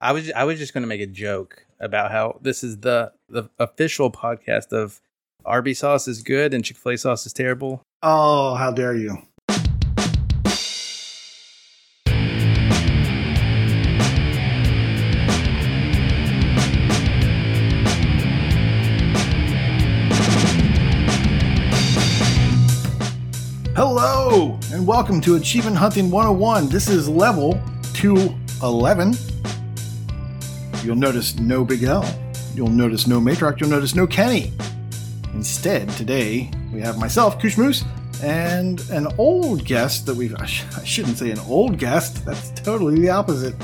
I was I was just going to make a joke about how this is the the official podcast of Arby sauce is good and Chick Fil A sauce is terrible. Oh, how dare you! Hello, and welcome to Achievement Hunting 101. This is level 211. You'll notice no Big L. You'll notice no Matrox. You'll notice no Kenny. Instead, today we have myself, Koosh Moose, and an old guest that we've. I, sh- I shouldn't say an old guest. That's totally the opposite.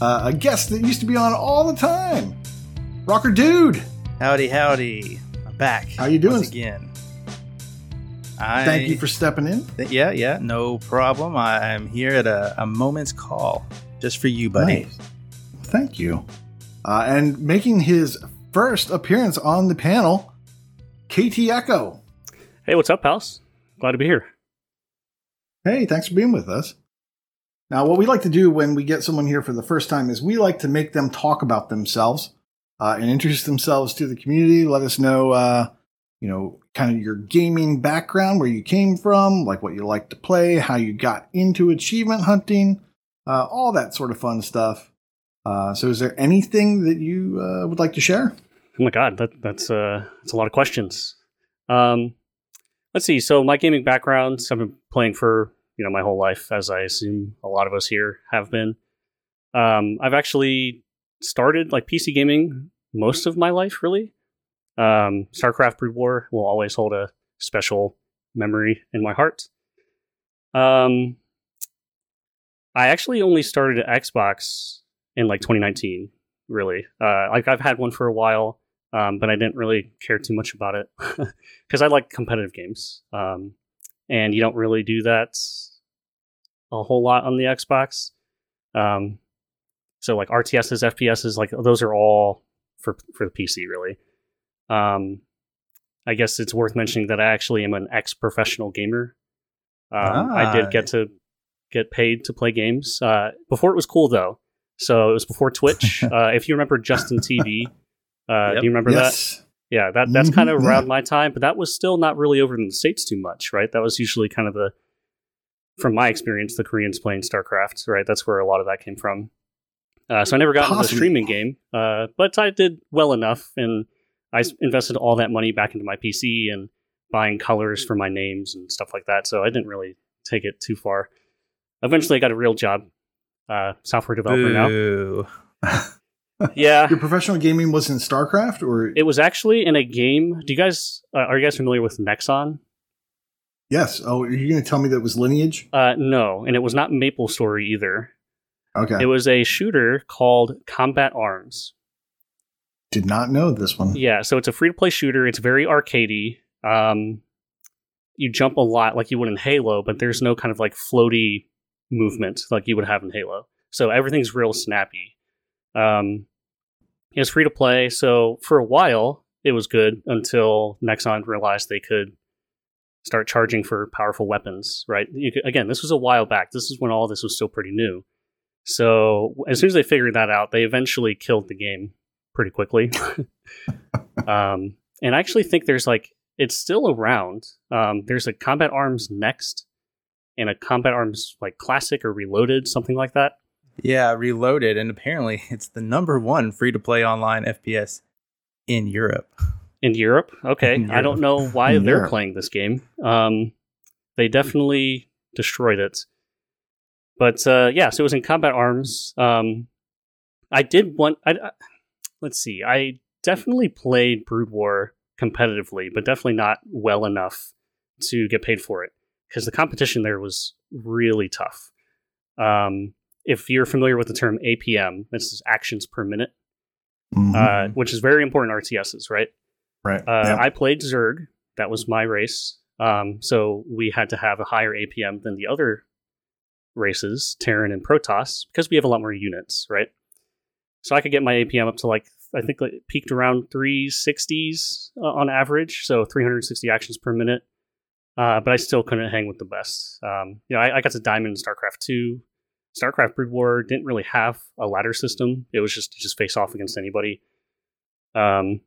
Uh, a guest that used to be on all the time. Rocker Dude. Howdy, howdy! I'm back. How you doing? once again? I, Thank you for stepping in. Th- yeah, yeah, no problem. I'm here at a, a moment's call just for you, buddy. Nice. Thank you. Uh, and making his first appearance on the panel, KT Echo. Hey, what's up, pals? Glad to be here. Hey, thanks for being with us. Now, what we like to do when we get someone here for the first time is we like to make them talk about themselves uh, and introduce themselves to the community. Let us know, uh, you know, kind of your gaming background, where you came from, like what you like to play, how you got into achievement hunting, uh, all that sort of fun stuff. Uh, so, is there anything that you uh, would like to share? Oh my god, that, that's uh, that's a lot of questions. Um, let's see. So my gaming background, I've been playing for you know my whole life, as I assume a lot of us here have been. Um, I've actually started like PC gaming most of my life, really. Um, StarCraft Brood War will always hold a special memory in my heart. Um, I actually only started Xbox in like 2019. Really, uh, like I've had one for a while, um, but I didn't really care too much about it because I like competitive games, um, and you don't really do that a whole lot on the Xbox. Um, so like RTSs, FPSs, like those are all for for the PC, really. Um, I guess it's worth mentioning that I actually am an ex professional gamer. Um, I Ah. did get to get paid to play games. Uh, before it was cool though. So it was before Twitch. uh, if you remember Justin TV, uh, Yep. do you remember that? Yeah, that that's kind of around my time, but that was still not really over in the states too much, right? That was usually kind of the, from my experience, the Koreans playing StarCraft, right? That's where a lot of that came from. Uh, so I never got into the streaming game, uh, but I did well enough, and I invested all that money back into my PC and buying colors for my names and stuff like that. So I didn't really take it too far. Eventually, I got a real job, uh, software developer now. Yeah, Your professional gaming was in StarCraft, or it was actually in a game. Do you guys uh, are you guys familiar with Nexon? yes? Oh, are you going to tell me that it was Lineage? Uh, no, and it was not Maple Story either. Okay, It was a shooter called Combat Arms. did not know this one. Yeah, so it's a free to play shooter. It's very arcadey. Um, you jump a lot like you would in Halo, but there's no kind of like floaty movement like you would have in Halo. So everything's real snappy. Um, it's free to play. So for a while, it was good until Nexon realized they could start charging for powerful weapons. Right? You could, again, this was a while back. This is when all this was still pretty new. So as soon as they figured that out, they eventually killed the game pretty quickly. um, and I actually think there's like it's still around. Um, there's a Combat Arms Next and a Combat Arms like Classic or Reloaded, something like that. Yeah, reloaded, and apparently it's the number one free to play online FPS in Europe. in Europe. Okay, In I don't know why In they're Europe. playing this game. Um, they definitely destroyed it. But uh, yeah, so it was in Combat Arms. Um, I did want. I, I- let's see. I definitely played Brood War competitively, but definitely not well enough to get paid for it because the competition there was really tough. Um, if you're familiar with the term APM, this is actions per minute, Mhm. uh, which is very important RTSs, right? right. Uh, yeah. I played Zerg. That was my race. Um, so we had to have a higher APM than the other races, Terran and Protoss, because we have a lot more units, right? So I could get my APM up to like I think like it peaked around 360s uh, on average, so 360 actions per minute. Uh, but I still couldn't hang with the best. Um, you know, I, I got to diamond in StarCraft 2. StarCraft Brood War didn't really have a ladder system. It was just just face off against anybody. Um,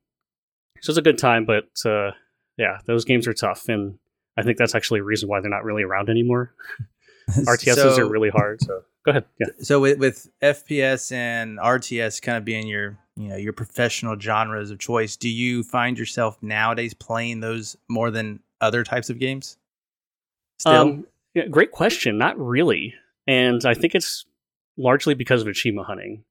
so it's a good time, but uh, yeah, those games are tough, and I think that's actually a reason why they're not really around anymore. RTSs So- are really hard. So go ahead. Yeah. So with, with FPS and RTS kind of being your you know your professional genres of choice, do you find yourself nowadays playing those more than other types of games? Still, Um, yeah, great question. Not really, and I think it's largely because of achievement hunting.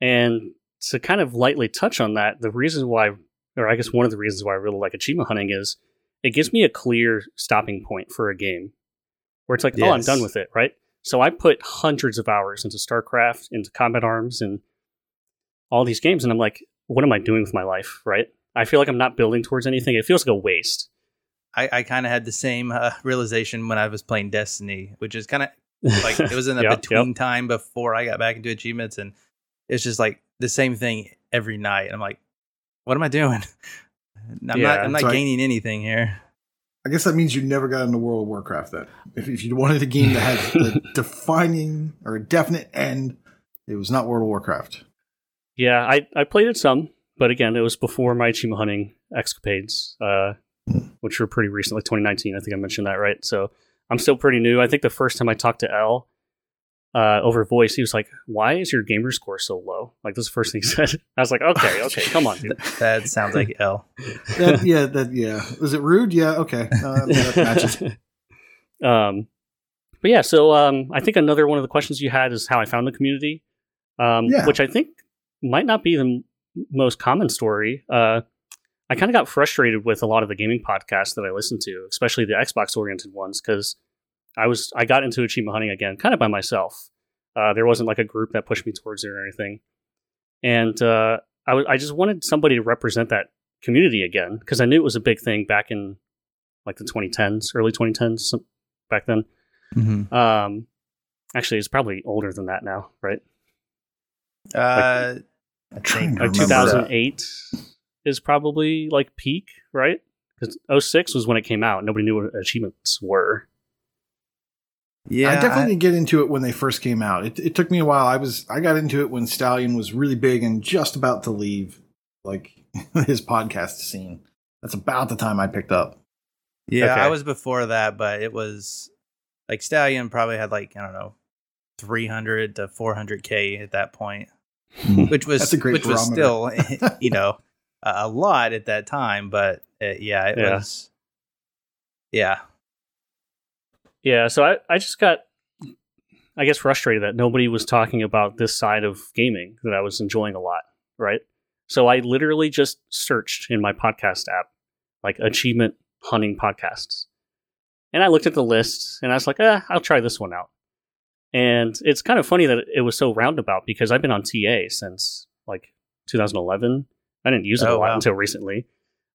And to kind of lightly touch on that, the reason why, or I guess one of the reasons why I really like achievement hunting is it gives me a clear stopping point for a game, where it's like, oh, I'm done with it, right? So I put hundreds of hours into StarCraft, into Combat Arms, and all these games, and I'm like, what am I doing with my life, right? I feel like I'm not building towards anything. It feels like a waste. I, I kind of had the same uh, realization when I was playing Destiny, which is kind of like it was in the Yep, between yep. time before I got back into achievements, and it's just like the same thing every night. I'm like, what am I doing? I'm not I'm not So I- gaining anything here. I guess that means you never got into World of Warcraft then. If, if you wanted a game that had a defining or a definite end, it was not World of Warcraft. Yeah, I, I played it some, but again, it was before my achievement hunting escapades, uh, which were pretty recent, like 2019. I think I mentioned that, right? So I'm still pretty new. I think the first time I talked to L uh, over voice, he was like, Why is your gamer score so low? Like, this is the first thing he said. I was like, Okay, okay, come on, dude. that sounds like L. That, yeah, that yeah. Was it rude? Yeah, okay. Uh, that um, but yeah, so um, I think another one of the questions you had is how I found the community, um, Yeah. which I think might not be the m- most common story. Uh, I kind of got frustrated with a lot of the gaming podcasts that I listened to, especially the Xbox oriented ones, because I was I got into achievement hunting again, kind of by myself. Uh, there wasn't like a group that pushed me towards it or anything, and uh, I was I just wanted somebody to represent that community again because I knew it was a big thing back in like the 2010s, early 2010s, some- back then. Mm-hmm. Um, actually, it's probably older than that now, right? Uh, I trying think to Like remember. 2008 is probably like peak, right? Because 06 was when it came out. Nobody knew what achievements were. yeah, I definitely didn't get into it when they first came out. It, it took me a while. I was I got into it when Stallion was really big and just about to leave, like his podcast scene. That's about the time I picked up. Yeah, Okay. I was before that, but it was like Stallion probably had like I don't know, three hundred to four hundred k at that point, hmm. which was That's a great which was still you know a, lot at that time. But uh, yeah, it Yeah. was. Yeah, Yeah, so I, I just got, I guess, frustrated that nobody was talking about this side of gaming that I was enjoying a lot, right? So I literally just searched in my podcast app, like achievement hunting podcasts. And I looked at the list and I was like, eh, I'll try this one out. And it's kind of funny that it was so roundabout because I've been on TA since like 2011. I didn't use it a Oh, lot wow. until recently.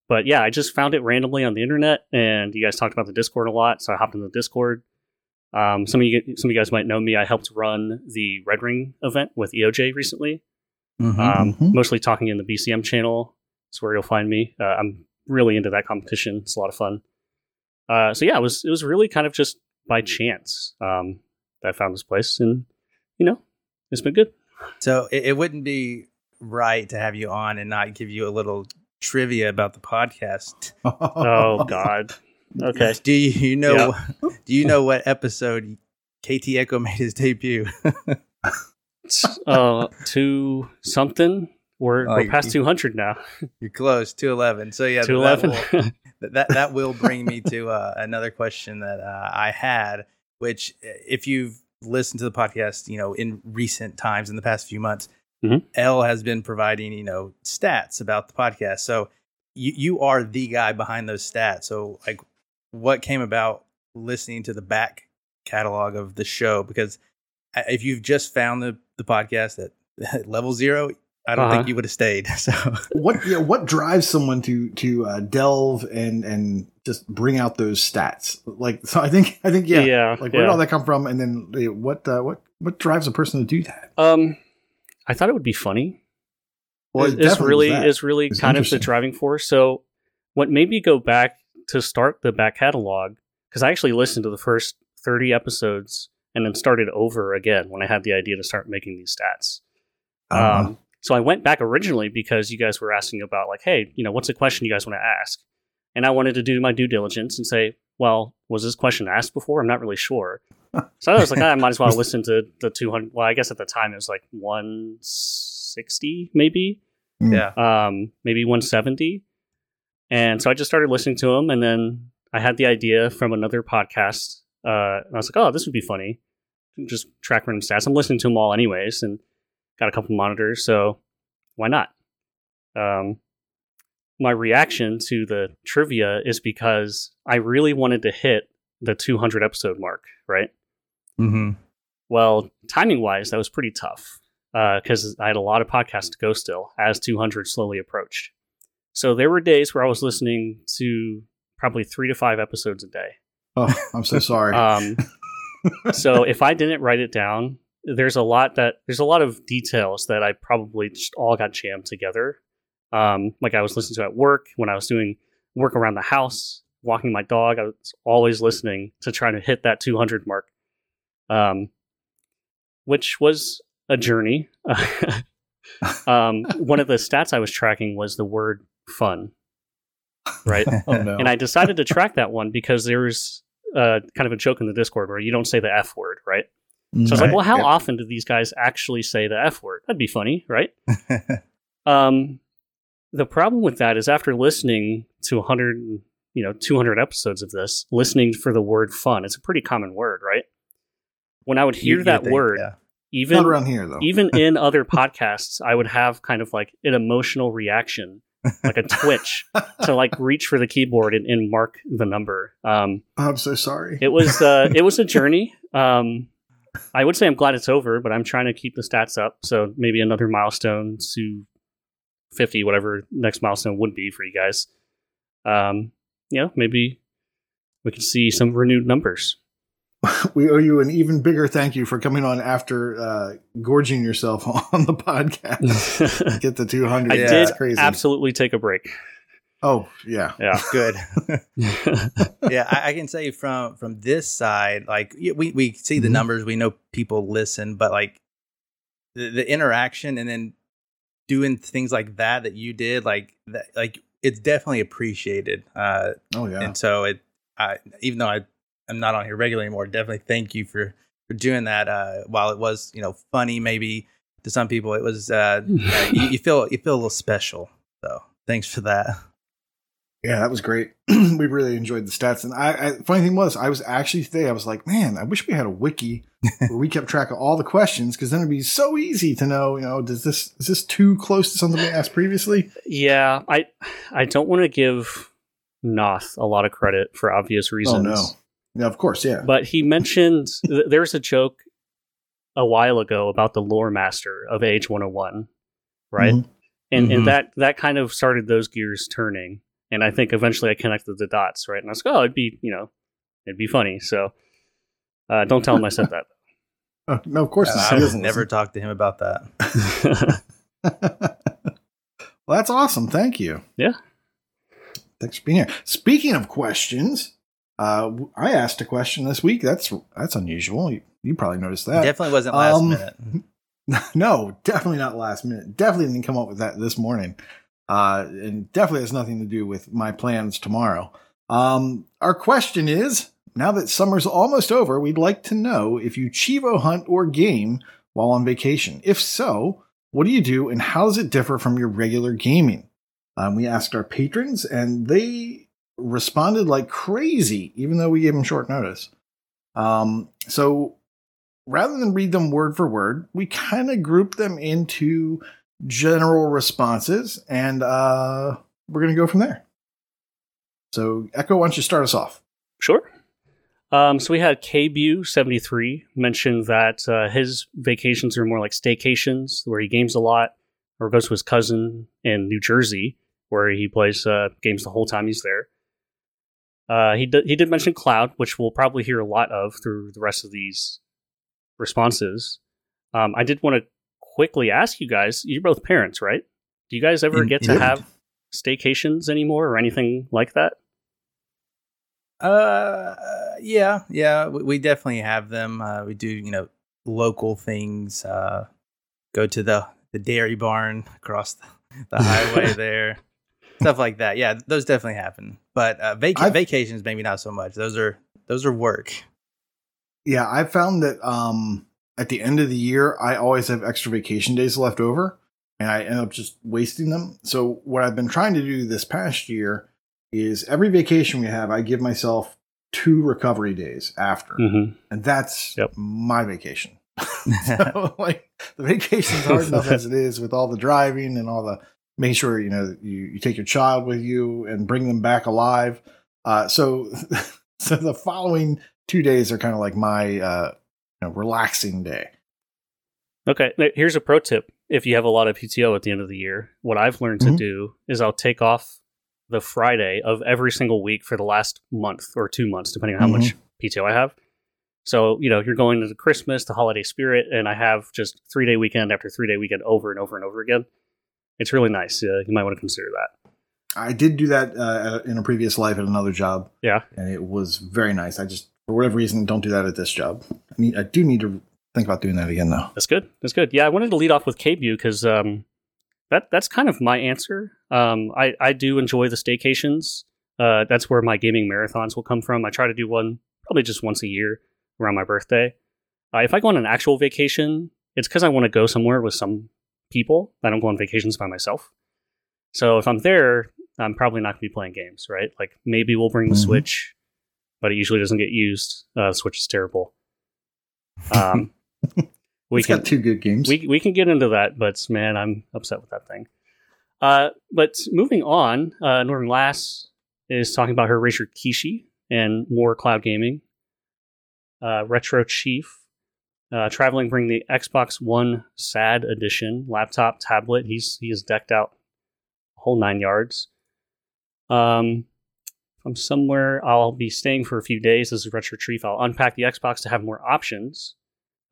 But yeah, I just found it randomly on the internet, and you guys talked about the Discord a lot, so I hopped in the Discord. Um, some of you, some of you guys might know me. I helped run the Red Ring event with EOJ recently, Mhm. um, Mhm. mostly talking in the BCM channel. That's where you'll find me. Uh, I'm really into that competition. It's a lot of fun. Uh, so yeah, it was it was really kind of just by chance um, that I found this place, and you know, it's been good. so it, it wouldn't be right to have you on and not give you a little trivia about the podcast. Oh God. Okay. Do you, you know? Do you know what episode KT Echo made his debut? uh, to something. We're, Oh, we're past 200 now. You're close, two eleven. So yeah, Two that eleven. will- that that, that will bring me to uh, another question that uh, I had, which uh, if you've listened to the podcast, you know, in recent times, in the past few months, Mhm. L has been providing, you know, stats about the podcast. So you you are the guy behind those stats. So like, what came about listening to the back catalog of the show? Because uh, if you've just found the the podcast at level zero, I don't Uh-huh. think you would have stayed. So. what yeah, what drives someone to to uh, delve and and just bring out those stats? Like so, I think I think yeah, yeah. like yeah. where did all that come from? And then what uh, what what drives a person to do that? Um, I thought it would be funny. Well, it is really is really It's kind of the driving force. So, what made me go back to start the back catalog because I actually listened to the first thirty episodes and then started over again when I had the idea to start making these stats. Uh-huh. Um, so I went back originally because you guys were asking about like, hey, you know, what's a question you guys want to ask? And I wanted to do my due diligence and say, well, was this question asked before? I'm not really sure. So I was like, I might as well listen to the 200. Well, I guess at the time it was like 160, maybe, Mm. Yeah. um, maybe 170. And so I just started listening to them, and then I had the idea from another podcast. Uh, and I was like, oh, this would be funny. Just track random stats. I'm listening to them all anyways, and got a couple monitors, so why not? Um, my reaction to the trivia is because I really wanted to hit the 200 episode mark, right? Mm-hmm. Well, timing wise, that was pretty tough because I had a lot of podcasts to go still as 200 slowly approached. So there were days where I was listening to probably three to five episodes a day. Oh, I'm so sorry. Um, so if I didn't write it down, there's a lot that there's a lot of details that I probably just all got jammed together. Um, like I was listening to at work when I was doing work around the house, walking my dog. I was always listening to try to hit that 200 mark, um, which was a journey. um, one of the stats I was tracking was the word "fun," right? oh no. and I decided to track that one because there's uh, kind of a joke in the Discord where you don't say the F word, right? So I was like, well, how yeah. often do these guys actually say the F word? That'd be funny, right? Um, the problem with that is after listening to 100, you know, 200 episodes of this, listening for the word fun, it's a pretty common word, right? When I would hear You- you that think, word, yeah. even Not around here though. even in other podcasts, I would have kind of like an emotional reaction, like a twitch, to like reach for the keyboard and, and mark the number. Um, I'm so sorry. it was uh, it was a journey. Um, I would say I'm glad it's over, but I'm trying to keep the stats up. So maybe another milestone to 50, whatever next milestone would be for you guys. Um, you know, maybe we can see some renewed numbers. we owe you an even bigger thank you for coming on after uh, gorging yourself on the podcast. Get the 200. I Yeah. did crazy. absolutely take a break. Oh, yeah. Yeah. Good. yeah, I, I can say from from this side, like we we see the Mhm. numbers, we know people listen, but like the, the interaction and then doing things like that that you did, like that, like it's definitely appreciated. Uh, Oh, yeah. and so it, I even though I am not on here regularly anymore, definitely thank you for for doing that. Uh, while it was you know funny, maybe to some people, it was uh, you, you feel you feel a little special. So thanks for that. Yeah, that was great. we really enjoyed the stats. And I, I, funny thing was, I was actually today, I was like, man, I wish we had a wiki where we kept track of all the questions because then it'd be so easy to know, you know, does this, is this too close to something we asked previously? yeah, I I don't want to give Noth a lot of credit for obvious reasons. Oh, no. Yeah, of course. Yeah. But he mentioned th- there's a joke a while ago about the lore master of Age 101, right? Mhm. And Mhm. and that that kind of started those gears turning. And I think eventually I connected the dots, right? And I was like, oh, it'd be, you know, it'd be funny. So uh, don't tell him I said that. Oh, no, of course not. I He never talk to him about that. well, that's awesome. Thank you. Yeah. Thanks for being here. Speaking of questions, uh, I asked a question this week. That's that's unusual. You, you probably noticed that. Definitely wasn't last Um, minute. no, definitely not last minute. Definitely didn't come up with that this morning. Uh, and definitely has nothing to do with my plans tomorrow. Um, our question is now that summer's almost over, we'd like to know if you cheevo hunt or game while on vacation. If so, what do you do and how does it differ from your regular gaming? Um, we asked our patrons and they responded like crazy, even though we gave them short notice. Um, so rather than read them word for word, we kind of group them into general responses and uh, we're going to go from there. So, Echo, why don't you start us off? Sure. Um, so we had KBU73 mention that uh, his vacations are more like staycations, where he games a lot, or goes to his cousin in New Jersey, where he plays uh, games the whole time he's there. Uh, he, did he did mention Cloud, which we'll probably hear a lot of through the rest of these responses. Um, I did want to quickly ask you guys you're both parents, right? Do you guys ever In- get to Yep. have staycations anymore or anything like that? Uh, yeah, yeah, we, we definitely have them. Uh, we do, you know, local things. Uh, go to the the dairy barn across the, the highway there, stuff like that. Yeah, those definitely happen. But uh, vac- vacations, maybe not so much. Those are those are work. Yeah, I found that um, at the end of the year, I always have extra vacation days left over, and I end up just wasting them. So what I've been trying to do this past year is every vacation we have, I give myself two recovery days after, hmm and that's Yep. my vacation. so, like the vacation's hard enough as it is with all the driving and all the making sure you know you, you take your child with you and bring them back alive. Uh, so so the following two days are kind of like my uh, know, relaxing day. Okay, here's a pro tip. If you have a lot of PTO at the end of the year, what I've learned Mhm. to do is I'll take off the Friday of every single week for the last month or two months, depending on how much PTO I have. So, you know, you're going into Christmas, the holiday spirit, and I have just three day weekend after three day weekend over and over and over again. It's really nice. Uh, you might want to consider that. I did do that uh, in a previous life at another job, Yeah. and it was very nice. I just for whatever reason don't do that at this job. I mean, I do need to think about doing that again though. That's good. That's good. Yeah, I wanted to lead off with KBU because um, that that's kind of my answer. Um, I I do enjoy the staycations. Uh, that's where my gaming marathons will come from. I try to do one probably just once a year around my birthday. Uh, if I go on an actual vacation, it's because I want to go somewhere with some people. I don't go on vacations by myself. So if I'm there, I'm probably not going to be playing games, right? Like maybe we'll bring the Mhm. Switch, but it usually doesn't get used. Uh, Switch is terrible. Um, we It's can got two good games. we we can get into that, but man, I'm upset with that thing. Uh, but moving on, uh, Northern Lass is talking about her Razer Kishi and more cloud gaming. Uh, Retro Chief, uh, traveling, bring the Xbox One SAD edition laptop, tablet. He's he is decked out, a whole nine yards. Um, from somewhere, I'll be staying for a few days. This is Retro Chief. I'll unpack the Xbox to have more options.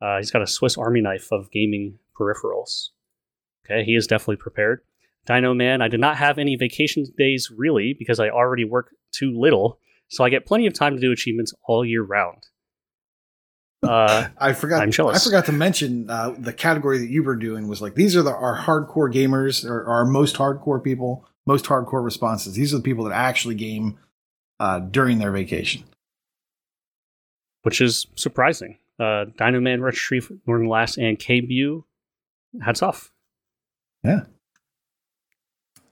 Uh, he's got a Swiss Army knife of gaming peripherals. Okay, he is definitely prepared. Dino Man, I did not have any vacation days really because I already work too little, so I get plenty of time to do achievements all year round. Uh, I forgot. I'm jealous. I forgot to mention uh, the category that you were doing was like these are the our hardcore gamers or our most hardcore people, most hardcore responses. These are the people that actually game uh, during their vacation. which is surprising. Uh, Dino Man, Retro Chief, Northern Lass, and KBU, hats off.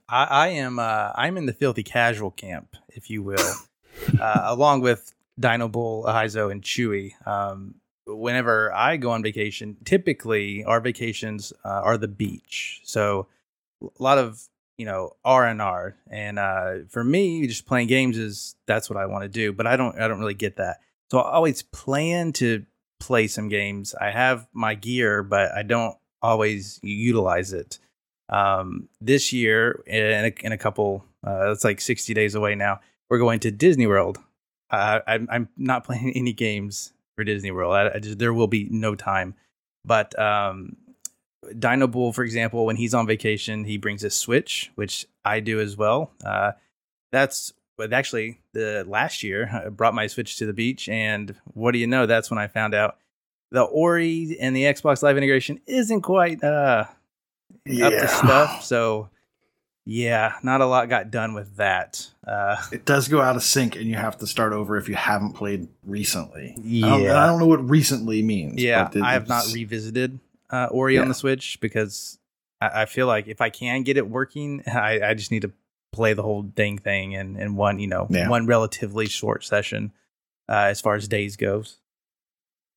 I, I am uh, I'm in the filthy casual camp, if you will, uh, along with Dino Bull, Ahizo, and Chewy. Um, whenever I go on vacation, typically our vacations uh, are the beach, so a lot of you know R and R. And uh, for me, just playing games is that's what I want to do. But I don't I don't really get that, so I always plan to play some games. I have my gear, but I don't always utilize it um, this year in a, in a couple uh, it's like 60 days away now we're going to disney world uh, I'm, I'm not playing any games for disney world I, I just, there will be no time but um, dino bull for example when he's on vacation he brings a switch which i do as well uh, that's but actually the last year i brought my switch to the beach and what do you know that's when i found out the ori and the xbox live integration isn't quite uh, up to stuff. So yeah, not a lot got done with that. Uh, It does go out of sync, and you have to start over if you haven't played recently. I don't, I don't know what recently means. yeah. but I have not revisited uh, Ori on the Switch because I, I feel like if I can get it working, I, I just need to play the whole dang thing in, in one, you know, Yeah. one relatively short session uh, as far as days goes.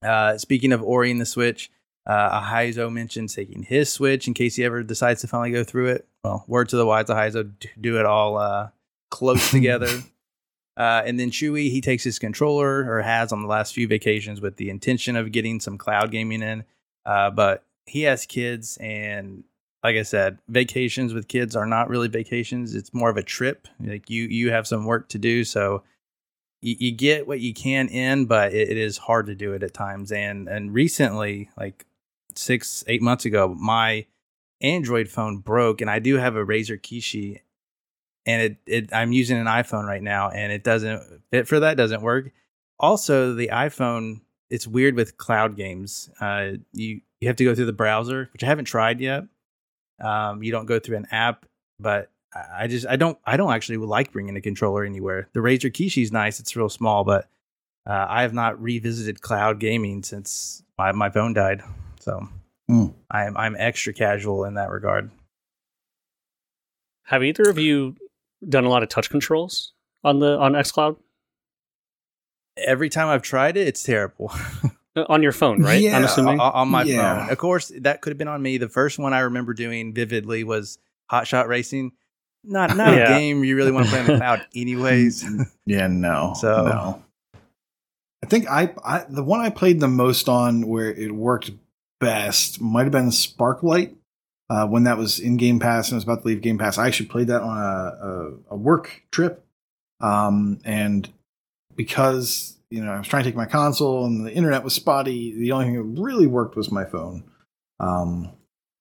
Uh, speaking of Ori and the Switch, uh, Ahizo mentioned taking his Switch in case he ever decides to finally go through it. Well, word to the wise, Ahizo, do it all uh, close together. Uh, and then Chewy, he takes his controller or has on the last few vacations with the intention of getting some cloud gaming in. Uh, but he has kids, and like I said, vacations with kids are not really vacations. It's more of a trip. Like you, you have some work to do, so you, you get what you can in, but it, it is hard to do it at times. And and recently, like six, eight months ago, my Android phone broke, and I do have a Razer Kishi, and it, it I'm using an iPhone right now, and it doesn't fit for that. Doesn't work. Also, the iPhone it's weird with cloud games. Uh, you you have to go through the browser, which I haven't tried yet. Um, you don't go through an app, but I just I don't I don't actually like bringing a controller anywhere. The Razer Kishi is nice; it's real small, but uh, I have not revisited cloud gaming since my, my phone died. So mm. I'm I'm extra casual in that regard. Have either of you done a lot of touch controls on the on XCloud? Every time I've tried it, it's terrible. Uh, on your phone, right? Yeah, I'm assuming on my yeah. phone. Of course, that could have been on me. The first one I remember doing vividly was Hot Shot Racing. Not not yeah. a game you really want to play on the cloud, anyways. yeah, no. So no. I think I, I the one I played the most on where it worked best might have been Sparklite Uh, when that was in Game Pass and I was about to leave Game Pass, I actually played that on a, a, a work trip. Um, and because you know I was trying to take my console and the internet was spotty, the only thing that really worked was my phone. Um,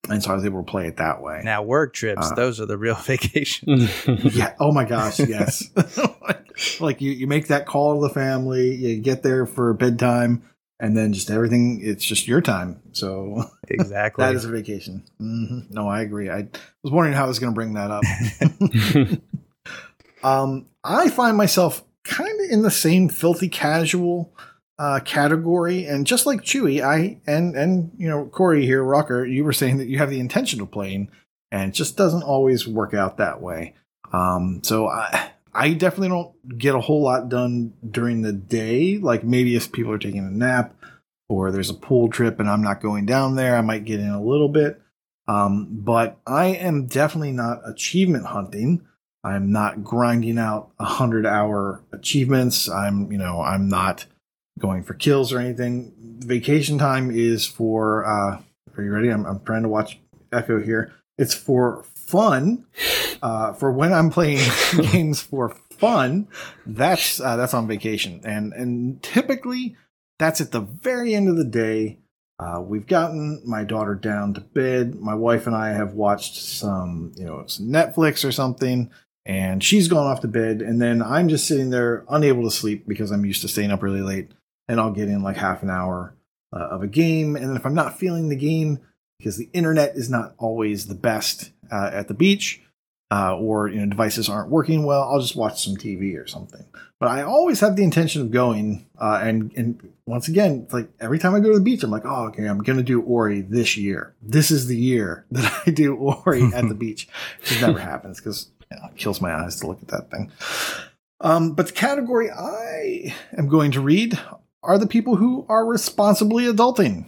and so I was able to play it that way. Now, work trips, uh, those are the real vacations. yeah. Oh my gosh. Yes. like you, you make that call to the family, you get there for bedtime, and then just everything. It's just your time. So exactly that is a vacation. Mm-hmm. No, I agree. I was wondering how I was going to bring that up. um, I find myself kind of in the same filthy casual uh, category. And just like Chewy, I and and you know Corey here, Rocker, you were saying that you have the intention of playing, and it just doesn't always work out that way. Um, so I I definitely don't get a whole lot done during the day. Like maybe if people are taking a nap or there's a pool trip and I'm not going down there, I might get in a little bit. Um, but I am definitely not achievement hunting. I'm not grinding out a hundred hour achievements. I'm, you know, I'm not going for kills or anything. Vacation time is for. Uh, are you ready? I'm, I'm trying to watch Echo here. It's for fun. Uh, for when I'm playing games for fun, that's uh, that's on vacation, and and typically that's at the very end of the day. Uh, we've gotten my daughter down to bed. My wife and I have watched some, you know, some Netflix or something, and she's gone off to bed. And then I'm just sitting there, unable to sleep because I'm used to staying up really late and I'll get in like half an hour uh, of a game. And then if I'm not feeling the game, because the internet is not always the best uh, at the beach, uh, or you know devices aren't working well, I'll just watch some TV or something. But I always have the intention of going. Uh, and and once again, it's like every time I go to the beach, I'm like, oh, okay, I'm gonna do Ori this year. This is the year that I do Ori at the beach. It never happens because it kills my eyes to look at that thing. Um, but the category I am going to read are the people who are responsibly adulting.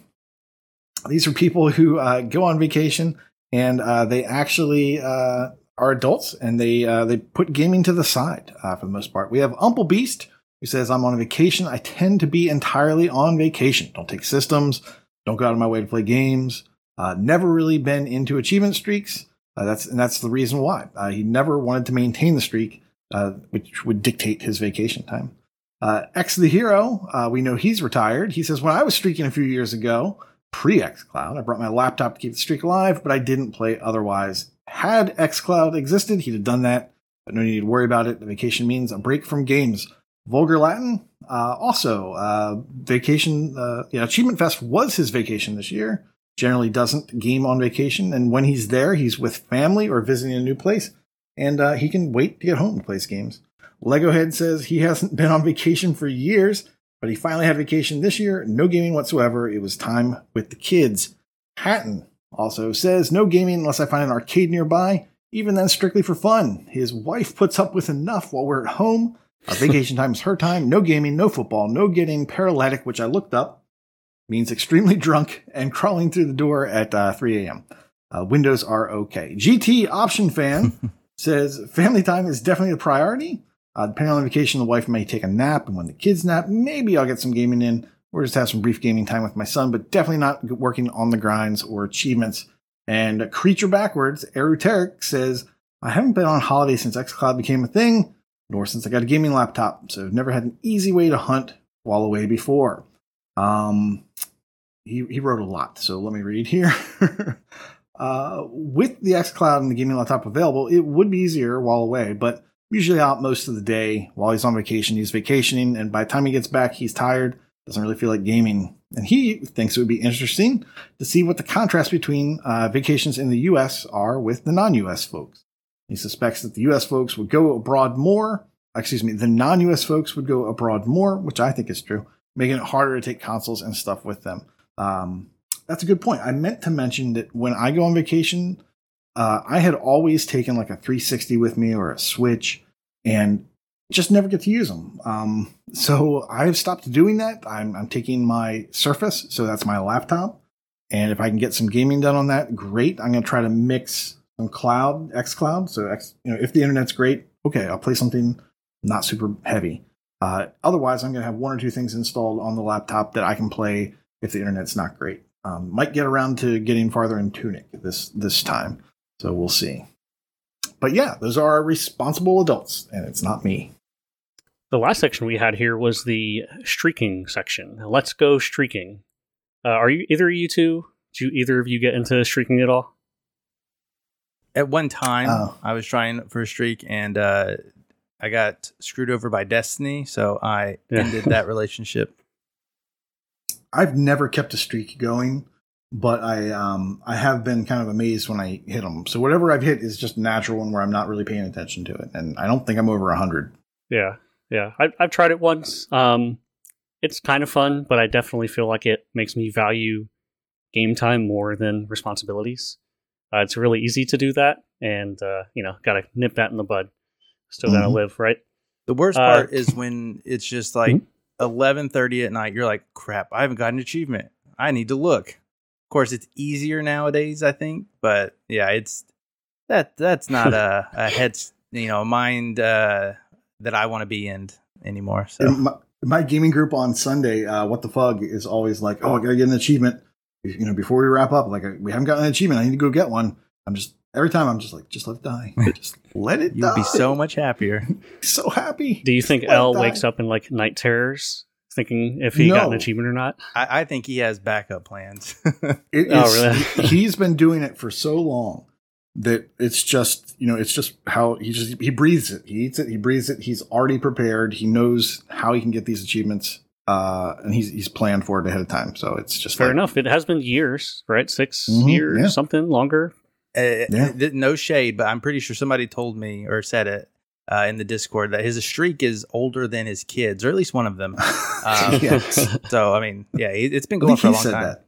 These are people who uh, go on vacation and uh, they actually uh, are adults and they uh, they put gaming to the side uh, for the most part. We have Umple Beast who says, "I'm on vacation. I tend to be entirely on vacation. Don't take systems. Don't go out of my way to play games. Uh, never really been into achievement streaks. That's and that's the reason why he never wanted to maintain the streak, which would dictate his vacation time." Uh, X the Hero, uh, we know he's retired. He says, When I was streaking a few years ago, pre X Cloud, I brought my laptop to keep the streak alive, but I didn't play otherwise. Had X Cloud existed, he'd have done that, but no need to worry about it. The vacation means a break from games. Vulgar Latin, uh, also, uh, vacation, uh, yeah, Achievement Fest was his vacation this year. Generally doesn't game on vacation, and when he's there, he's with family or visiting a new place, and uh, he can wait to get home to play his games. Legohead says he hasn't been on vacation for years, but he finally had vacation this year. No gaming whatsoever. It was time with the kids. Hatton also says no gaming unless I find an arcade nearby, even then strictly for fun. His wife puts up with enough while we're at home. Our vacation time is her time. No gaming, no football, no getting paralytic, which I looked up means extremely drunk and crawling through the door at uh, 3 a.m. Uh, windows are okay. GT option fan says family time is definitely a priority. Uh, depending on the vacation, the wife may take a nap, and when the kids nap, maybe I'll get some gaming in, or just have some brief gaming time with my son, but definitely not working on the grinds or achievements. And Creature Backwards, Erutaerc says, I haven't been on holiday since xCloud became a thing, nor since I got a gaming laptop, so I've never had an easy way to hunt while away before. Um, he, he wrote a lot, so let me read here. uh, with the xCloud and the gaming laptop available, it would be easier while away, but usually out most of the day while he's on vacation. He's vacationing, and by the time he gets back, he's tired, doesn't really feel like gaming. And he thinks it would be interesting to see what the contrast between uh, vacations in the US are with the non US folks. He suspects that the US folks would go abroad more, excuse me, the non US folks would go abroad more, which I think is true, making it harder to take consoles and stuff with them. Um, that's a good point. I meant to mention that when I go on vacation, uh, I had always taken like a 360 with me or a Switch and just never get to use them. Um, so I've stopped doing that. I'm, I'm taking my Surface, so that's my laptop. And if I can get some gaming done on that, great. I'm going to try to mix some cloud, X Cloud. So, X, you know, if the internet's great, okay, I'll play something not super heavy. Uh, otherwise, I'm going to have one or two things installed on the laptop that I can play if the internet's not great. Um, might get around to getting farther in Tunic this this time, so we'll see. But yeah, those are responsible adults, and it's not me. The last section we had here was the streaking section. Let's go streaking. Uh, are you either of you two? Do you, either of you get into streaking at all? At one time, Oh. I was trying for a streak, and uh, I got screwed over by Destiny, so I Yeah. ended that relationship. I've never kept a streak going, but I um I have been kind of amazed when I hit them. So whatever I've hit is just natural and where I'm not really paying attention to it, and I don't think I'm over hundred. Yeah, yeah. I, I've tried it once. Um, it's kind of fun, but I definitely feel like it makes me value game time more than responsibilities. Uh, it's really easy to do that, and uh, you know, gotta nip that in the bud. Still gotta Mhm. live, right? The worst Uh, part is when it's just like eleven thirty at night. You're like, crap! I haven't got an achievement. I need to look. Of course, it's easier nowadays, I think. But yeah, it's that that's not a, a head, you know, mind uh, that I want to be in anymore. So In my, my gaming group on Sunday, uh, what the fug is always like, oh, I gotta get an achievement. You know, before we wrap up, like we haven't gotten an achievement, I need to go get one. I'm just every time I'm just like, just let it die, just let it you'll die. be so much happier. so happy. Do you think Just let L wakes up in like night terrors, thinking if he got an achievement or not? I, I think he has backup plans. It Oh, really? he's been doing it for so long that it's just you know it's just how he just he breathes it he eats it he breathes it he's already prepared he knows how he can get these achievements uh and he's he's planned for it ahead of time so it's just Fair like, enough. It has been years, right? 6 Mhm, years, yeah. something longer. Uh, Yeah. th- no shade, but I'm pretty sure somebody told me or said it uh, in the Discord that his streak is older than his kids, or at least one of them. Um, yes. So I mean, yeah, it- it's been going think for a long time. that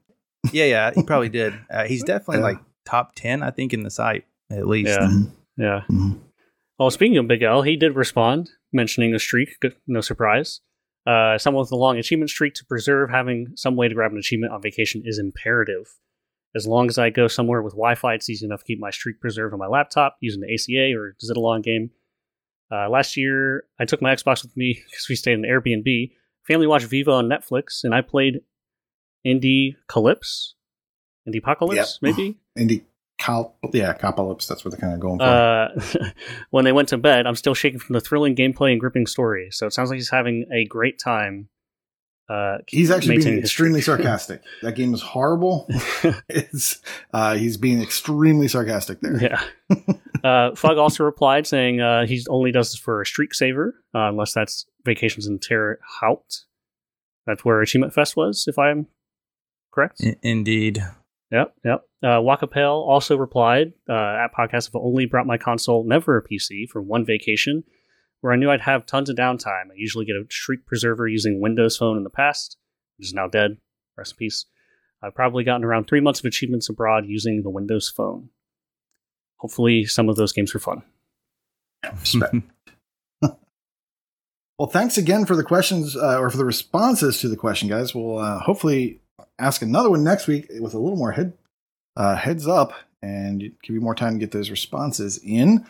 Yeah, yeah, he probably did. Uh, he's definitely Yeah. like top ten, I think, in the site at least. Yeah. Mhm. Yeah. Mhm. Well, speaking of Big L, he did respond, mentioning a streak. No surprise. Uh, someone with a long achievement streak to preserve having some way to grab an achievement on vacation is imperative. As long as I go somewhere with Wi-Fi, it's easy enough to keep my streak preserved on my laptop using the ACA or Zidalon game. Uh, last year, I took my Xbox with me because we stayed in an Airbnb. Family watched Viva on Netflix, and I played Indie Calypse, Indie Apocalypse, Yep. maybe. Indy Cal- yeah Copolypse that's what they're kind of going for Uh, when they went to bed, I'm still shaking from the thrilling gameplay and gripping story. So it sounds like he's having a great time. Uh, he's actually being maintaining extremely sarcastic that game is horrible it's uh he's being extremely sarcastic there yeah. Uh, Fug also replied saying uh, he only does this for a streak saver, uh, unless that's vacations in Terre Haute. That's where Achievement Fest was, if I'm correct. I- indeed. Yep, yep. Uh, Wakapel also replied uh, at podcast, I've only brought my console, never a PC, for one vacation where I knew I'd have tons of downtime. I usually get a streak preserver using Windows Phone in the past, which is now dead. Rest in peace. I've probably gotten around three months of achievements abroad using the Windows Phone. Hopefully, some of those games were fun. Respect. well, thanks again for the questions uh, or for the responses to the question, guys. We'll uh, hopefully ask another one next week with a little more head uh, heads up and give you more time to get those responses in.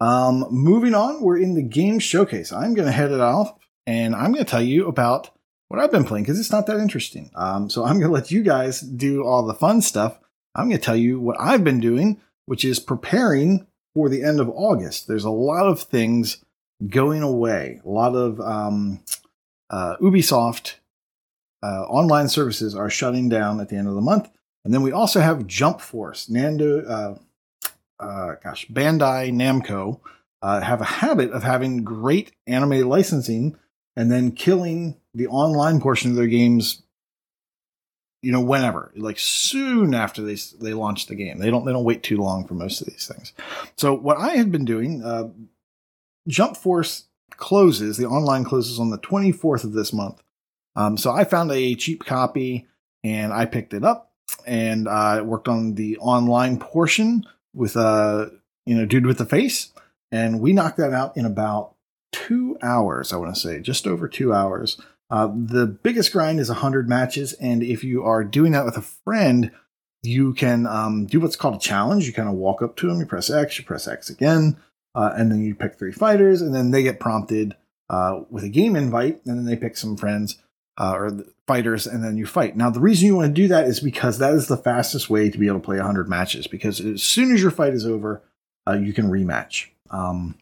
Um, moving on, we're in the game showcase. I'm going to head it off and I'm going to tell you about what I've been playing because it's not that interesting. Um, so I'm going to let you guys do all the fun stuff. I'm going to tell you what I've been doing, which is preparing for the end of August. There's a lot of things going away. A lot of um, uh, Ubisoft uh, online services are shutting down at the end of the month. And then we also have Jump Force. Nando, uh, uh, gosh, Bandai Namco uh, have a habit of having great anime licensing and then killing the online portion of their games. You know, whenever, like soon after they they launch the game, they don't they don't wait too long for most of these things. So what I had been doing, uh, Jump Force closes. The online closes on the 24th of this month. Um, so I found a cheap copy and I picked it up and uh, worked on the online portion with a uh, you know dude with the face, and we knocked that out in about two hours. I want to say just over two hours. Uh, the biggest grind is 100 matches, and if you are doing that with a friend, you can um, do what's called a challenge. You kind of walk up to them, you press X, you press X again, uh, and then you pick three fighters, and then they get prompted uh, with a game invite, and then they pick some friends uh, or fighters, and then you fight. Now, the reason you want to do that is because that is the fastest way to be able to play 100 matches. Because as soon as your fight is over, uh, you can rematch. Um,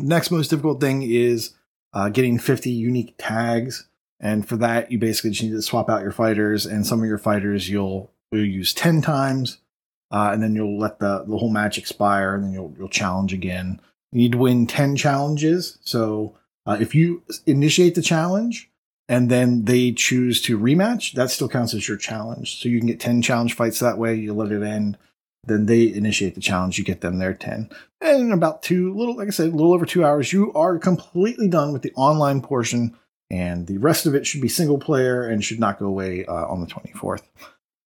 next most difficult thing is uh, getting 50 unique tags. And for that, you basically just need to swap out your fighters, and some of your fighters you'll, you'll use 10 times, uh, and then you'll let the, the whole match expire, and then you'll, you'll challenge again. You need to win 10 challenges. So uh, if you initiate the challenge and then they choose to rematch, that still counts as your challenge. So you can get 10 challenge fights that way. You let it end then they initiate the challenge. You get them their 10. And in about two, little, like I said, a little over two hours, you are completely done with the online portion. And the rest of it should be single player and should not go away uh, on the 24th.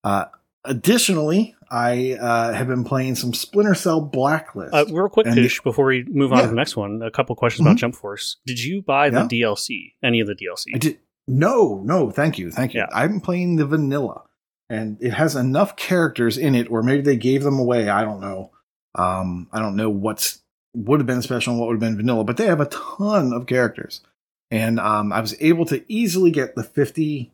Uh, additionally, I uh, have been playing some Splinter Cell Blacklist. Uh, real quick, before we move on yeah. to the next one, a couple questions mm-hmm. about Jump Force. Did you buy the yeah. DLC? Any of the DLC? I did. No, no, thank you, thank you. Yeah. I'm playing the vanilla and it has enough characters in it, or maybe they gave them away. I don't know. Um, I don't know what's would have been special and what would have been vanilla, but they have a ton of characters, and um, I was able to easily get the fifty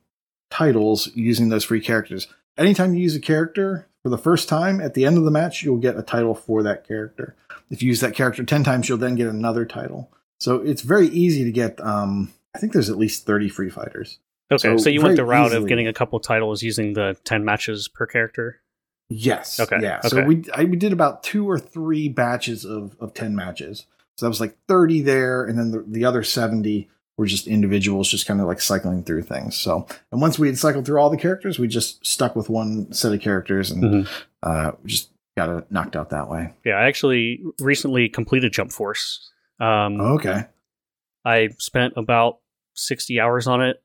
titles using those free characters. Anytime you use a character for the first time, at the end of the match, you'll get a title for that character. If you use that character ten times, you'll then get another title. So it's very easy to get. Um, I think there's at least thirty free fighters. Okay, so, so you went the route easily. of getting a couple titles using the ten matches per character. Yes. Okay. Yeah. Okay. So we I, we did about two or three batches of of ten matches. So that was like thirty there, and then the, the other seventy were just individuals, just kind of like cycling through things. So and once we had cycled through all the characters, we just stuck with one set of characters and mm-hmm. uh, just got it knocked out that way. Yeah, I actually recently completed Jump Force. Um, okay. I spent about sixty hours on it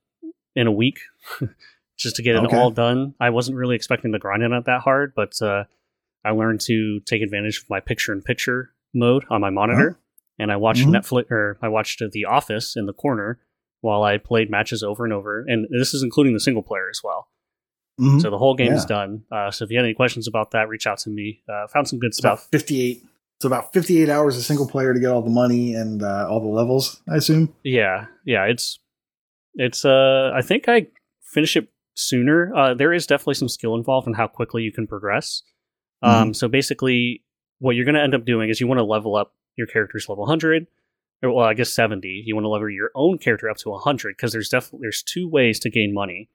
in a week just to get it okay. all done. I wasn't really expecting to grind it out that hard, but uh, I learned to take advantage of my picture in picture mode on my monitor. Uh-huh. And I watched mm-hmm. Netflix or I watched The Office in the corner while I played matches over and over. And this is including the single player as well. Mm-hmm. So the whole game yeah. is done. Uh, so if you have any questions about that, reach out to me. Uh, found some good it's stuff. 58. It's about 58 hours of single player to get all the money and uh, all the levels, I assume. Yeah. Yeah. It's it's uh, I think I finish it sooner. Uh, there is definitely some skill involved in how quickly you can progress. Um, mm-hmm. so basically, what you're going to end up doing is you want to level up your character's level 100 or well i guess 70 you want to level your own character up to 100 because there's definitely there's two ways to gain money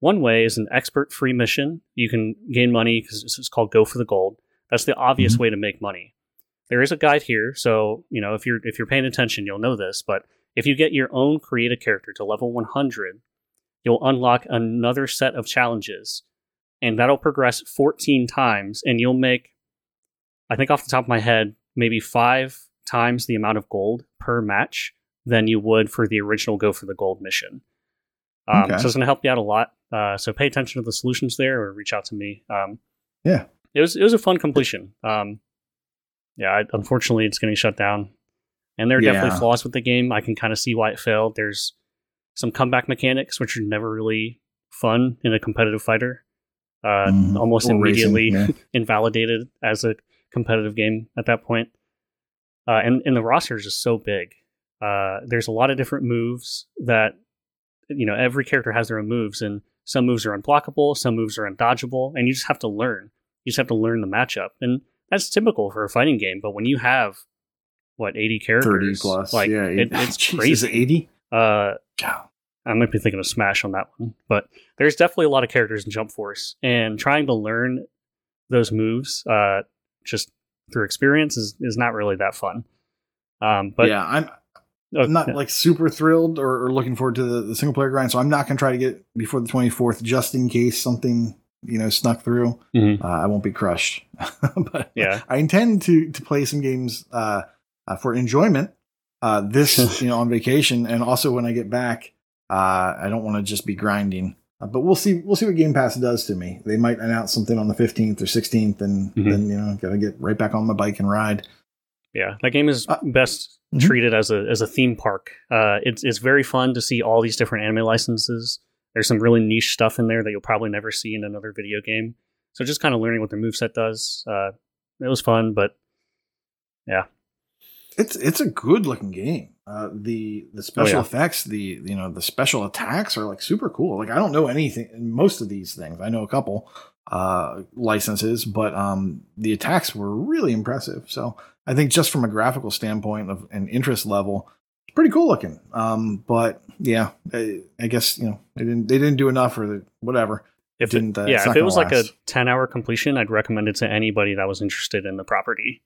one way is an expert free mission you can gain money because it's called go for the gold that's the obvious mm-hmm. way to make money there is a guide here so you know if you're if you're paying attention you'll know this but if you get your own created character to level 100, you'll unlock another set of challenges, and that'll progress 14 times, and you'll make, I think off the top of my head, maybe five times the amount of gold per match than you would for the original Go for the Gold mission. Um, okay. So it's going to help you out a lot. Uh, so pay attention to the solutions there, or reach out to me. Um, yeah, it was it was a fun completion. Um, yeah, I, unfortunately, it's getting shut down and there are yeah. definitely flaws with the game. I can kind of see why it failed. There's some comeback mechanics which are never really fun in a competitive fighter. Uh, mm, almost immediately racing, yeah. invalidated as a competitive game at that point. Uh, and and the roster is just so big. Uh, there's a lot of different moves that you know every character has their own moves, and some moves are unblockable, some moves are undodgeable, and you just have to learn. You just have to learn the matchup, and that's typical for a fighting game. But when you have what 80 characters 30 plus like yeah it, it's crazy 80 uh I might be thinking of Smash on that one, but there's definitely a lot of characters in Jump Force, and trying to learn those moves uh, just through experience is, is not really that fun. Um, but yeah, I'm oh, I'm not like super thrilled or, or looking forward to the, the single player grind, so I'm not going to try to get before the 24th just in case something you know snuck through. Mhm. Uh, I won't be crushed, but yeah, I intend to to play some games uh, uh, for enjoyment. Uh, this you know on vacation, and also when I get back, uh, I don't want to just be grinding. Uh, but we'll see. We'll see what Game Pass does to me. They might announce something on the 15th or 16th, and Mhm. then you know got to get right back on my bike and ride. yeah. That game is best mhm. treated as a as a theme park. Uh, it's it's very fun to see all these different anime licenses. There's some really niche stuff in there that you'll probably never see in another video game. So just kind of learning what their moveset does. Uh, it was fun, but yeah. It's it's a good looking game. Uh, the the special Oh, yeah. effects, the you know the special attacks are like super cool. Like I don't know anything most of these things. I know a couple uh, licenses, but um, the attacks were really impressive. So I think just from a graphical standpoint of an interest level, pretty cool looking. Um, but yeah, I, I guess you know they didn't they didn't do enough or the, whatever. if Didn't, it, uh, yeah, if it was like a 10 hour completion, I'd recommend it to anybody that was interested in the property.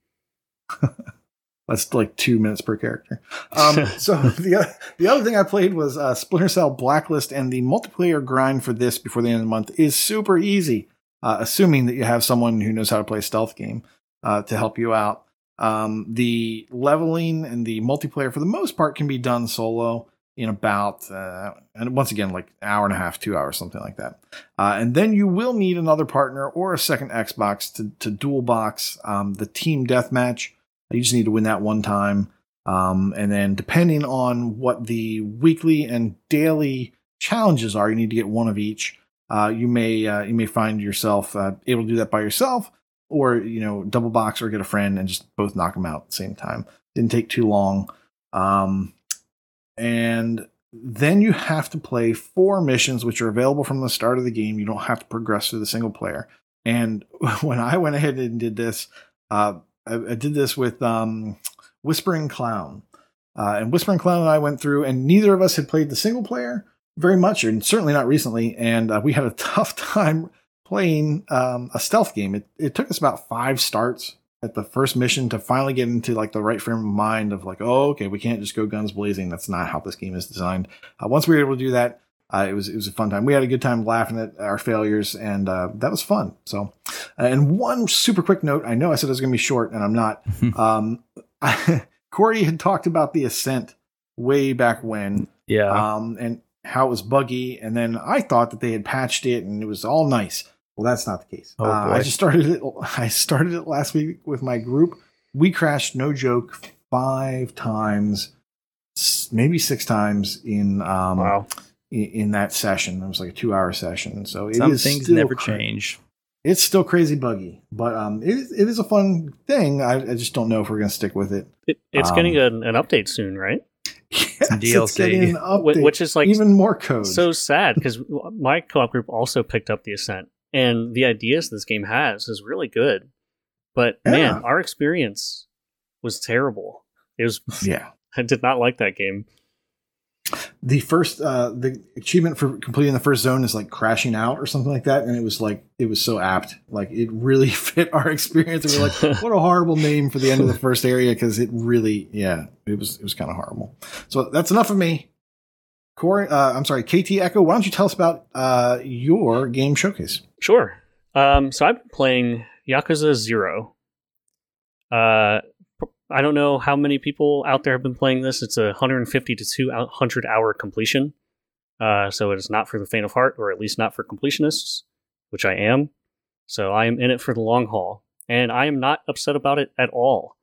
That's like two minutes per character. Um, so the the other thing I played was uh, Splinter Cell Blacklist, and the multiplayer grind for this before the end of the month is super easy, uh, assuming that you have someone who knows how to play a stealth game uh, to help you out. Um, the leveling and the multiplayer, for the most part, can be done solo in about, uh, and once again, like an hour and a half, two hours, something like that. Uh, and then you will need another partner or a second Xbox to, to dual box um, the team deathmatch. You just need to win that one time. Um, and then depending on what the weekly and daily challenges are, you need to get one of each. Uh, you may uh, you may find yourself uh, able to do that by yourself, or you know double box or get a friend and just both knock them out at the same time. Didn't take too long. Um, and then you have to play four missions, which are available from the start of the game. You don't have to progress through the single player. And when I went ahead and did this, uh, I, I did this with um, Whispering Clown. Uh, and Whispering Clown and I went through, and neither of us had played the single player very much, and certainly not recently. And uh, we had a tough time playing um, a stealth game. It, it took us about five starts at the first mission to finally get into like the right frame of mind of like, oh, okay, we can't just go guns blazing. That's not how this game is designed. Uh, once we were able to do that, uh, it was it was a fun time. We had a good time laughing at our failures, and uh, that was fun. So, uh, and one super quick note: I know I said it was going to be short, and I'm not. um, Corey had talked about the Ascent way back when, Yeah. um, and how it was buggy, and then I thought that they had patched it and it was all nice. Well, that's not the case. Oh, uh, I just started it. I started it last week with my group. We crashed, no joke, five times, maybe six times in um, Wow. in, in that session. It was like a two hour session. So it Some is things never cra- change. It's still crazy buggy, but um, it is, it is a fun thing. I, I just don't know if we're going to stick with it. It, it's Um, getting an, an update soon, right? Yes, it's DLC. getting an update, Which is like even more code. so sad because my co-op group also picked up the Ascent, and the ideas this game has is really good. But Yeah. man, our experience was terrible. It was yeah, I did not like that game. the first uh, the achievement for completing the first zone is like crashing out or something like that, and it was like it was so apt. Like it really fit our experience. And we we're like, what a horrible name for the end of the first area because it really, yeah, it was it was kind of horrible. So that's enough of me. Corey, uh, I'm sorry, KT Echo. Why don't you tell us about uh, your game showcase? Sure. Um, so I've been playing Yakuza Zero. Uh, I don't know how many people out there have been playing this. It's a 150 to 200 hour completion. Uh, so it is not for the faint of heart, or at least not for completionists, which I am. So I am in it for the long haul, and I am not upset about it at all.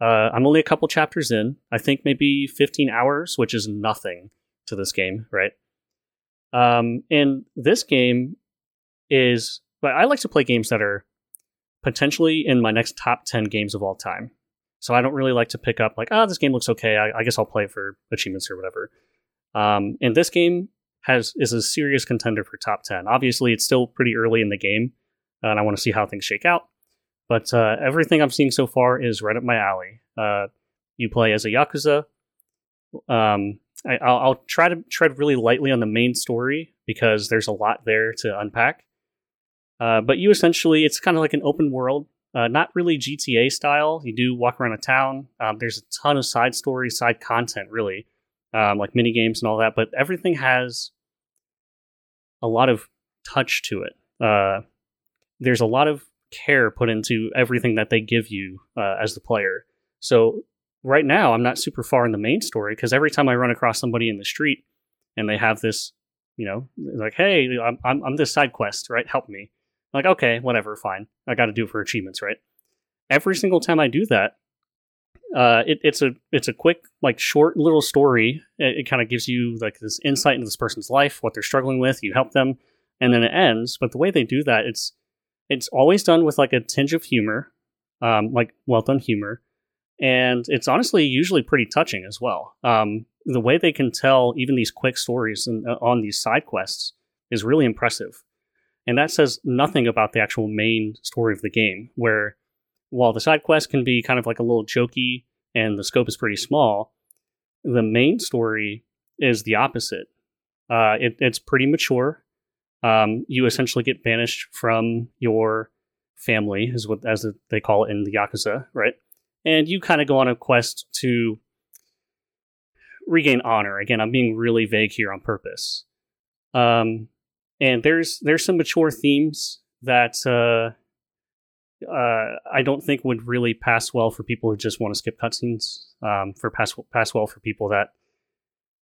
Uh, I'm only a couple chapters in. I think maybe 15 hours, which is nothing to this game, right? Um, and this game is, but I like to play games that are potentially in my next top 10 games of all time. So I don't really like to pick up like, oh, this game looks okay. I, I guess I'll play for achievements or whatever. Um, and this game has is a serious contender for top 10. Obviously, it's still pretty early in the game, and I want to see how things shake out. But uh, everything I'm seeing so far is right up my alley. Uh, you play as a yakuza. Um, I, I'll, I'll try to tread really lightly on the main story because there's a lot there to unpack. Uh, but you essentially, it's kind of like an open world, uh, not really GTA style. You do walk around a town. Um, there's a ton of side stories, side content, really, um, like mini games and all that. But everything has a lot of touch to it. Uh, there's a lot of care put into everything that they give you uh, as the player. So right now, I'm not super far in the main story because every time I run across somebody in the street and they have this, you know, like, hey, I'm, I'm, I'm this side quest, right? Help me. I'm like, okay, whatever, fine. I got to do it for achievements, right? Every single time I do that, uh, it, it's a it's a quick like short little story. It, it kind of gives you like this insight into this person's life, what they're struggling with. You help them, and then it ends. But the way they do that, it's it's always done with like a tinge of humor, um, like well done humor, and it's honestly usually pretty touching as well. Um, the way they can tell even these quick stories uh, on these side quests is really impressive, and that says nothing about the actual main story of the game, where while the side quest can be kind of like a little jokey and the scope is pretty small, the main story is the opposite. Uh, it, it's pretty mature. Um, you essentially get banished from your family, is what as they call it in the yakuza, right? And you kind of go on a quest to regain honor. Again, I'm being really vague here on purpose. Um, and there's there's some mature themes that uh, uh, I don't think would really pass well for people who just want to skip cutscenes. Um, for pass pass well for people that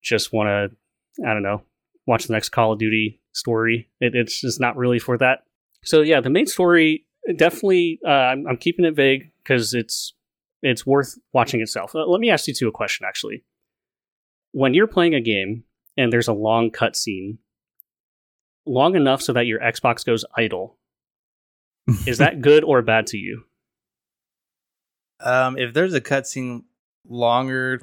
just want to, I don't know, watch the next Call of Duty story. It, it's just not really for that. So yeah, the main story definitely. Uh, I'm, I'm keeping it vague because it's it's worth watching itself. Uh, let me ask you two a question actually. When you're playing a game and there's a long cutscene, long enough so that your Xbox goes idle, is that good or bad to you? Um, if there's a cutscene longer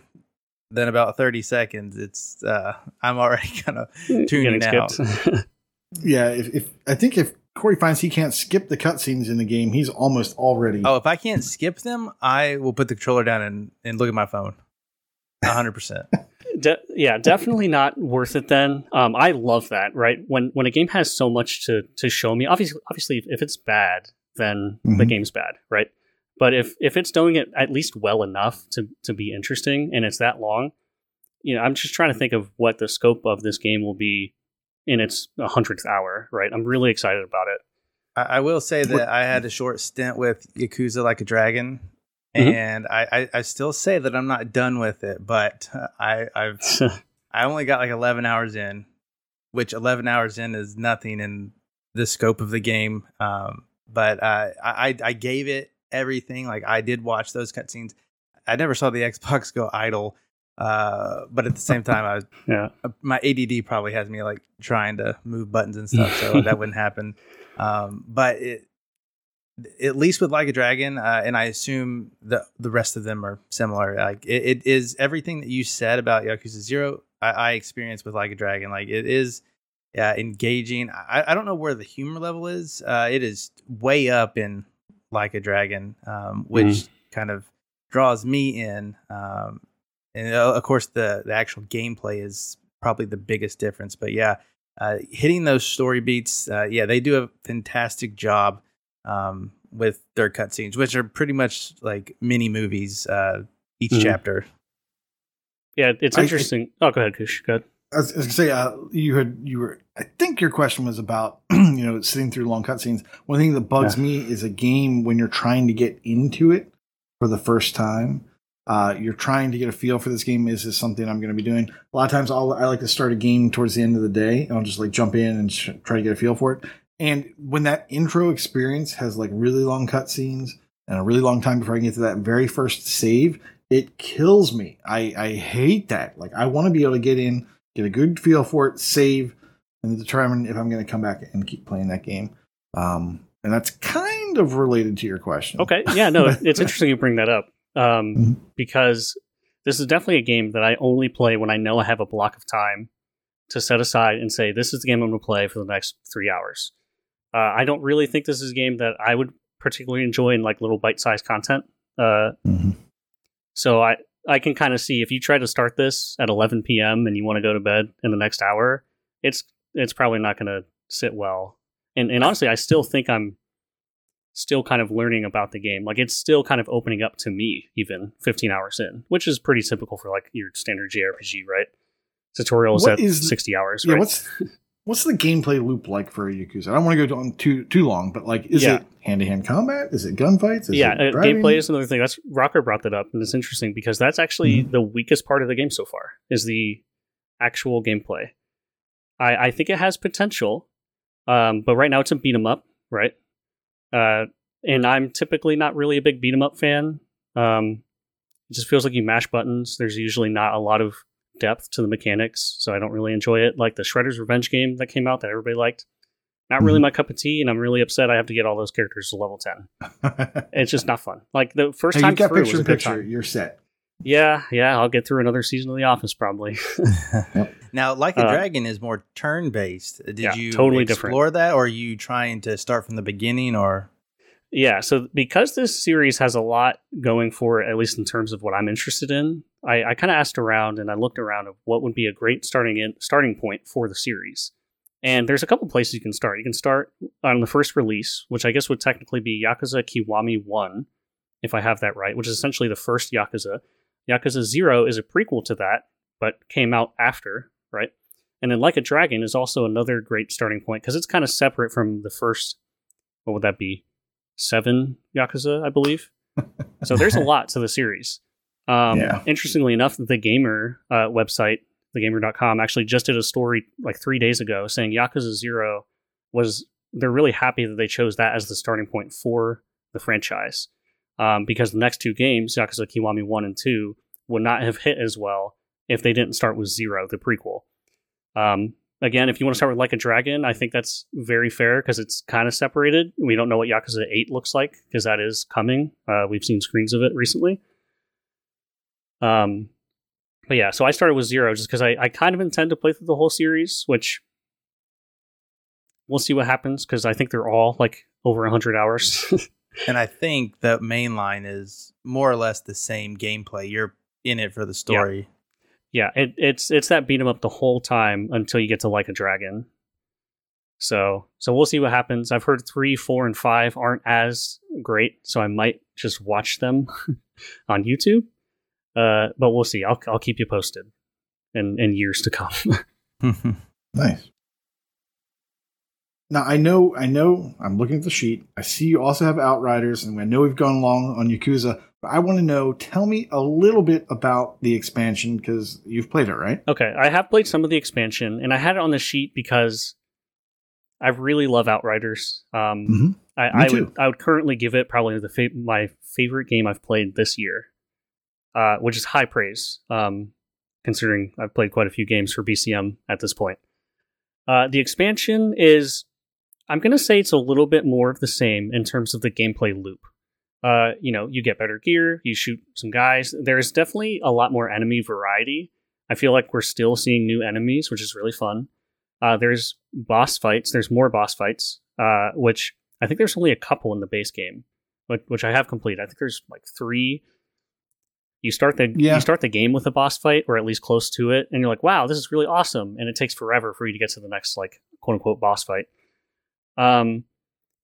than about 30 seconds, it's uh, I'm already kind of tuning out. yeah, if, if I think if Corey finds he can't skip the cutscenes in the game, he's almost already. Oh, if I can't skip them, I will put the controller down and, and look at my phone. 100%. De- yeah, definitely not worth it. Then um, I love that. Right when when a game has so much to to show me, obviously, obviously, if it's bad, then mm-hmm. the game's bad, right? But if if it's doing it at least well enough to to be interesting, and it's that long, you know, I'm just trying to think of what the scope of this game will be in its hundredth hour. Right, I'm really excited about it. I, I will say that I had a short stint with Yakuza Like a Dragon, Mm-hmm. and I, I, I, still say that I'm not done with it, but I I've I only got like 11 hours in, which 11 hours in is nothing in the scope of the game. Um, but uh, I I gave it everything. Like I did watch those cutscenes. I never saw the Xbox go idle, uh, but at the same time, I was yeah uh, my ADD probably has me like trying to move buttons and stuff, so that wouldn't happen. Um, but it at least with Like a Dragon, uh, and I assume the the rest of them are similar. Like it, it is everything that you said about Yakuza Zero. I, I experienced with Like a Dragon. Like it is uh, engaging. I, I don't know where the humor level is. Uh, it is way up in Like a Dragon, um, which mm. kind of draws me in. Um, and uh, of course, the the actual gameplay is probably the biggest difference. But yeah, uh, hitting those story beats, uh, yeah, they do a fantastic job um, with their cutscenes, which are pretty much like mini movies, uh, each mm-hmm. chapter. Yeah, it's interesting. I, I, oh, go ahead, Kush. Go ahead. I was, I was gonna say uh, you had you were. I think your question was about you know sitting through long cutscenes. One thing that bugs yeah. me is a game when you're trying to get into it for the first time. Uh, you're trying to get a feel for this game. Is this something I'm going to be doing? A lot of times, I'll, I like to start a game towards the end of the day, and I'll just like jump in and sh- try to get a feel for it. And when that intro experience has like really long cutscenes and a really long time before I get to that very first save, it kills me. I, I hate that. Like I want to be able to get in, get a good feel for it, save, and determine if I'm going to come back and keep playing that game. Um, and that's kind of related to your question. Okay. Yeah. No, it's interesting you bring that up um, mm-hmm. because this is definitely a game that I only play when I know I have a block of time to set aside and say, this is the game I'm going to play for the next three hours. Uh, I don't really think this is a game that I would particularly enjoy in like little bite-sized content. Uh, mm-hmm. So I I can kind of see if you try to start this at 11 p.m. and you want to go to bed in the next hour, it's it's probably not going to sit well. And and honestly, I still think I'm still kind of learning about the game. Like it's still kind of opening up to me even 15 hours in, which is pretty typical for like your standard JRPG, right? Tutorials What at is- 60 hours, Yeah, right? what's what's the gameplay loop like for a Yakuza? I don't want to go on too too long, but like, is Yeah. it hand to hand combat? Is it gunfights? Is yeah, it uh, driving? gameplay is another thing. That's Rocker brought that up, and it's interesting because that's actually Mm-hmm. the weakest part of the game so far is the actual gameplay. I, I think it has potential, um, but right now it's a beat 'em up, right? Uh, and I'm typically not really a big beat 'em up fan. Um, it just feels like you mash buttons. There's usually not a lot of depth to the mechanics, so I don't really enjoy it. Like the Shredder's Revenge game that came out that everybody liked, not really Mhm. my cup of tea, and I'm really upset I have to get all those characters to level ten. It's just not fun. Like the first hey, time you've got through was picture a in good picture. time. You're set. Yeah, yeah, I'll get through another season of The Office probably. now, like a Uh, dragon is more turn based. Did yeah, you totally different. explore that, or are you trying to start from the beginning? Or yeah, so because this series has a lot going for it, at least in terms of what I'm interested in, I, I kind of asked around and I looked around of what would be a great starting in starting point for the series. And there's a couple places you can start. You can start on the first release, which I guess would technically be Yakuza Kiwami 1, if I have that right, which is essentially the first Yakuza. Yakuza 0 is a prequel to that, but came out after, right? And then Like a Dragon is also another great starting point because it's kind of separate from the first, what would that be? Seven Yakuza, I believe. so there's a lot to the series. Um, Yeah. Interestingly enough, the Gamer uh, website, thegamer.com, actually just did a story like three days ago saying Yakuza 0 was, they're really happy that they chose that as the starting point for the franchise. Um, because the next two games, Yakuza Kiwami 1 and 2, would not have hit as well if they didn't start with Zero, the prequel. Um, again, if you want to start with Like a Dragon, I think that's very fair because it's kind of separated. We don't know what Yakuza 8 looks like because that is coming. Uh, we've seen screens of it recently. Um, but yeah, so I started with Zero just because I, I kind of intend to play through the whole series, which we'll see what happens because I think they're all like over 100 hours. and I think the main line is more or less the same gameplay. You're in it for the story. Yeah, it, it's it's that beat 'em up the whole time until you get to like a dragon. So so we'll see what happens. I've heard three, four, and five aren't as great, so I might just watch them on YouTube. Uh, but we'll see. I'll I'll keep you posted in in years to come. Nice. Now I know, I know. I'm looking at the sheet. I see you also have Outriders, and I know we've gone long on Yakuza. But I want to know. Tell me a little bit about the expansion because you've played it, right? Okay, I have played some of the expansion, and I had it on the sheet because I really love Outriders. Um, Mm-hmm. I, I would I would currently give it probably the fa- my favorite game I've played this year, uh, which is high praise, um, considering I've played quite a few games for BCM at this point. Uh, the expansion is, I'm going to say it's a little bit more of the same in terms of the gameplay loop. Uh, you know, you get better gear, you shoot some guys. There's definitely a lot more enemy variety. I feel like we're still seeing new enemies, which is really fun. Uh, there's boss fights. There's more boss fights, uh, which I think there's only a couple in the base game, which, which I have completed. I think there's like three. You start the Yeah. you start the game with a boss fight, or at least close to it, and you're like, "Wow, this is really awesome!" And it takes forever for you to get to the next like quote unquote boss fight. Um,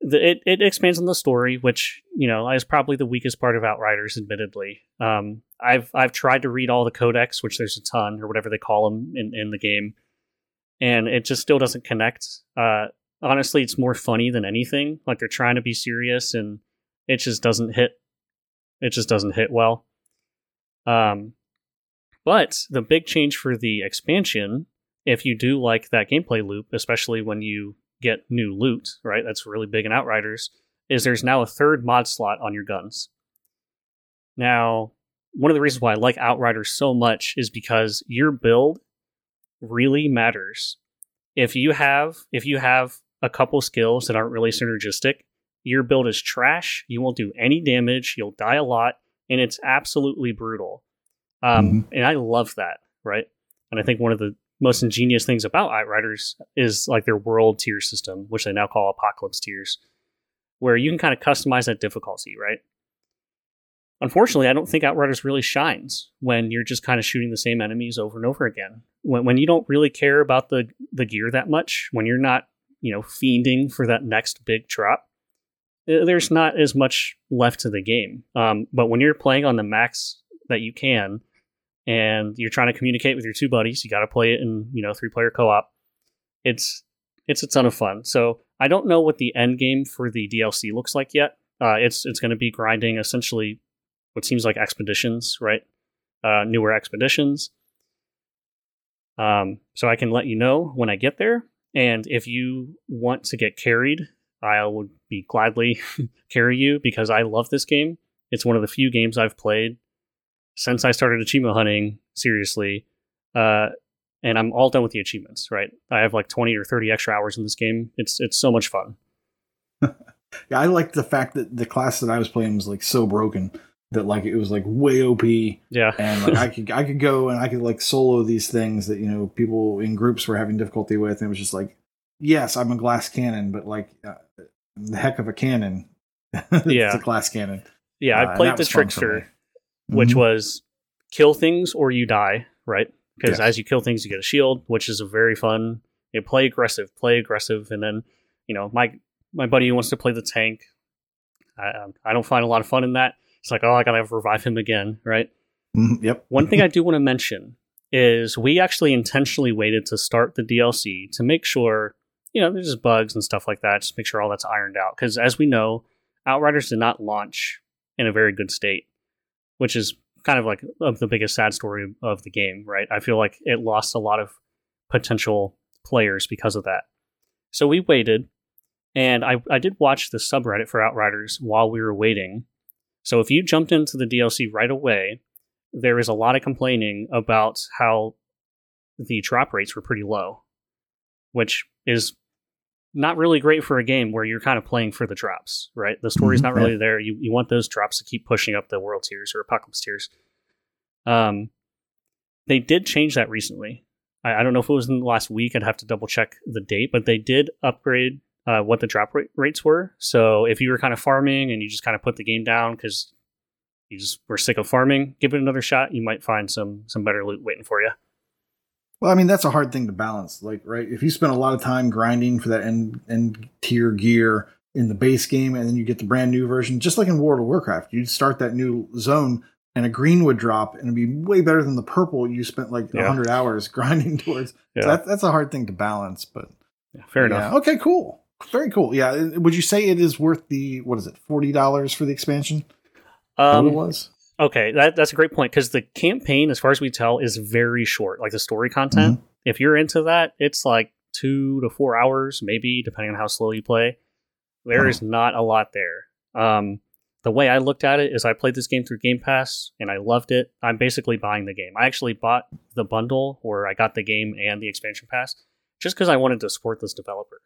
the, it it expands on the story, which you know is probably the weakest part of Outriders, admittedly. Um, I've I've tried to read all the codex, which there's a ton, or whatever they call them in in the game, and it just still doesn't connect. Uh, honestly, it's more funny than anything. Like they're trying to be serious, and it just doesn't hit. It just doesn't hit well. Um, but the big change for the expansion, if you do like that gameplay loop, especially when you get new loot, right? That's really big in Outriders. Is there's now a third mod slot on your guns. Now, one of the reasons why I like Outriders so much is because your build really matters. If you have if you have a couple skills that aren't really synergistic, your build is trash. You won't do any damage. You'll die a lot, and it's absolutely brutal. Um, And I love that, right? And I think one of the most ingenious things about Outriders is like their world tier system, which they now call Apocalypse tiers, where you can kind of customize that difficulty, right? unfortunately, I don't think Outriders really shines when you're just kind of shooting the same enemies over and over again. When when you don't really care about the the gear that much, when you're not you know fiending for that next big drop, eh, there's not as much left to the game. Um, but when you're playing on the max that you can, and you're trying to communicate with your two buddies, you got to play it in you know three player co op. It's it's a ton of fun. So I don't know what the end game for the DLC looks like yet. Uh, it's it's going to be grinding essentially what seems like expeditions, right? Uh, newer expeditions. Um, so I can let you know when I get there, and if you want to get carried, I would be gladly carry you because I love this game. It's one of the few games I've played since I started achievement hunting seriously. Uh, and I'm all done with the achievements, right? I have like 20 or 30 extra hours in this game. It's it's so much fun. yeah, I like the fact that the class that I was playing was like so broken that like it was like way OP. Yeah. and like I could I could go and I could like solo these things that, you know, people in groups were having difficulty with and it was just like yes, I'm a glass cannon, but like uh, the heck of a cannon. Yeah. it's a glass cannon. Yeah, Uh, I played that the was fun for me. trickster, which was kill things or you die, right? Because Yes. as you kill things, you get a shield, which is a very fun. You play aggressive, play aggressive, and then you know my my buddy who wants to play the tank. I um, I don't find a lot of fun in that. It's like oh I gotta revive him again, right? Mhm, Yep. One thing I do want to mention is we actually intentionally waited to start the DLC to make sure, you know, there's just bugs and stuff like that, just make sure all that's ironed out. Because as we know, Outriders did not launch in a very good state, which is kind of like the biggest sad story of the game, right? I feel like it lost a lot of potential players because of that. So we waited, and I, I did watch the subreddit for Outriders while we were waiting. So if you jumped into the DLC right away, there is a lot of complaining about how the drop rates were pretty low, which is not really great for a game where you're kind of playing for the drops, right? The story's Mhm, not really there. You you want those drops to keep pushing up the world tiers or apocalypse tiers. Um, they did change that recently. I, I don't know if it was in the last week. I'd have to double check the date, but they did upgrade uh, what the drop rate rates were. So if you were kind of farming and you just kind of put the game down because you just were sick of farming, give it another shot. You might find some some better loot waiting for you. Well, I mean, that's a hard thing to balance. Like, right, if you spend a lot of time grinding for that end end tier gear in the base game, and then you get the brand new version, just like in World of Warcraft, you'd start that new zone, and a green would drop, and it'd be way better than the purple you spent like a Yeah. hundred hours grinding towards. Yeah. So that, that's a hard thing to balance. But Yeah, fair yeah. enough. Okay, cool, very cool. Yeah, would you say it is worth the what is it, forty dollars for the expansion? Um, it was? Okay, that, that's a great point because the campaign, as far as we tell, is very short. Like the story content, if you're into that, it's like two to four hours, maybe depending on how slow you play. There Huh. is not a lot there. Um, the way I looked at it is, I played this game through Game Pass and I loved it. I'm basically buying the game. I actually bought the bundle where I got the game and the expansion pass just because I wanted to support this developer.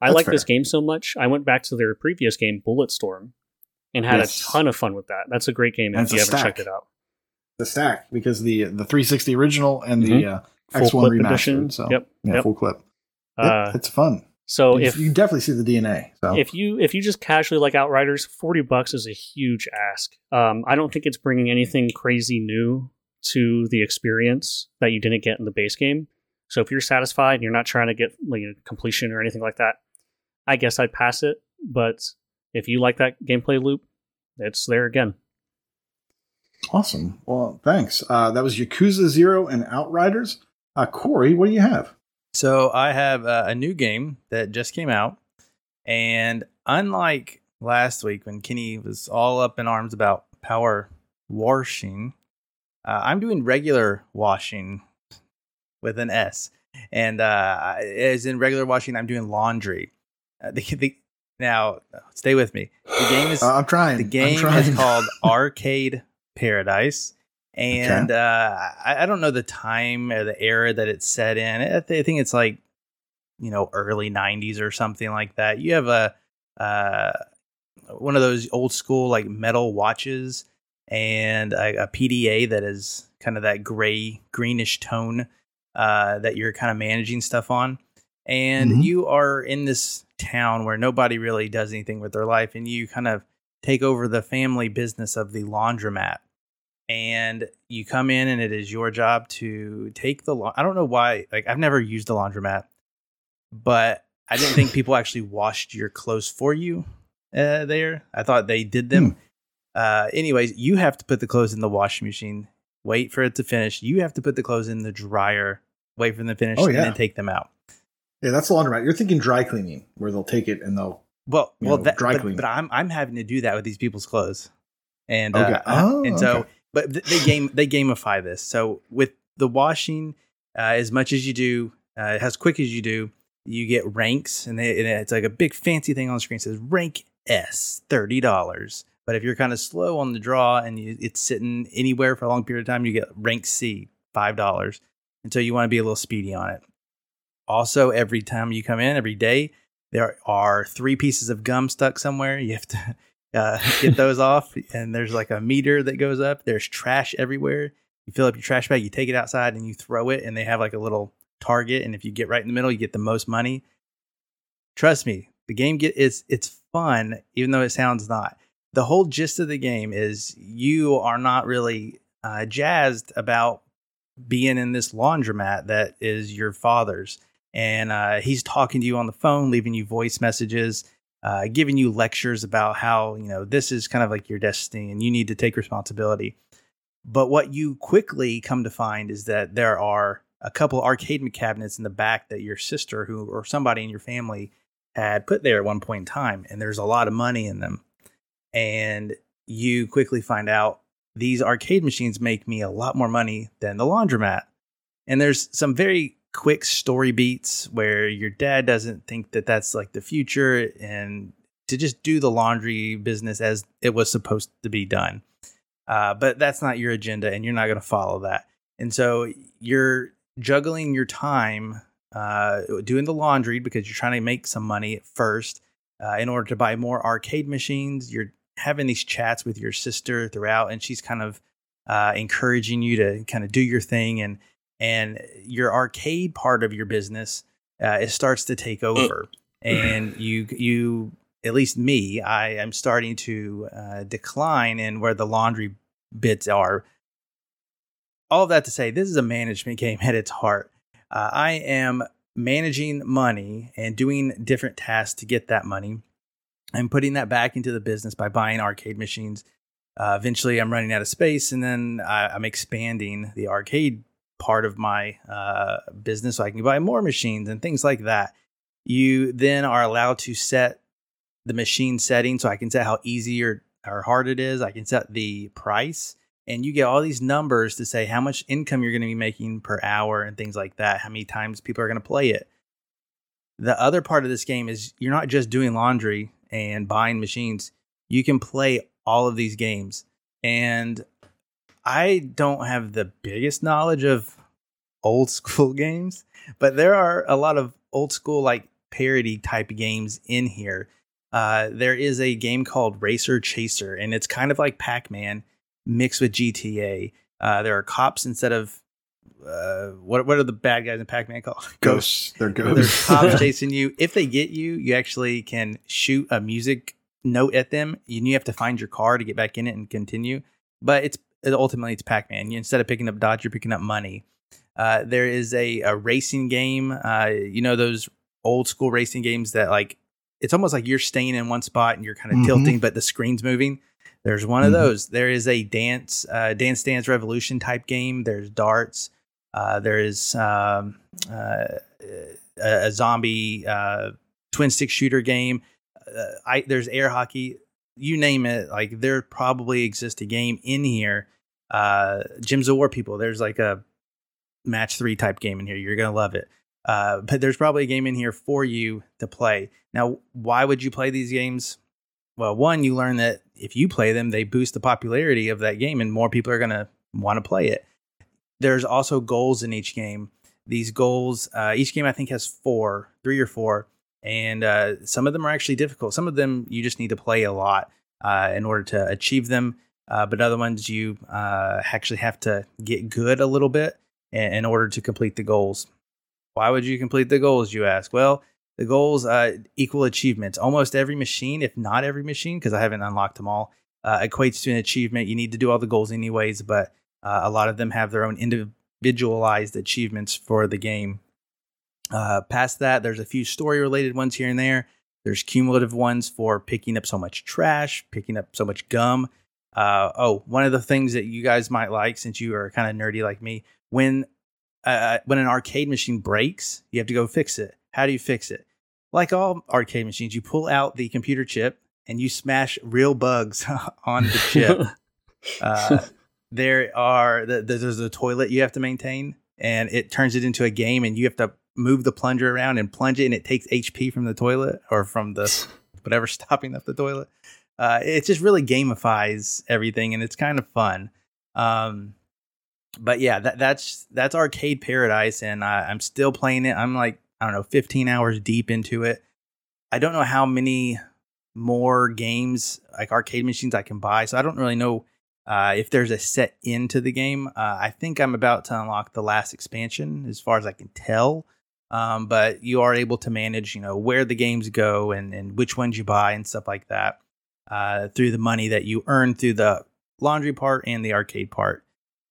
I like this game so much. I went back to their previous game, Bulletstorm, and had Yes. a ton of fun with that. That's a great game And if you haven't checked it out. The stack because the the 360 original and the uh, Full X1 clip remastered. edition. So Yep. yeah, Yep. full clip. Uh, it's fun. so you, if you definitely see the DNA. So if you if you just casually like Outriders, forty bucks is a huge ask. Um, I don't think it's bringing anything crazy new to the experience that you didn't get in the base game. So if you're satisfied and you're not trying to get like completion or anything like that, I guess I'd pass it. But if you like that gameplay loop, it's there again. awesome. Well, thanks. Uh, that was Yakuza Zero and Outriders. Uh, Corey, what do you have? So I have uh, a new game that just came out, and unlike last week when Kenny was all up in arms about power washing, uh, I'm doing regular washing with an S, and uh, as in regular washing, I'm doing laundry. Uh, the, the, now, stay with me. The game is Uh, I'm trying. the game trying. is called Arcade Paradise, and uh, I, I don't know the time or the era that it's set in. I, th- I think it's like you know early '90s or something like that. You have a uh, one of those old school like metal watches and a, a PDA that is kind of that gray greenish tone uh, that you're kind of managing stuff on, and Mhm. you are in this town where nobody really does anything with their life, and you kind of take over the family business of the laundromat. And you come in, and it is your job to take the. La- I don't know why. Like I've never used a laundromat, but I didn't think people actually washed your clothes for you uh, there. I thought they did them. Hmm. Uh, anyways, you have to put the clothes in the washing machine, wait for it to finish. You have to put the clothes in the dryer, wait for them to finish, Oh, and yeah. then take them out. Yeah, that's the laundromat. You're thinking dry cleaning, where they'll take it and they'll. Well, well, know, that, dry but, clean. but I'm I'm having to do that with these people's clothes, and Okay. uh, Oh, and so, okay. but they game they gamify this. So with the washing, uh, as much as you do, uh, as quick as you do, you get ranks, and, they, and it's like a big fancy thing on the screen that says rank S, thirty dollars. But if you're kind of slow on the draw and you, it's sitting anywhere for a long period of time, you get rank C, five dollars. And so you want to be a little speedy on it. Also, every time you come in, every day, there are three pieces of gum stuck somewhere. You have to uh, get those off, and there's like a meter that goes up. There's trash everywhere. You fill up your trash bag, you take it outside, and you throw it, and they have like a little target. And if you get right in the middle, you get the most money. Trust me, the game get it's it's fun, even though it sounds not. The whole gist of the game is you are not really uh, jazzed about being in this laundromat that is your father's and uh, he's talking to you on the phone, leaving you voice messages, uh, giving you lectures about how you know this is kind of like your destiny and you need to take responsibility. But what you quickly come to find is that there are a couple arcade cabinets in the back that your sister, who or somebody in your family, had put there at one point in time, and there's a lot of money in them. And you quickly find out these arcade machines make me a lot more money than the laundromat. And there's some very quick story beats where your dad doesn't think that that's like the future and to just do the laundry business as it was supposed to be done. Uh, but that's not your agenda and you're not going to follow that. And so you're juggling your time uh, doing the laundry because you're trying to make some money at first uh, in order to buy more arcade machines. You're having these chats with your sister throughout, and she's kind of uh, encouraging you to kind of do your thing and and your arcade part of your business uh, it starts to take over. And you you at least me i am starting to uh, decline in where the laundry bits are. All of that to say this is a management game at its heart. Uh, i am managing money and doing different tasks to get that money. I'm putting that back into the business by buying arcade machines. Uh, eventually i'm running out of space and then I, i'm expanding the arcade part of my uh, business so I can buy more machines and things like that. You then are allowed to set the machine setting so I can set how easy or, or hard it is. I can set the price and you get all these numbers to say how much income you're going to be making per hour and things like that, how many times people are going to play it. The other part of this game is you're not just doing laundry and buying machines, you can play all of these games. And I don't have the biggest knowledge of old school games, but there are a lot of old school like parody type games in here. Uh, there is a game called Racer Chaser, and it's kind of like Pac Man mixed with GTA. Uh, there are cops instead of uh, what? What are the bad guys in Pac Man called? Ghosts. They're ghosts. Ghosts. cops chasing you. If they get you, you actually can shoot a music note at them, and you have to find your car to get back in it and continue. But it's ultimately it's Pac-Man. Instead of picking up dodge, you're picking up money. Uh, there is a, a racing game. Uh, you know those old school racing games that like it's almost like you're staying in one spot and you're kind of Mhm. tilting, but the screen's moving. There's one of Mhm. those. There is a dance, uh, Dance Dance Revolution type game. There's darts. Uh, there is um, uh, a, a zombie uh, twin stick shooter game. Uh, I there's air hockey. You name it, like there probably exists a game in here. Uh, Gems of War people. There's like a match three type game in here. You're gonna love it. Uh, but there's probably a game in here for you to play. Now, why would you play these games? Well, one, you learn that if you play them, they boost the popularity of that game, and more people are gonna want to play it. There's also goals in each game. These goals, uh, each game I think has four, three or four, and uh, some of them are actually difficult. Some of them you just need to play a lot uh, in order to achieve them. Uh, but other ones you uh, actually have to get good a little bit in, in order to complete the goals. Why would you complete the goals, you ask? Well, The goals uh, equal achievements. Almost every machine, if not every machine, because I haven't unlocked them all, uh, equates to an achievement. You need to do all the goals anyways, but a lot of them have their own individualized achievements for the game. Uh, past that, there's a few story related ones here and there. There's cumulative ones for picking up so much trash, picking up so much gum. Uh, oh, one of the things that you guys might like, since you are kind of nerdy like me, when uh, when an arcade machine breaks, you have to go fix it. How do you fix it? like all arcade machines, you pull out the computer chip and you smash real bugs on the chip. uh, there are the, there's a toilet you have to maintain, and it turns it into a game, and you have to move the plunger around and plunge it, and it takes HP from the toilet or from the whatever stopping up the toilet. Uh, it just really gamifies everything, and it's kind of fun. Um, but yeah, that, that's that's arcade paradise, and I, I'm still playing it. I'm like I don't know, 15 hours deep into it. I don't know how many more games like arcade machines I can buy. So I don't really know uh, if there's a set into the game. Uh, I think I'm about to unlock the last expansion as far as I can tell. Um, but you are able to manage, you know, where the games go and, and which ones you buy and stuff like that uh, through the money that you earn through the laundry part and the arcade part.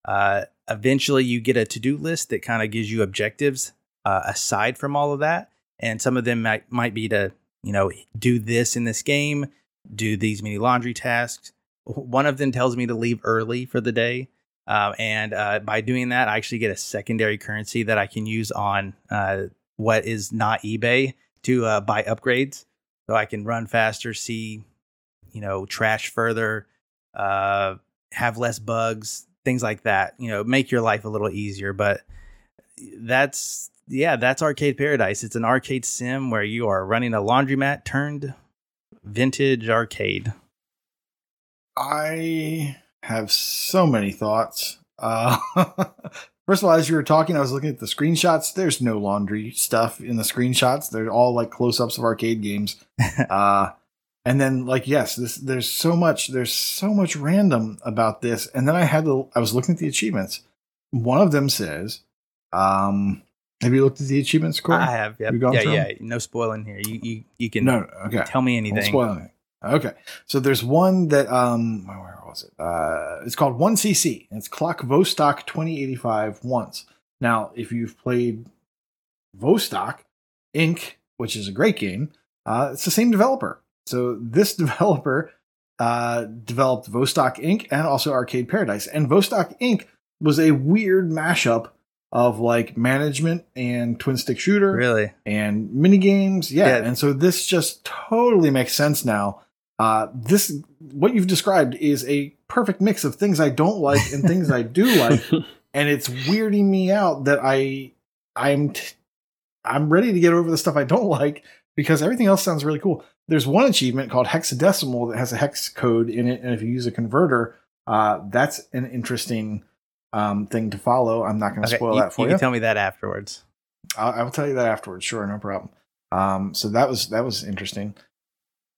Uh, eventually, you get a to do list that kind of gives you objectives uh, aside from all of that. And some of them might, might be to, you know, do this in this game, do these many laundry tasks. One of them tells me to leave early for the day. Uh, and uh, by doing that, I actually get a secondary currency that I can use on uh, what is not eBay to uh, buy upgrades. So I can run faster, see, you know, trash further, uh, have less bugs, things like that. You know, make your life a little easier. But that's yeah, that's Arcade Paradise. It's an arcade sim where you are running a laundromat turned vintage arcade. I have so many thoughts. Uh, first of all, as you were talking, I was looking at the screenshots. There's no laundry stuff in the screenshots. They're all like close-ups of arcade games. uh, and then like yes, this there's so much there's so much random about this. And then I had to I was looking at the achievements. One of them says, um, have you looked at the achievement score? I have. Yep. You yeah, yeah. No spoiling here. You you you can no. Okay. Tell me anything. spoiling Okay. So there's one that um where was it? Uh, it's called One CC. It's Clock Vostok 2085 once. Now, if you've played Vostok Inc., which is a great game, uh, it's the same developer. So this developer uh, developed Vostok Inc. and also Arcade Paradise. And Vostok Inc. was a weird mashup of like management and twin stick shooter really and mini games yeah. yeah. and so this just totally makes sense now uh this what you've described is a perfect mix of things i don't like and things i do like and it's weirding me out that i i'm t- i'm ready to get over the stuff i don't like because everything else sounds really cool there's one achievement called hexadecimal that has a hex code in it and if you use a converter uh that's an interesting um, thing to follow. I'm not going to okay, spoil you, that for you. You can tell me that afterwards. I'll, I will tell you that afterwards. Sure, no problem. Um, so that was that was interesting.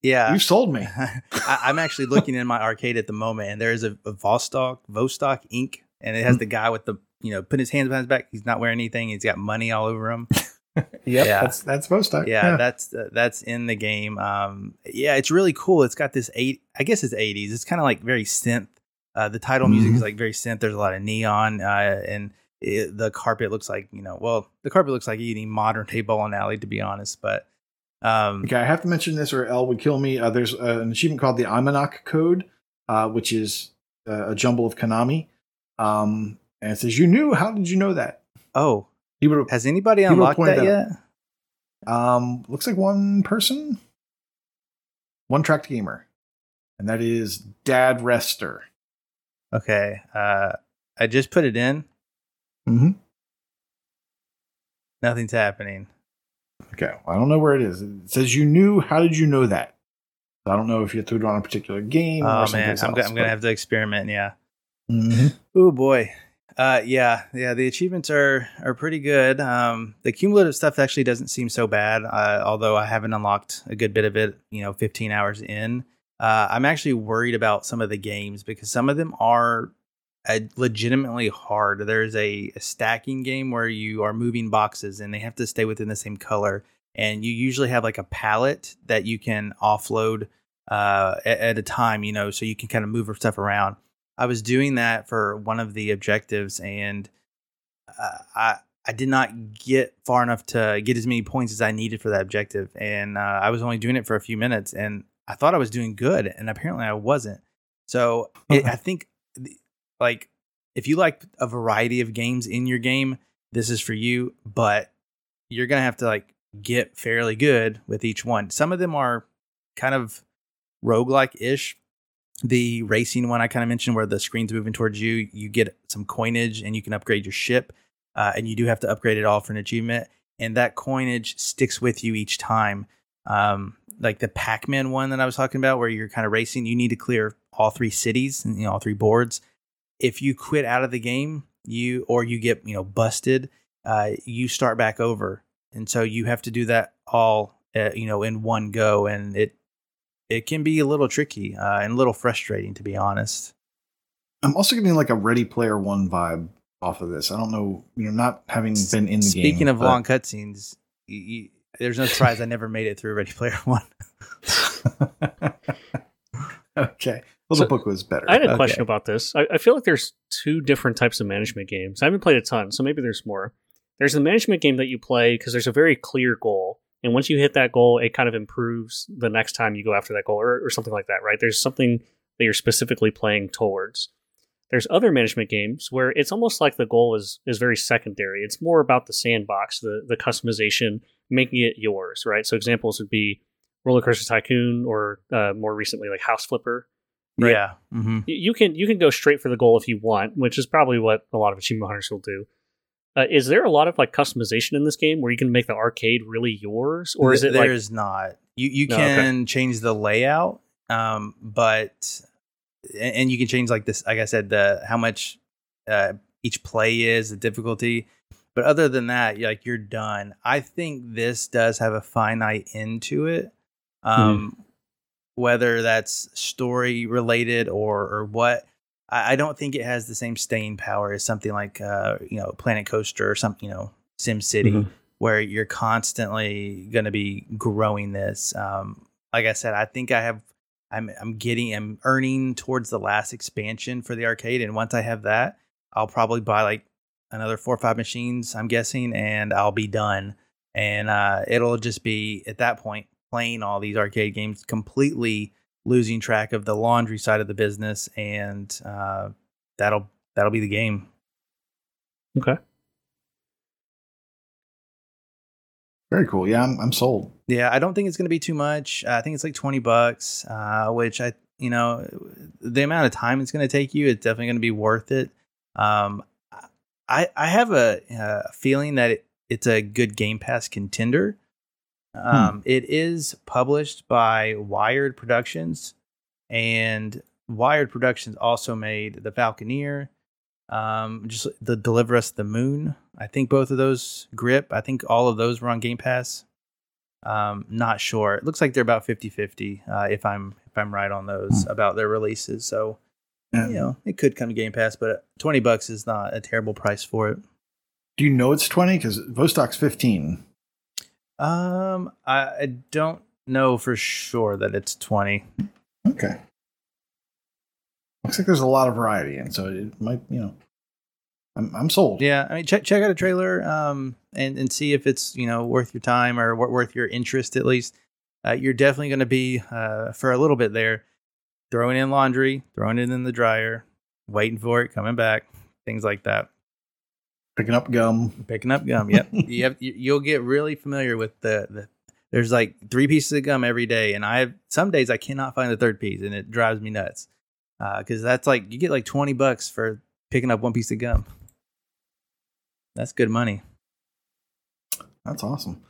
Yeah, you sold me. I, am actually looking in my arcade at the moment, and there is a, a Vostok Vostok Inc. and it has mm-hmm. the guy with the you know putting his hands behind his back. He's not wearing anything. He's got money all over him. yep, yeah, that's that's Vostok. Yeah, yeah, that's uh, that's in the game. Um, yeah, it's really cool. It's got this eight. I guess it's 80s. It's kind of like very synth uh, the title music mm-hmm. is like very synth. There's a lot of neon, uh, and it, the carpet looks like you know, well, the carpet looks like any modern day bowling alley, to be honest. But um, okay, I have to mention this, or L would kill me. Uh, there's uh, an achievement called the Almanac Code, uh, which is uh, a jumble of Konami, um, and it says, "You knew? How did you know that?" Oh, he would. Has anybody unlocked that, that yet? Um, looks like one person, one tracked gamer, and that is Dad Rester. Okay. Uh, I just put it in. Mm-hmm. Nothing's happening. Okay. Well, I don't know where it is. It says you knew. How did you know that? I don't know if you threw it on a particular game. Oh man, else, I'm, I'm gonna have to experiment. Yeah. Mm-hmm. Oh boy. Uh, yeah, yeah. The achievements are are pretty good. Um, the cumulative stuff actually doesn't seem so bad. Uh, although I haven't unlocked a good bit of it. You know, 15 hours in. Uh, I'm actually worried about some of the games because some of them are uh, legitimately hard. There's a, a, stacking game where you are moving boxes and they have to stay within the same color. and you usually have like a pallet that you can offload uh, at, at a time, you know, so you can kind of move stuff around. I was doing that for one of the objectives, and uh, I I did not get far enough to get as many points as I needed for that objective, and uh, I was only doing it for a few minutes, and I thought I was doing good, and apparently I wasn't. So it, I think, like, if you like a variety of games in your game, this is for you. But you're gonna have to like get fairly good with each one. Some of them are kind of roguelike ish. The racing one I kind of mentioned, where the screen's moving towards you, you get some coinage and you can upgrade your ship, uh, and you do have to upgrade it all for an achievement. And that coinage sticks with you each time. Um, like the Pac-Man one that I was talking about, where you're kind of racing, you need to clear all three cities and you know, all three boards. If you quit out of the game, you or you get you know busted, uh, you start back over, and so you have to do that all uh, you know in one go, and it it can be a little tricky uh, and a little frustrating to be honest. I'm also getting like a Ready Player One vibe off of this. I don't know, you know, not having been in the Speaking game. Speaking of long cutscenes, you, you, there's no surprise I never made it through Ready Player One. okay. Well, so the book was better. I had a Okay. question about this. I, I feel like there's two different types of management games. I haven't played a ton, so maybe there's more. There's the management game that you play because there's a very clear goal. And once you hit that goal, it kind of improves the next time you go after that goal or, or something like that, right? There's something that you're specifically playing towards. There's other management games where it's almost like the goal is is very secondary. It's more about the sandbox, the the customization, making it yours, right? So examples would be Roller Coaster Tycoon or uh, more recently like House Flipper. Right. Yeah. hmm You can you can go straight for the goal if you want, which is probably what a lot of achievement hunters will do. Uh, is there a lot of like customization in this game where you can make the arcade really yours, or is it like there's not you you No, okay. can change the layout um but and and you can change like this like i said the how much uh each play is the difficulty but other than that you're like you're done i think this does have a finite end to it um whether that's story related or or what I, I don't think it has the same staying power as something like uh you know planet coaster or something you know sim city Mhm. where you're constantly going to be growing this. Um, like I said, I think I have, I'm, I'm getting, I'm earning towards the last expansion for the arcade, and once I have that, I'll probably buy like another four or five machines. I'm guessing, and I'll be done. And uh, it'll just be at that point playing all these arcade games, completely losing track of the laundry side of the business, and uh, that'll that'll be the game. okay? Very cool. Yeah, I'm, I'm sold. Yeah, I don't think it's going to be too much. I think it's like 20 bucks, uh, which I, you know, the amount of time it's going to take you, it's definitely going to be worth it. Um, I, I have a, uh feeling that it, it's a good Game Pass contender. Um, It is published by Wired Productions, and Wired Productions also made The Falconeer, um, just the Deliver Us the Moon. I think both of those grip. I think all of those were on Game Pass. Um, not sure. It looks like they're about 50-50, uh, if I'm if I'm right on those about their releases. So Yeah. you know, it could come to Game Pass, but twenty bucks is not a terrible price for it. Do you know it's 20? Because Vostok's 15. Um, I, I don't know for sure that it's twenty. Okay. Looks like there's a lot of variety, and so it might, you know, I'm, I'm sold. Yeah, I mean, check check out a trailer, um, and and see if it's you know worth your time or wor- worth your interest at least. Uh, you're definitely going to be uh for a little bit there, throwing in laundry, throwing it in the dryer, waiting for it, coming back, things like that. Picking up gum. Picking up gum. Yep. you have, you, you'll get really familiar with the, the. There's like three pieces of gum every day, and I have some days I cannot find the third piece, and it drives me nuts. Because that's like you get like twenty bucks for picking up one piece of gum. That's good money. That's awesome.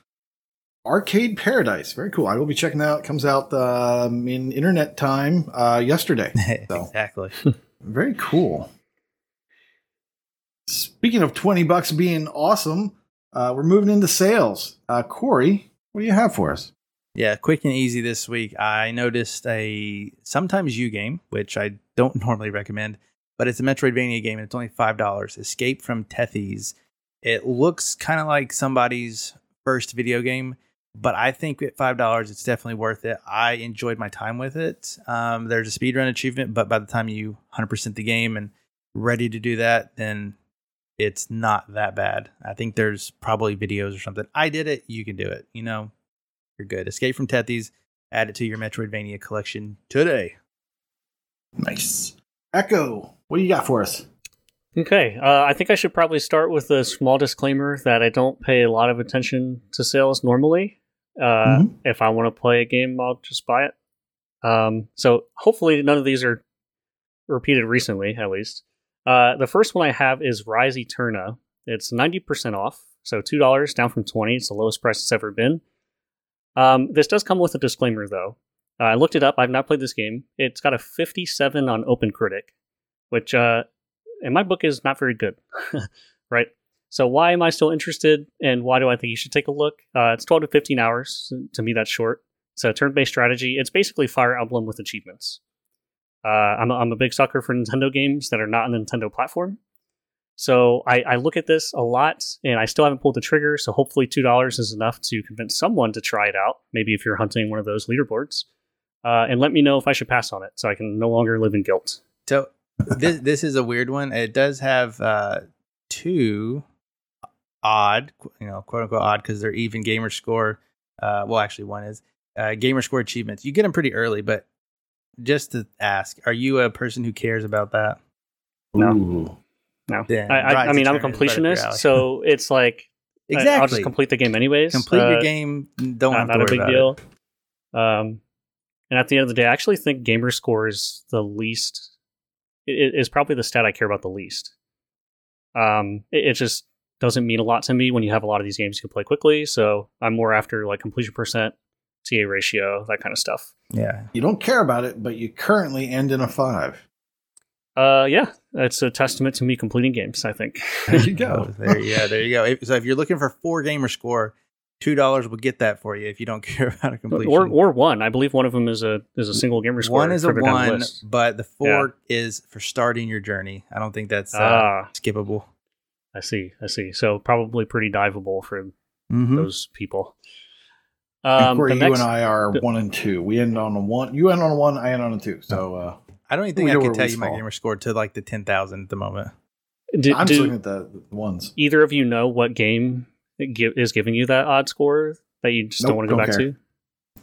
Arcade Paradise. Very cool. I will be checking that out. It comes out um, in internet time uh, yesterday. So. exactly. Very cool. Speaking of 20 bucks being awesome, uh, we're moving into sales. Uh, Corey, what do you have for us? Yeah, quick and easy this week. I noticed a sometimes you game, which I don't normally recommend, but it's a Metroidvania game and it's only five dollars. Escape from Tethys. It looks kind of like somebody's first video game, but I think at five dollars, it's definitely worth it. I enjoyed my time with it. Um, there's a speedrun achievement, but by the time you 100% the game and ready to do that, then it's not that bad. I think there's probably videos or something. I did it. You can do it. You know, you're good. Escape from Tethys. Add it to your Metroidvania collection today. Nice. Echo, what do you got for us? Okay, uh, I think I should probably start with a small disclaimer that I don't pay a lot of attention to sales normally. Uh, Mhm. If I want to play a game, I'll just buy it. Um, so hopefully none of these are repeated recently, at least. Uh, the first one I have is Rise Eterna. It's ninety percent off, so two dollars down from twenty. It's the lowest price it's ever been. Um, this does come with a disclaimer, though. Uh, I looked it up. I've not played this game. It's got a fifty-seven on OpenCritic, which uh, in my book is not very good, right? So why am I still interested, and why do I think you should take a look? Uh, it's 12 to 15 hours. To me, that's short. So turn-based strategy. It's basically Fire Emblem with achievements. Uh, I'm, a, I'm a big sucker for Nintendo games that are not on the Nintendo platform. So I, I look at this a lot, and I still haven't pulled the trigger. So hopefully, two dollars is enough to convince someone to try it out. Maybe if you're hunting one of those leaderboards, uh, and let me know if I should pass on it, so I can no longer live in guilt. So this this is a weird one. It does have uh, two odd, you know, quote unquote odd, because they're even gamer score. Uh, well, actually, one is uh, gamer score achievements. You get them pretty early, but just to ask, are you a person who cares about that? No. Ooh. No, Then I, I, I mean I'm a Eternal is right up your completionist, so it's like Exactly. I'll just complete the game anyways. Complete Uh, your game. Don't not, have to not worry a big about deal. it. Um, and at the end of the day, I actually think gamer score is the least. It is probably the stat I care about the least. Um, it, it just doesn't mean a lot to me when you have a lot of these games you can play quickly. So I'm more after like completion percent, TA ratio, that kind of stuff. Yeah. You don't care about it, but you currently end in a five. Uh, yeah, it's a testament to me completing games. I think. There you go. Oh, there, yeah, there you go. So if you're looking for four gamer score, two dollars will get that for you if you don't care about a completion. or or one. I believe one of them is a is a single gamer score. one is a further down the one, but the four is for starting your journey. I don't think that's uh, Ah, skippable. I see. I see. So probably pretty diveable for Mhm. those people. And Um, Corey, the you next, and I are one and two. We end on a one. You end on a one. I end on a two. So uh, I don't even think I can tell we you my gamer score to like the ten thousand at the moment. do, I'm just do looking at the, the ones. either of you know what game is giving you that odd score that you just Nope, don't want to go back care. to?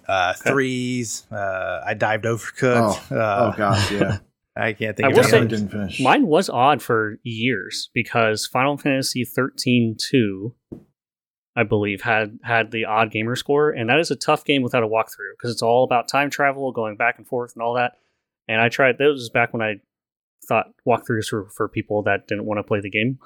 Uh, Okay. threes. Uh, I dived overcooked. uh, oh gosh, yeah. I can't think I of will say- didn't finish. Mine was odd for years because Final Fantasy 13 2, I believe, had had the odd gamer score, and that is a tough game without a walkthrough because it's all about time travel, going back and forth, and all that. And I tried. That was back when I thought walkthroughs were for people that didn't want to play the game.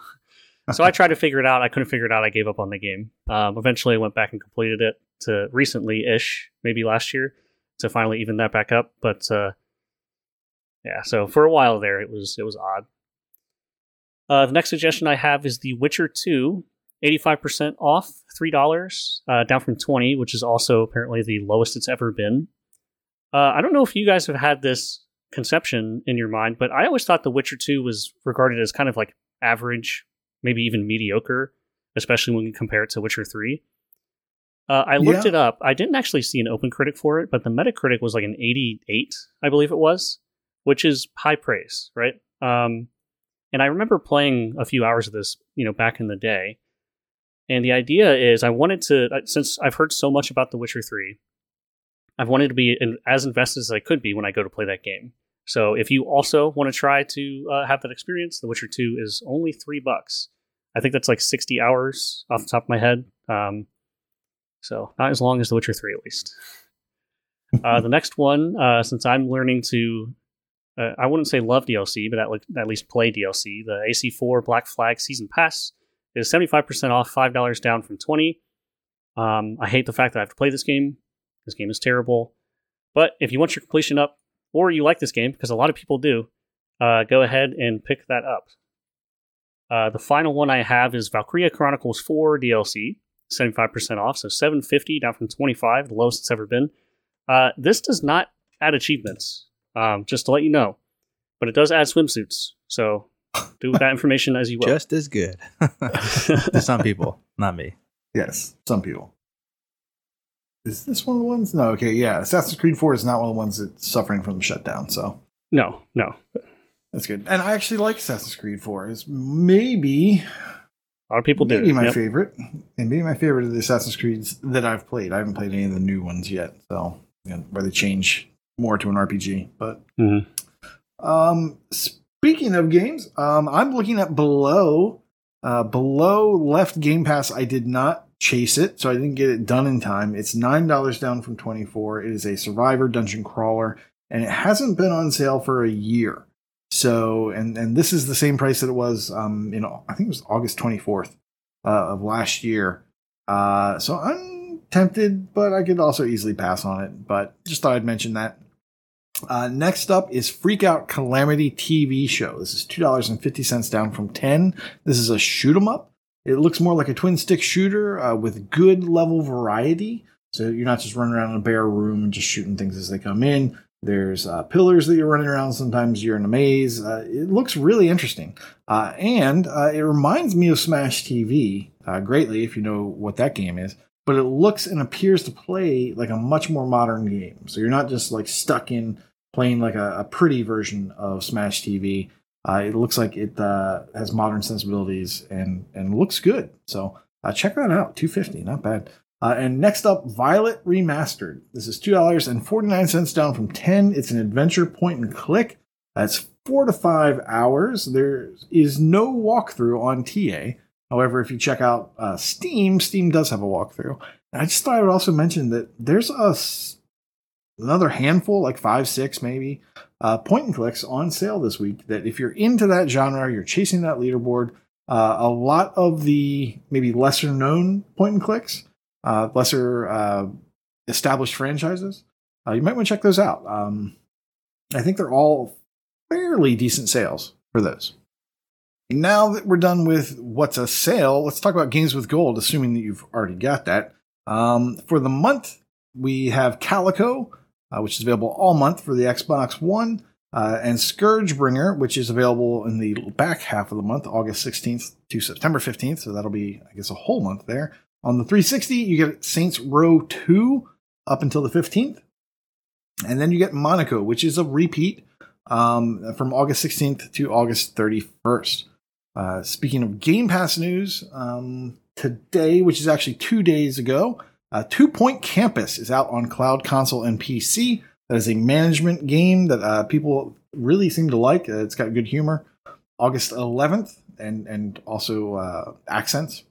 so I tried to figure it out. I couldn't figure it out. I gave up on the game. Um, eventually, I went back and completed it to recently ish, maybe last year, to finally even that back up. But uh, yeah, so for a while there, it was it was odd. Uh, the next suggestion I have is The Witcher 2, 85% off, $3, uh, down from 20 which is also apparently the lowest it's ever been. Uh, I don't know if you guys have had this conception in your mind, but I always thought The Witcher 2 was regarded as kind of like average, maybe even mediocre, especially when you compare it to Witcher 3. Uh, I looked Yeah. it up. I didn't actually see an open critic for it, but the Metacritic was like an 88, I believe it was, which is high praise, right? Um, and I remember playing a few hours of this, you know, back in the day. And the idea is, I wanted to, uh, since I've heard so much about The Witcher 3, I've wanted to be in, as invested as I could be when I go to play that game. So if you also want to try to uh, have that experience, The Witcher 2 is only three bucks. I think that's like 60 hours off the top of my head. Um, so not as long as The Witcher 3, at least. uh, the next one, uh, since I'm learning to uh, I wouldn't say love DLC, but at, le- at least play DLC. The AC4 Black Flag Season Pass is 75% off, $5 down from 20 um, I hate the fact that I have to play this game. This game is terrible. But if you want your completion up, or you like this game, because a lot of people do, uh, go ahead and pick that up. Uh, the final one I have is Valkyria Chronicles 4 DLC, 75% off, so 750 down from 25 the lowest it's ever been. Uh, this does not add achievements um, just to let you know. But it does add swimsuits, so do with that information as you will. Just as good to some people, not me. Yes, some people. is this one of the ones? No, okay, yeah. Assassin's Creed 4 is not one of the ones that's suffering from the shutdown, so No, no. that's good. And I actually like Assassin's Creed 4. It's maybe A lot of people do. maybe my Yep. favorite, and maybe my favorite of the Assassin's Creeds that I've played. I haven't played any of the new ones yet, so you know, where they change more to an RPG. But Mhm. um, speaking of games, um, I'm looking at below. Uh, below left Game Pass, I did not chase it, so I didn't get it done in time. It's nine dollars down from twenty four. It is a Survivor dungeon crawler, and it hasn't been on sale for a year. So, and and this is the same price that it was, um, know, I think it was August twenty fourth uh, of last year. Uh, so I'm tempted, but I could also easily pass on it. But just thought I'd mention that. Uh, next up is Freak Out Calamity TV show. This is two dollars and fifty cents down from ten. This is a shoot 'em up. It looks more like a twin stick shooter uh, with good level variety. So you're not just running around in a bare room and just shooting things as they come in. There's uh, pillars that you're running around. Sometimes you're in a maze. Uh, it looks really interesting, uh, and uh, it reminds me of Smash TV greatly. If you know what that game is, but it looks and appears to play like a much more modern game. So you're not just like stuck in playing like a, a pretty version of Smash TV. Uh, it looks like it uh, has modern sensibilities and and looks good. So uh, check that out. Two fifty, not bad. Uh, and next up, Violett Remastered. This is two dollars and forty nine cents down from ten. It's an adventure point and click. That's four to five hours. There is no walkthrough on TA. However, if you check out uh, Steam, Steam does have a walkthrough. And I just thought I would also mention that there's a another handful, like five, six maybe, uh, point and clicks on sale this week. That if you're into that genre, you're chasing that leaderboard. Uh, a lot of the maybe lesser known point and clicks, uh, lesser uh, established franchises, uh, you might want to check those out. Um, I think they're all fairly decent sales for those. Now that we're done with what's a sale, let's talk about games with gold, assuming that you've already got that. Um, for the month, we have Calico, uh, which is available all month for the Xbox One, uh, and Scourgebringer, which is available in the back half of the month, August 16th to September 15th. So that'll be, I guess, a whole month there. On the 360, you get Saints Row 2 up until the 15th. And then you get Monaco, which is a repeat um, from August 16th to August 31st. Uh, speaking of Game Pass news, um, today, which is actually two days ago, uh, Two Point Campus is out on cloud console and PC. That is a management game that uh, people really seem to like. Uh, it's got good humor. August 11th, and and also uh, accents.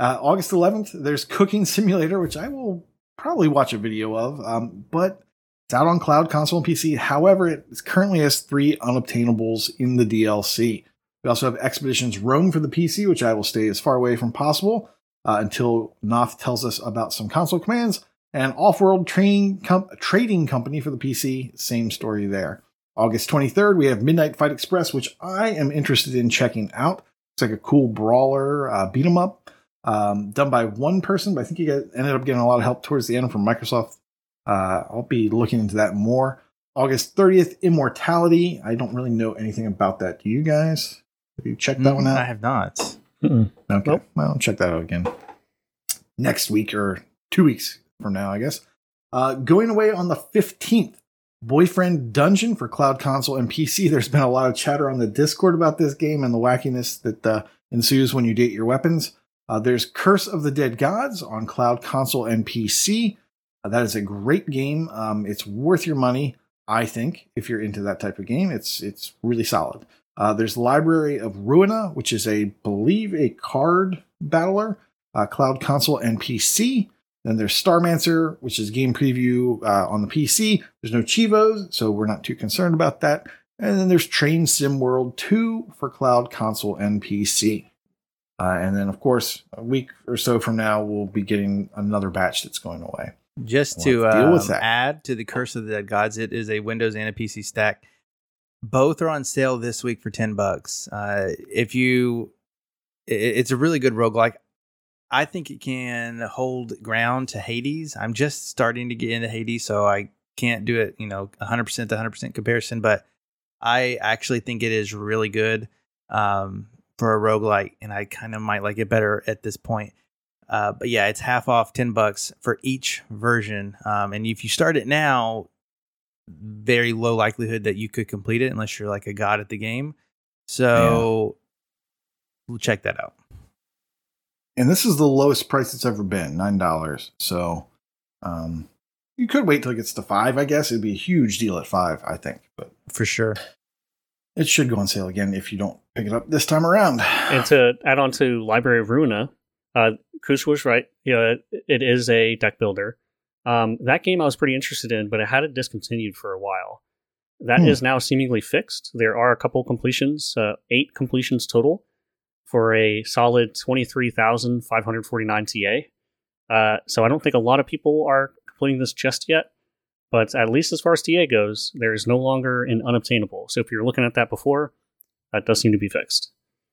Uh, August 11th, there's Cooking Simulator, which I will probably watch a video of, um, but it's out on cloud console and PC. However, it currently has three unobtainables in the DLC. We also have Expeditions Rome for the PC, which I will stay as far away from possible uh, until Noth tells us about some console commands. And Off-World Trading, Com- Trading Company for the PC, same story there. August 23rd, we have Midnight Fight Express, which I am interested in checking out. It's like a cool brawler uh, beat 'em up, um, done by one person, but I think he got, ended up getting a lot of help towards the end from Microsoft. Uh, I'll be looking into that more. August 30th, Immortality. I don't really know anything about that. Do you guys? Have you checked that one out? Mm, I have not. Okay. Nope. Well, I'll check that out again next week or two weeks from now, I guess. Uh, going away on the 15th, Boyfriend Dungeon for Cloud Console and PC. There's been a lot of chatter on the Discord about this game and the wackiness that uh, ensues when you date your weapons. Uh, there's Curse of the Dead Gods on Cloud Console and PC. Uh, that is a great game. Um, it's worth your money, I think, if you're into that type of game. It's it's really solid. Uh, there's Library of Ruina, which is a believe a card battler, uh, cloud console and PC. Then there's Starmancer, which is game preview uh, on the PC. There's no cheevos, so we're not too concerned about that. And then there's Train Sim World 2 for cloud console and PC. Uh, and then, of course, a week or so from now, we'll be getting another batch that's going away. Just We'll to to um, add to the Curse of the Dead Gods, it is a Windows and a PC stack. Both are on sale this week for ten bucks. Uh, if you, i- it's a really good roguelike. I think it can hold ground to Hades. I'm just starting to get into Hades, so I can't do it, you know, 100% to 100% comparison, but I actually think it is really good um, for a roguelike, and I kind of might like it better at this point. Uh, but yeah, it's half off, ten bucks for each version. Um, and if you start it now, very low likelihood that you could complete it unless you're like a god at the game. So we'll check that out. And this is the lowest price it's ever been, nine dollars. So um, you could wait till it gets to five. I guess it'd be a huge deal at five. I think, but For sure. it should go on sale again if you don't pick it up this time around. And to add on to Library of Ruina, uh, Kush was right. You know, it, it is a deck builder. Um, that game I was pretty interested in, but it had it discontinued for a while. That is Hmm. now seemingly fixed. There are a couple completions, uh, eight completions total, for a solid twenty three thousand five hundred forty nine TA. Uh, so I don't think a lot of people are completing this just yet. But at least as far as TA goes, there is no longer an unobtainable. So if you're looking at that before, that does seem to be fixed.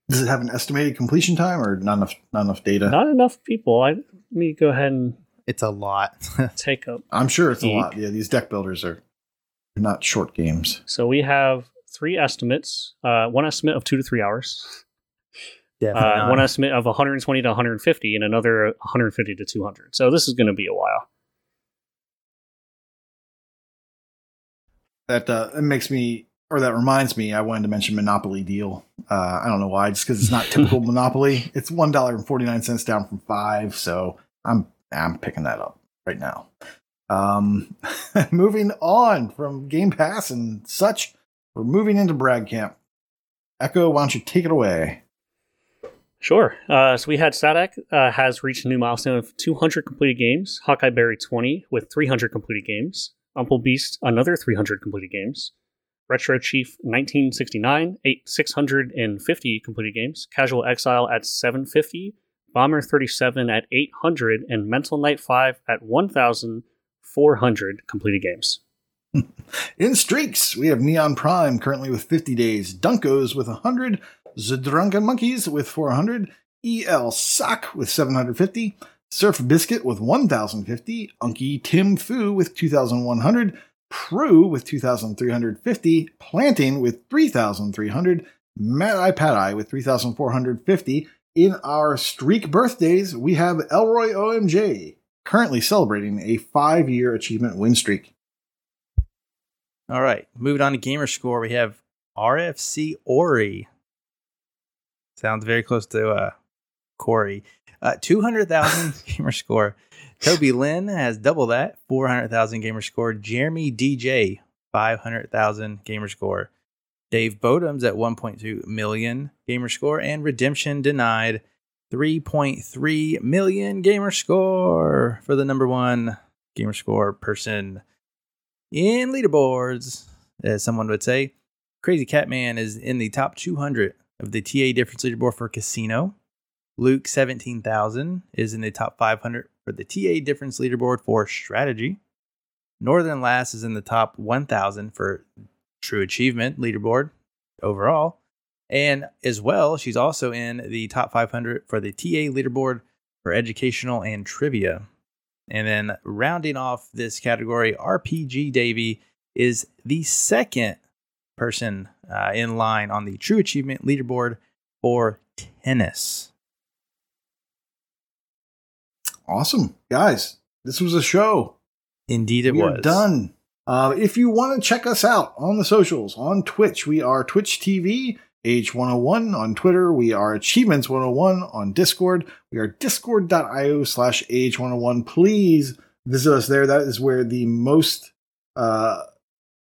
Does it have an estimated completion time or not enough? Not enough data. Not enough people. I, let me go ahead and It's a lot. take up. I'm sure it's a lot. Yeah, these deck builders are not short games. So we have three estimates. Uh, one estimate of two to three hours. Definitely Uh, one estimate of 120 to 150, and another 150 to 200. So this is going to be a while. That uh, it makes me, or that reminds me, I wanted to mention Monopoly Deal. Uh, I don't know why, just because it's not typical Monopoly. It's one dollar and forty nine cents down from five, so I'm I'm picking that up right now. Um, moving on from Game Pass and such, we're moving into Brag Camp. Echo, why don't you take it away? Sure. Uh, so we had Sadak uh, has reached a new milestone of 200 completed games. Hawkeye Berry 20 with 300 completed games. Umple Beast another 300 completed games. Retro Chief 1969 eight 650 completed games. Casual Exile at 750. Bomber 37 at 800 and Mental Knight 5 at 1,400 completed games. In streaks, we have Neon Prime currently with 50 days, Dunkos with 100, Zdrunken Monkeys with 400, EL Sock with 750, Surf Biscuit with 1050, Unky Tim Fu with 2100, Prue with 2350, Planting with 3300, Mad Eye Eye with 3450. In our streak birthdays, we have Elroy OMJ currently celebrating a five year achievement win streak. All right, moving on to gamer score, we have RFC Ori. Sounds very close to uh, Corey. Uh, 200,000 gamer score. Toby Lynn has double that, 400,000 gamer score. Jeremy DJ, 500,000 gamer score. Dave Bodum's at 1.2 million gamer score. And Redemption Denied, 3.3 million gamer score for the number one gamer score person in leaderboards, as someone would say. Crazy Catman is in the top 200 of the TA difference leaderboard for Casino. Luke 17,000 is in the top 500 for the TA difference leaderboard for Strategy. Northern Lass is in the top 1,000 for True Achievement leaderboard overall. And as well, she's also in the top 500 for the TA leaderboard for educational and trivia. And then rounding off this category, RPG Davy is the second person uh, in line on the True Achievement leaderboard for tennis. Awesome. Guys, this was a show. Indeed, it we was done. Uh, if you want to check us out on the socials, on Twitch, we are Twitch TV, AH101. On Twitter, we are Achievements101. On Discord, we are discord.io slash AH101. Please visit us there. That is where the most uh,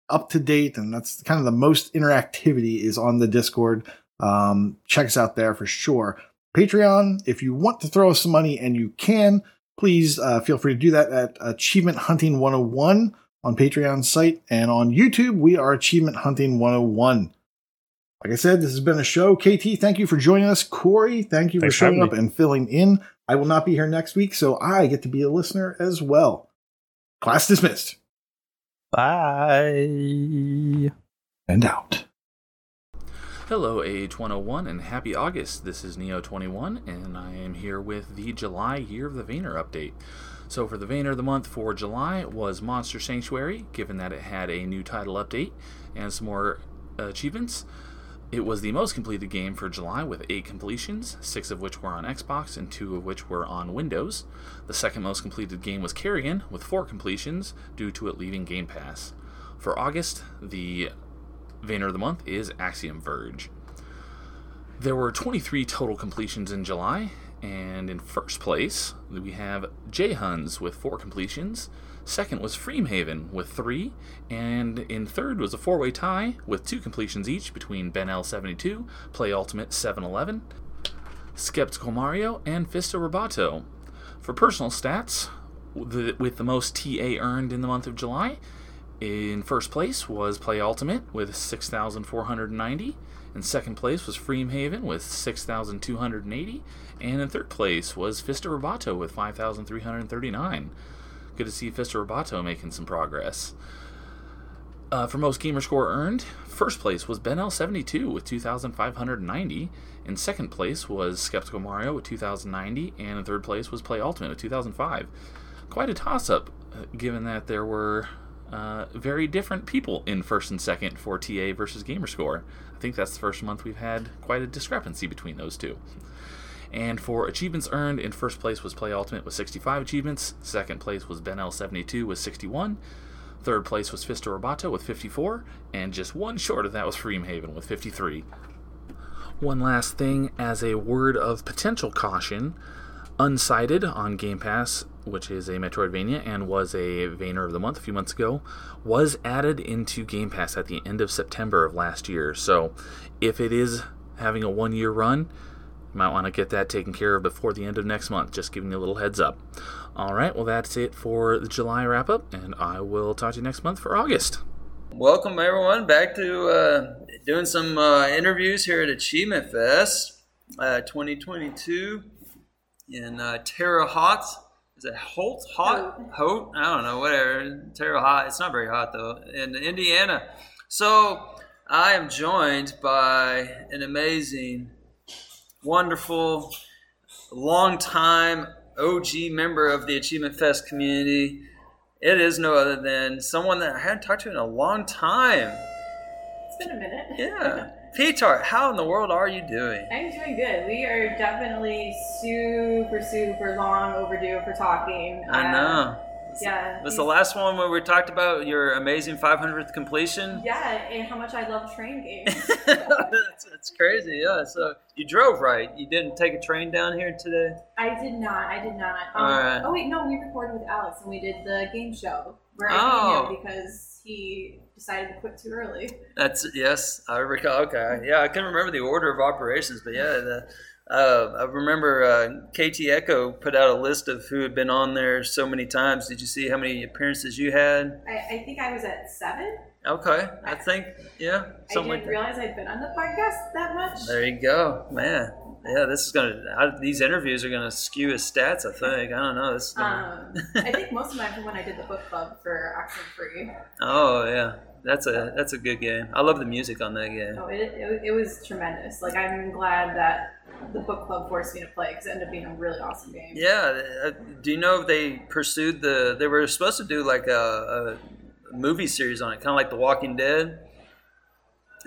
up to date and that's kind of the most interactivity is on the Discord. Um, check us out there for sure. Patreon, if you want to throw us some money and you can, please uh, feel free to do that at Achievement Hunting 101 on Patreon site and on YouTube. We are Achievement Hunting 101. Like I said, this has been a show. KT, thank you for joining us. Corey, thank you Thanks for for showing having up and filling in. I will not be here next week, so I get to be a listener as well. Class dismissed Bye. and out. Hello, Age 101, and happy August. This is Neo21, and I am here with the July Year of the Vayner update. So, for the Vayner of the month for July was Monster Sanctuary, given that it had a new title update and some more achievements. It was the most completed game for July with eight completions, six of which were on Xbox and two of which were on Windows. The second most completed game was Carrion with four completions due to it leaving Game Pass. For August, the Vayner of the Month is Axiom Verge. There were 23 total completions in July, and in first place, we have J Huns with four completions. Second was Freemhaven with three. And in third was a four way tie with two completions each between Ben L72, Play Ultimate 711, Skeptical Mario, and Fisto Roboto. For personal stats, the, with the most TA earned in the month of July, in first place was Play Ultimate with 6,490. In second place was Freemhaven with 6,280. And in third place was Fisto Roboto with 5,339. Good to see Fisto Roboto making some progress. Uh, for most gamer score earned, first place was Ben L72 with 2,590. In second place was Skeptical Mario with 2,090. And in third place was Play Ultimate with 2,005. Quite a toss up, uh, given that there were uh, very different people in first and second for TA versus Gamerscore. I think that's the first month we've had quite a discrepancy between those two. And for achievements earned, in first place was Play Ultimate with 65 achievements. Second place was Ben L72 with 61. Third place was Fisto Roboto with 54. And just one short of that was Freemhaven with 53. One last thing, as a word of potential caution, Unsighted on Game Pass, which is a Metroidvania and was a Vayner of the Month a few months ago, was added into Game Pass at the end of September of last year. So if it is having a one year run, might want to get that taken care of before the end of next month. Just giving you a little heads up. All right, well, that's it for the July wrap up, and I will talk to you next month for August. Welcome, everyone, back to uh, doing some uh, interviews here at Achievement Fest uh, 2022 in uh, Haute. Is it Holt? Hot? Holt? I don't know, whatever. Terre Haute. It's not very hot, though, in Indiana. So I am joined by an amazing, wonderful, long-time OG member of the Achievement Fest community. It is no other than someone that I hadn't talked to in a long time. It's been a minute. Yeah. Petar, how in the world are you doing? I'm doing good. We are definitely super, super long overdue for talking. I Uh, know. Yeah. Was the last one where we talked about your amazing 500th completion? Yeah, and how much I love train games. that's, that's crazy, yeah. So you drove right. You didn't take a train down here today? I did not. I did not. Um, Alright. Oh wait, no, we recorded with Alex and we did the game show where I Oh. because he decided to quit too early. That's yes, I recall. Okay, yeah, I couldn't remember the order of operations, but yeah, the, uh, I remember uh, KT Echo put out a list of who had been on there so many times. Did you see how many appearances you had? I, I think I was at seven. Okay, I think yeah, I didn't like realize I'd been on the podcast that much. There you go, man. Yeah, this is gonna. I, these interviews are gonna skew his stats. I think. I don't know. This. Is gonna, Um, I think most of mine from when I did the book club for Oxen Free. oh yeah, that's a that's a good game. I love the music on that game. Oh, it, it, it was tremendous. Like, I'm glad that the book club forced me to play because it ended up being a really awesome game. Yeah. uh, Do you know if they pursued the? They were supposed to do like a, a movie series on it, kind of like The Walking Dead.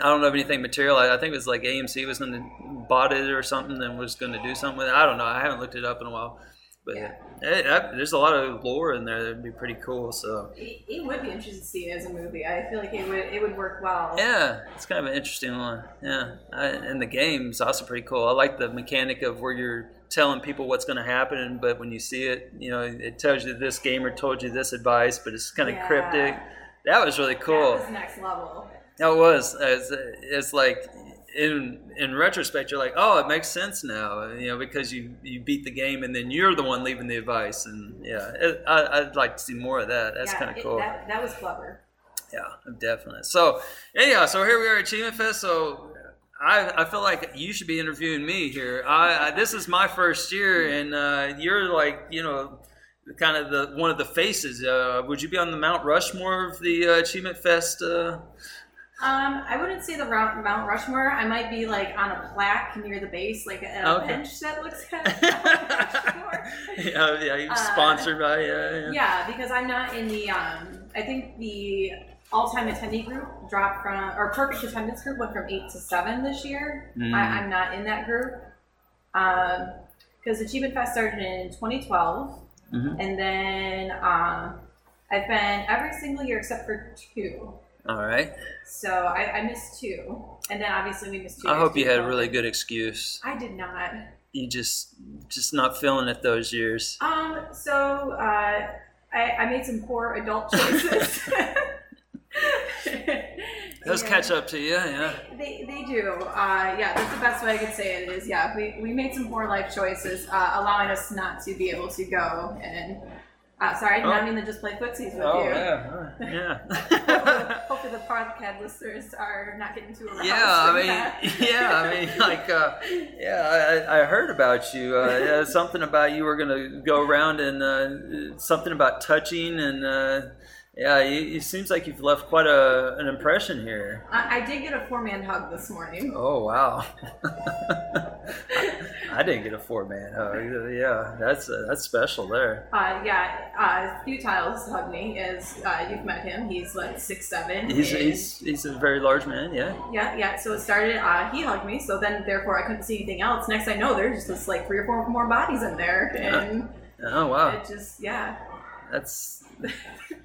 I don't know if anything materialized. I think it was like AMC was going to bought it or something and was going to do something with it. I don't know. I haven't looked it up in a while, but Yeah. Eh, that- there's a lot of lore in there that'd be pretty cool. So It, it would be interesting to see it as a movie. I feel like it would it would work well. yeah, it's kind of an interesting one. Yeah, I, and the game's also pretty cool. I like the mechanic of where you're telling people what's going to happen, but when you see it, you know, it tells you this gamer told you this advice, but it's kind of Yeah. cryptic. That was really cool. That was next level. That was. It's, it's like in in retrospect, you're like, oh, it makes sense now. You know, because you you beat the game and then you're the one leaving the advice, and yeah, it, I, I'd like to see more of that. That's yeah, kind of cool. That, that was clever. Yeah, definitely. So, anyhow, so here we are at Achievement Fest. So, I, I feel like you should be interviewing me here. I, I this is my first year, and uh, you're like, you know, kind of the one of the faces. Uh, would you be on the Mount Rushmore of the uh, Achievement Fest? Uh, Um, I wouldn't say the Mount Rushmore. I might be like on a plaque near the base, like a Okay. bench that looks kind of Mount Rushmore. yeah, yeah, you're Uh, sponsored by yeah, yeah. Yeah, because I'm not in the. Um, I think the all-time attendee group dropped from, or perfect attendance group went from eight to seven this year. Mm. I, I'm not in that group because Achievement Fest started in 2012, Mhm. and then um, I've been every single year except for two. All right. So I, I missed two, and then obviously we missed two. I hope you had a really good excuse. I did not. You just just not feeling it those years. Um. So uh, I, I made some poor adult choices. Those catch up to you, yeah. They, they do. Uh, yeah, that's the best way I could say it is. Yeah, we, we made some poor life choices, uh, allowing us not to be able to go. And uh, sorry, I did not Oh. mean to just play footsies with Oh you. yeah, all right. hopefully, yeah. hopefully the podcast listeners are not getting too aroused. Yeah, I mean, that. yeah, I mean, like, uh, yeah, I, I heard about you. Uh, yeah, something about you were gonna go around and uh, something about touching, and uh, yeah, you, it seems like you've left quite a, an impression here. I, I did get a four man hug this morning. Oh wow, I didn't get a four man hug. Yeah, that's uh, that's special there. Uh, yeah, uh, Futiles hugged me. As uh, you've met him, he's like six seven. He's he's he's a very large man. Yeah. Yeah, yeah. So it started. Uh, he hugged me. So then, therefore, I couldn't see anything else. Next, I know there's just like three or four more bodies in there, and Oh wow, it just yeah. that's.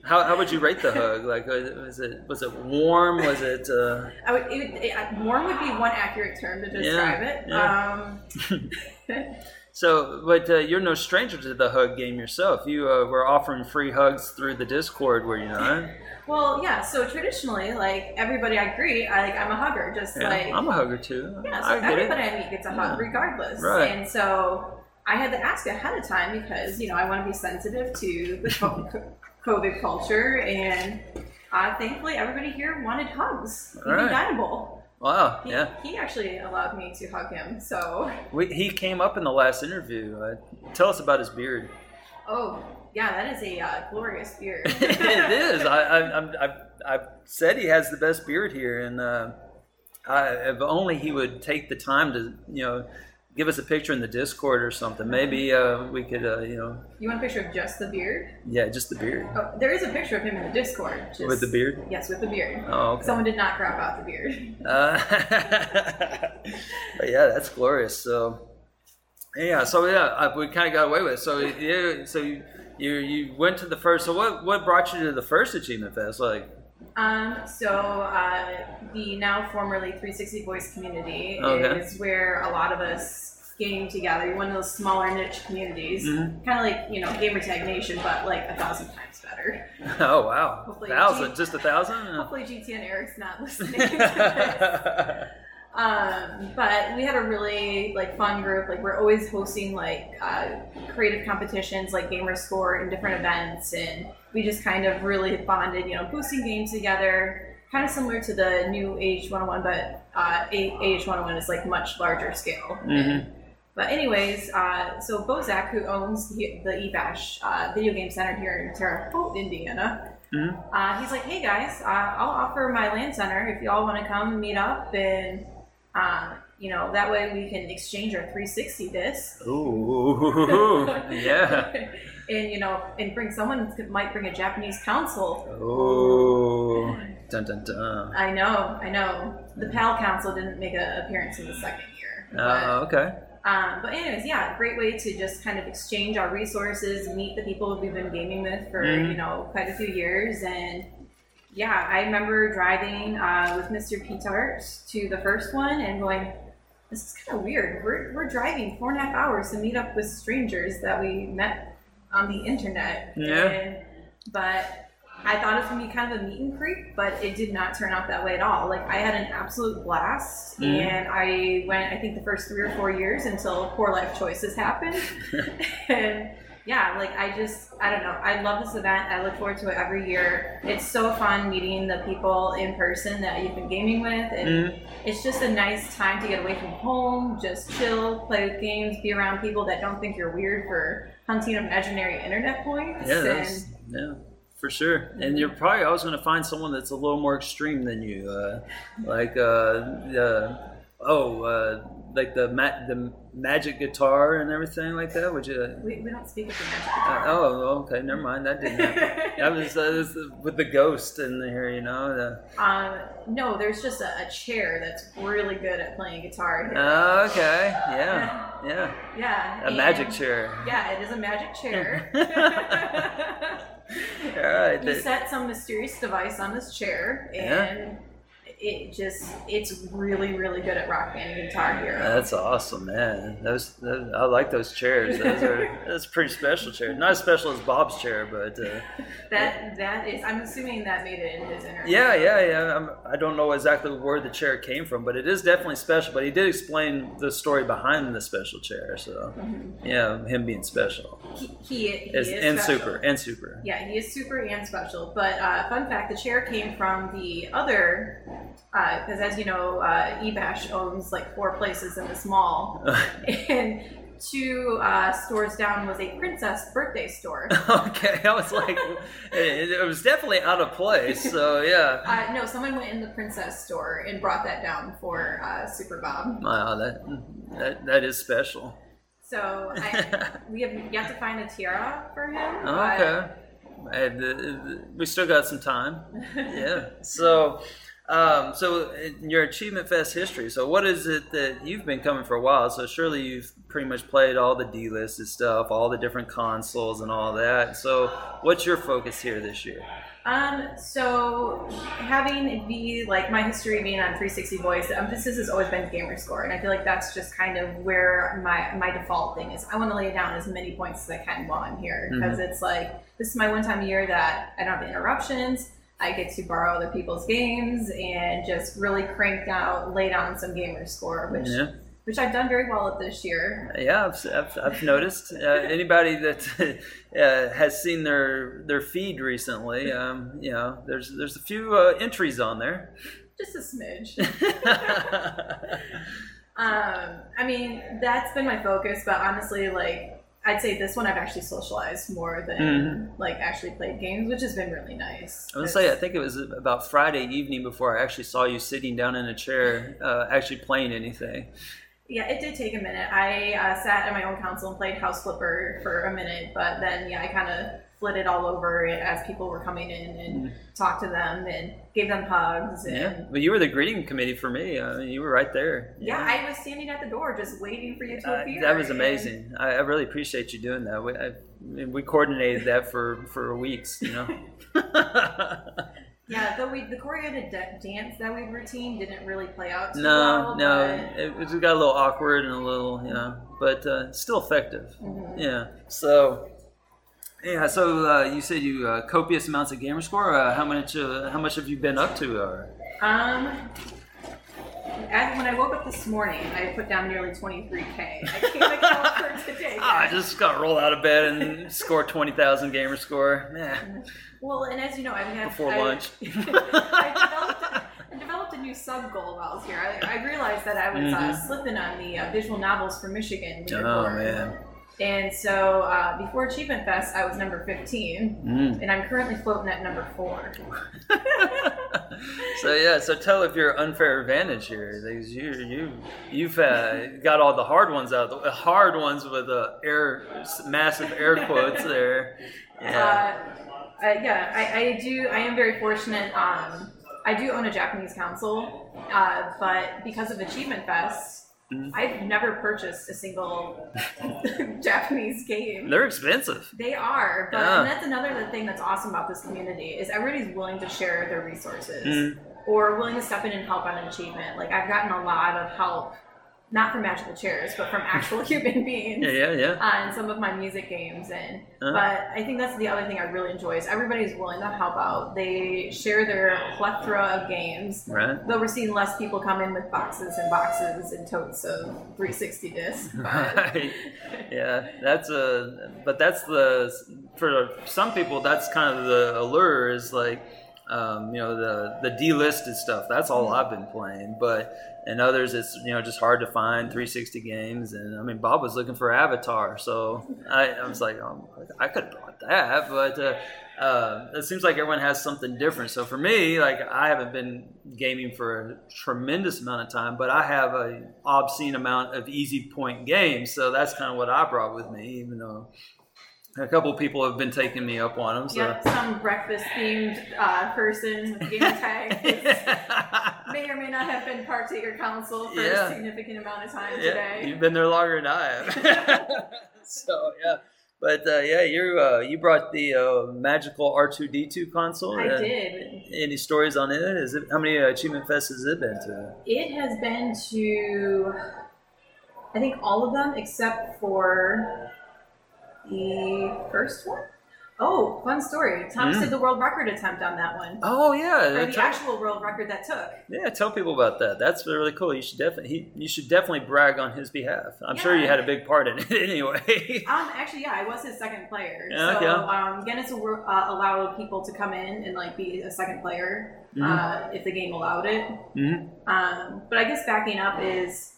How, how would you rate the hug? Like, was it was it, warm? Was it? Uh, I would, it, would- it, warm would be one accurate term to describe it. yeah. Um, so, but uh, you're no stranger to the hug game yourself. You uh, were offering free hugs through the Discord, were you not? well, yeah. So traditionally, like everybody I greet, I like I'm a hugger. Just Yeah, like I'm a hugger too. Yeah, so I get everybody. I meet gets a Yeah. hug regardless. Right. And so I had to ask ahead of time because, you know, I want to be sensitive to the COVID culture. And uh, thankfully, everybody here wanted hugs. All Even right. Dynable. Wow, He, yeah. he actually allowed me to hug him. So, We, he came up in the last interview. Uh, tell us about his beard. oh, yeah, that is a uh, glorious beard. it is. I, I, I'm, I've, I've said he has the best beard here, and uh, I, if only he would take the time to, you know, give us a picture in the Discord or something. Maybe uh, we could, uh, you know, You want a picture of just the beard? yeah, just the beard Oh, there is a picture of him in the Discord. Just, with the beard. Yes, with the beard. Oh, okay. Someone did not crop out the beard. Uh, but yeah, that's glorious. So yeah, so yeah, we kind of got away with it. So yeah, so you, you you went to the first. So what what brought you to the first achievement fest? Like Um, so uh, the now formerly 360 Voice community Okay. is where a lot of us game together. One of those smaller niche communities, Mhm. kind of like you know Gamer Tag Nation, but like a thousand times better. oh wow, Hopefully- thousand, just a thousand. Hopefully, GT and Eric's not listening. Um, but we had a really like fun group. Like we're always hosting like uh, creative competitions, like Gamer Score and different events, and we just kind of really bonded. You know, boosting games together, kind of similar to the new Age 101, but uh, Age 101 is like much larger scale. Mhm. But anyways, uh, so Bozak, who owns the, the eBash uh, video game center here in Terre Haute, Indiana, Mhm. uh, he's like, "Hey guys, uh, I'll offer my LAN center if y'all want to come meet up, and uh, you know that way we can exchange our 360 discs." Ooh, yeah. and you know, and bring someone might bring a Japanese console. Ooh, dun dun dun. I know, I know. The PAL console didn't make an appearance in the second year. but- Uh, okay. Um, but anyways, yeah, great way to just kind of exchange our resources, meet the people we've been gaming with for Mhm. you know quite a few years, and yeah, I remember driving uh, with Mr. Petart to the first one and going, "This is kind of weird. We're we're driving four and a half hours to meet up with strangers that we met on the internet." Yeah. And, but I thought it was gonna be kind of a meet and greet, but it did not turn out that way at all. Like I had an absolute blast, Mhm. and I went. I think the first three or four years until poor life choices happened, and yeah, like I just I don't know. I love this event. I look forward to it every year. It's so fun meeting the people in person that you've been gaming with, and Mhm. it's just a nice time to get away from home, just chill, play with games, be around people that don't think you're weird for hunting imaginary internet points. Yeah, and yeah, for sure. And you're probably always going to find someone that's a little more extreme than you. Uh, like, uh, uh, oh, uh, like the ma- the magic guitar and everything like that? Would you? We, we don't speak of the magic Uh, guitar. oh, okay. Never mind. That didn't happen. that was, was with the ghost in here, You know. The, Um, no, there's just a, a chair that's really good at playing guitar. Here. Oh, okay. Yeah. Yeah. yeah, A and- magic chair. Yeah, it is a magic chair. All right. that- set some mysterious device on this chair, Yeah. It just it's really really good at rock band and guitar hero. That's awesome, man. Those, those I like those chairs. Those are that's a pretty special chair. Not as special as Bob's chair, but uh, that that is. I'm assuming that made it in his interview. yeah, yeah, yeah. I'm, I don't know exactly where the chair came from, but it is definitely special. But he did explain the story behind the special chair, so yeah, him being special He, he, he is, is and special. super and super. Yeah, he is super and special. But uh, fun fact: the chair came from the other, because as you know, uh, Ebash owns like four places in this mall, and two uh, stores down was a princess birthday store. okay, I was like, it, it was definitely out of place. So yeah. Uh, no, someone went in the princess store and brought that down for uh, Super Bob. Wow, that that that is special. So I, we have yet to find a tiara for him. Oh, but- okay. And, uh, we still got some time. Yeah. So, um, so in your Achievement Fest history. So, what is it that you've been coming for a while? So, surely you've pretty much played all the D-listed stuff, all the different consoles, and all that. So, what's your focus here this year? Um, so having it be like my history being on 360 voice, the emphasis has always been gamer score, and I feel like that's just kind of where my my default thing is. I want to lay down as many points as I can while I'm here because it's like this is my one time a year that I don't have interruptions. I get to borrow other people's games and just really crank out, lay down some gamer score, which Yeah. which I've done very well at this year. Yeah, I've, I've, I've noticed. Uh, anybody that uh, has seen their their feed recently, um, you know, there's there's a few uh, entries on there. Just a smidge. Um, I mean, that's been my focus, but honestly, like, I'd say this one I've actually socialized more than Mhm. like actually played games, which has been really nice. I would say I think it was about Friday evening before I actually saw you sitting down in a chair, uh, actually playing anything. Yeah, it did take a minute. I uh, sat at my own console and played House Flipper for a minute, but then yeah, I kind of flitted all over it as people were coming in and talked to them and gave them hugs. And Yeah, but you were the greeting committee for me. I mean, you were right there. yeah, I was standing at the door just waiting for you to Uh, appear. that was amazing. I, I really appreciate you doing that. We, I, we coordinated that for, for weeks, you know. Yeah, though we the choreographed dance that we routine didn't really play out too no, well. no, but- it, it got a little awkward and a little, you know, but uh, still effective. Mhm. Yeah. So, yeah. So uh, you said you uh, copious amounts of gamer score. Uh, how much? Uh, how much have you been up to? Or Um, as, when I woke up this morning, I put down nearly 23k. I can't account for today. ah, I just got rolled out of bed and score twenty thousand gamer score. Yeah. well, and as you know, I have had Before I, lunch. I developed, a, I developed a new sub goal while I was here. I, I realized that I was uh, Mhm. slipping on the uh, visual novels for Michigan. Oh man. And so uh, before Achievement Fest, I was number 15, Mm. and I'm currently floating at number four. so yeah, so tell if your unfair advantage here. These you you you've uh, got all the hard ones out. The hard ones with uh, air massive air quotes there. Yeah. Uh, uh, yeah, I, I do. I am very fortunate. Um, I do own a Japanese console, uh, but because of Achievement Fest, Mhm. I've never purchased a single Japanese game. They're expensive. They are, but Yeah. and that's another thing that's awesome about this community is everybody's willing to share their resources Mm. or willing to step in and help on an achievement. Like I've gotten a lot of help, not from magical chairs, but from actual human beings Yeah, yeah, yeah. uh, in some of my music games and Uh-huh. but i think that's the other thing i really enjoy is everybody's willing to help out they share their plethora of games Right. though we're seeing less people come in with boxes and boxes and totes of 360 discs Right. Yeah, that's a. But that's the for some people. That's kind of the allure. Is like Um, you know, the the delisted stuff. That's all I've been playing. But and others, it's you know just hard to find 360 games. And I mean, Bob was looking for Avatar, so I, I was like, oh, I could have brought that, but. Uh, uh, it seems like everyone has something different. So for me, like I haven't been gaming for a tremendous amount of time, but I have a obscene amount of easy point games. So that's kind of what I brought with me, even though a couple people have been taking me up on them. So. Yep, some breakfast themed uh, person with game tag may or may not have been part of your council for Yeah. a significant amount of time yeah, today. you've been there longer than I have. so yeah, but uh, yeah, you uh, you brought the uh, magical R two D two console. I did. Any stories on it? Is it how many uh, achievement fests has it been to? It has been to, I think all of them except for the first one. Oh, fun story. Thomas Mm. did the world record attempt on that one. Oh yeah, Or the actual world record that took. Yeah, tell people about that. That's really cool. You should definitely he, you should definitely brag on his behalf. I'm sure you had a big part in it anyway. Um, actually, yeah, I was his second player. Yeah, so, um, Guinness uh, allowed people to come in and like be a second player Mhm. uh, if the game allowed it. Mhm. Um, but I guess backing up is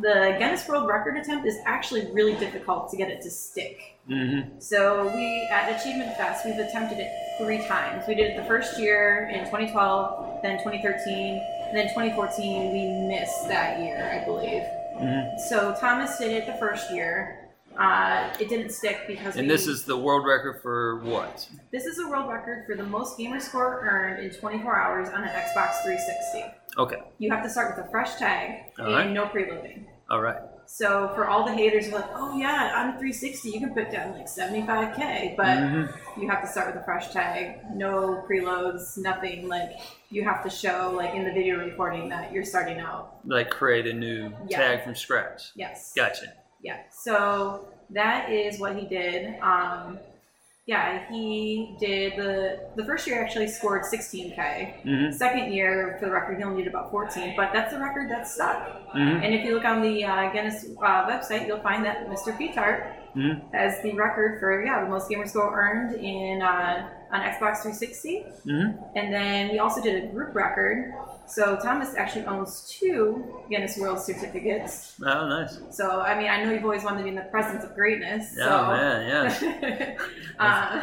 the Guinness World Record attempt is actually really difficult to get it to stick. Mhm. So we at Achievement Fest we've attempted it three times. We did it the first year in 2012, then 2013, and then 2014 we missed that year, I believe. Mhm. So Thomas did it the first year. Uh, it didn't stick because And we, this is the world record for what? this is a world record for the most gamer score earned in 24 hours on an Xbox 360. Okay. You have to start with a fresh tag All and right. no preloading. All right. So for all the haters who are like, oh yeah, on a 360 you can put down like 75k, but Mhm. you have to start with a fresh tag, no preloads, nothing. Like you have to show like in the video recording that you're starting out. Like create a new Yeah. tag from scratch. Yes. Gotcha. Yeah. So that is what he did. Um, yeah, he did the the first year actually scored 16k. Mhm. Second year for the record he only did about 14, but that's the record that's stuck. Mhm. And if you look on the uh, Guinness uh, website, you'll find that Mr. Petart Mhm. has the record for yeah the most gamer score earned in uh, on Xbox 360. Mhm. And then we also did a group record. So Thomas actually owns two Guinness World Certificates. Oh, nice. So I mean, I know you've always wanted to be in the presence of greatness. Oh so. man, yeah. uh,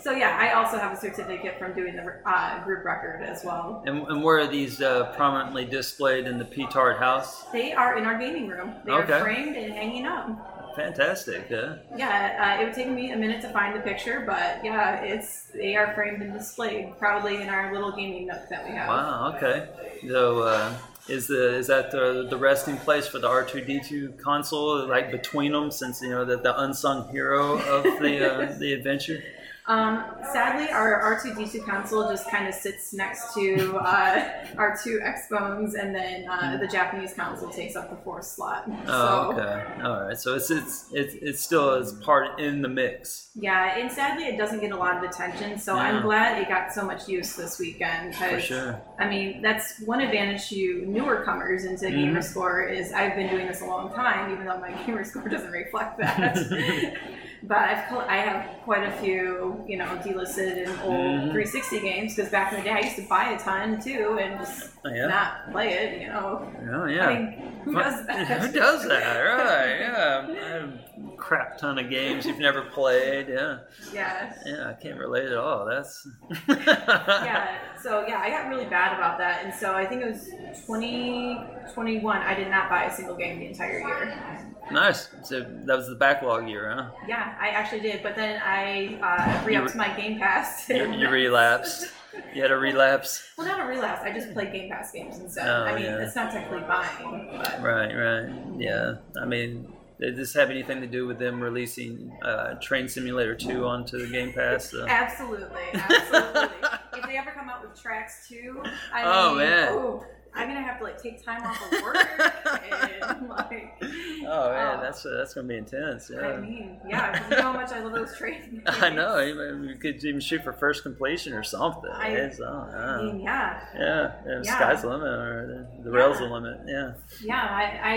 so yeah, I also have a certificate from doing the uh, group record as well. And, and where are these uh, prominently displayed in the Petard house? They are in our gaming room. They Okay. are framed and hanging up. Fantastic. Yeah. Yeah, uh, it would take me a minute to find the picture, but yeah, it's they are framed and displayed proudly in our little gaming nook that we have. Wow. Okay. So uh, is the is that the, the resting place for the R two D two console? Like between them, since you know that the unsung hero of the uh, the adventure. Um, sadly, our R2D2 console just kind of sits next to uh, our two Xbones, and then uh, the Japanese console takes up the fourth slot. Hmm. Oh, so, okay. All right. So it's it's it's it's still is part in the mix. Yeah, and sadly, it doesn't get a lot of attention. So Yeah. I'm glad it got so much use this weekend. For sure. I mean, that's one advantage to newer comers into Mhm. Gamerscore is I've been doing this a long time, even though my gamer score doesn't reflect that. but I've I have quite a few, you know, delisted and old Mhm. 360 games because back in the day I used to buy a ton too and just Oh, yeah. not play it. You know, Oh yeah. I mean, who does that? Who does that? Right. Yeah. I have a crap ton of games you've never played. Yeah. yeah. Yeah. I can't relate at all. That's. yeah so yeah i got really bad about that and so i think it was 2021 i did not buy a single game the entire year Nice. So that was the backlog year, huh? yeah i actually did but then i uh, re-upped You my game pass You, you relapsed. You had a relapse. well not a relapse i just played game pass games instead Oh, i mean yeah. it's not technically buying but Right. Right. Yeah. I mean, did this have anything to do with them releasing uh, Train Simulator 2 onto the Game Pass? Uh, absolutely absolutely if they ever come out with tracks 2, i mean Oh, man. ooh, i'm gonna have to like take time off of work and like Oh man, Oh. that's uh, that's gonna be intense. I Yeah. mean, yeah, you know how much I love those trade. I know. You could even shoot for first completion or something. I- It's, uh, I mean, yeah, yeah, yeah, Yeah. sky's the limit, or the, the rail's the limit. Yeah. yeah. I, I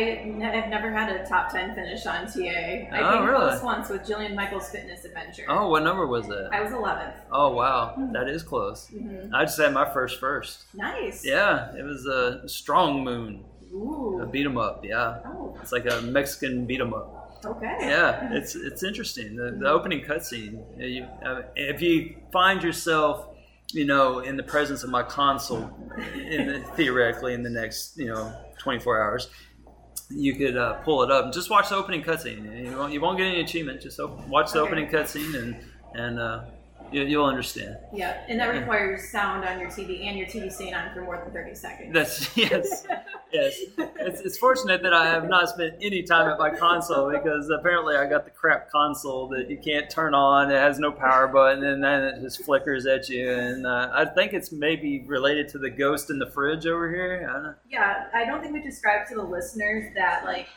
have never had a top ten finish on TA. I Oh, came really? close once with Jillian Michaels Fitness Adventure. Oh, what number was it? I was 11th. Oh wow, Hmm. that is close. hmm I just had my first first. Nice. Yeah, it was a strong moon, a Ooh. beat 'em up. Yeah, Oh, it's like a Mexican beat 'em up. okay. Yeah, it's it's interesting. The, the opening cutscene. You, uh, if you find yourself, you know, in the presence of my console, in the, theoretically in the next, you know, 24 hours, you could uh, pull it up and just watch the opening cutscene. You won't, you won't get any achievement. Just watch the Okay. opening cutscene and and uh, you, you'll understand. Yeah, and that requires sound on your TV and your TV staying on for more than 30 seconds. That's yes, yes. It's, it's fortunate that I have not spent any time at my console because apparently I got the crap console that you can't turn on. It has no power button, and then it just flickers at you. And uh, I think it's maybe related to the ghost in the fridge over here. I don't know. yeah, I don't think we described to the listeners that, like,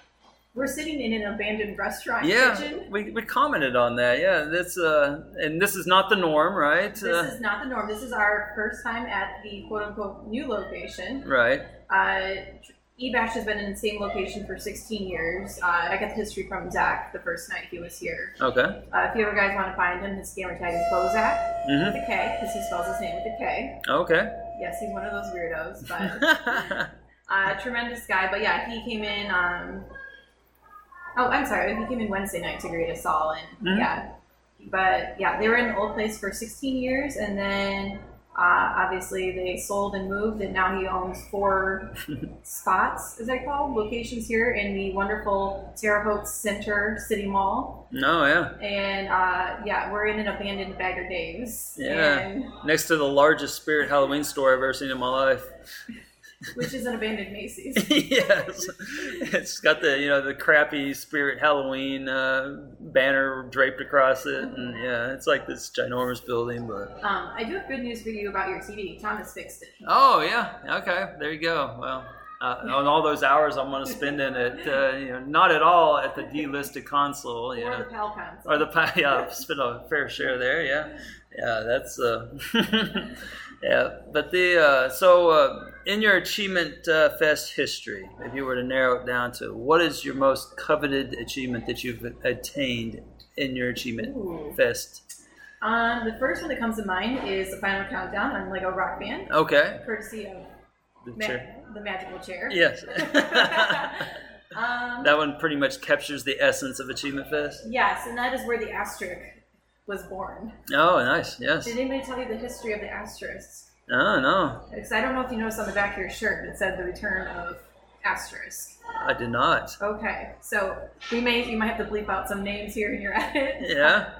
we're sitting in an abandoned restaurant Yeah, kitchen. we, we commented on that. Yeah, that's uh, and this is not the norm, right? This Uh, is not the norm. This is our first time at the quote unquote new location. right. Uh, Ebash has been in the same location for 16 years. Uh, I got the history from Zach the first night he was here. Okay. Uh, if you ever guys want to find him, his gamer tag is Bozak hmm with a K because he spells his name with a K. Okay. Yes, he's one of those weirdos, but uh, tremendous guy. But yeah, he came in. Um, oh, I'm sorry, he came in Wednesday night to greet us all, and Mhm. yeah. But yeah, they were in the old place for 16 years, and then uh, obviously they sold and moved, and now he owns four spots, as that call locations here in the wonderful Terre Haute Center City Mall, no, yeah. and uh, yeah, we're in an abandoned Bagger Dave's, Yeah. Next to the largest spirit Halloween store I've ever seen in my life. which is an abandoned Macy's. yes, it's got the you know the crappy Spirit Halloween uh, banner draped across it, and yeah, it's like this ginormous building. But Um, I do have good news for you about your TV. Thomas fixed it. oh yeah, okay, there you go. Well, uh, on all those hours I'm going to spend in it, uh, you know, not at all at the delisted console, you Or know, the PAL console. or the pa- yeah, spent a fair share there. Yeah, yeah, that's uh, yeah. But the uh, so uh, in your achievement uh, fest history, if you were to narrow it down to what is your most coveted achievement that you've attained in your achievement Ooh. fest? Um, the first one that comes to mind is the final countdown on Lego Rock Band, Okay, courtesy of the ma- chair. the magical chair. Yes, um, that one pretty much captures the essence of achievement fest. yes, and that is where the asterisk was born. Oh, nice. Yes. Did anybody tell you the history of the asterisk? Oh no, Because I don't know if you noticed on the back of your shirt it said the return of asterisk. I did not. Okay, so we may you might have to bleep out some names here in your edit. Yeah.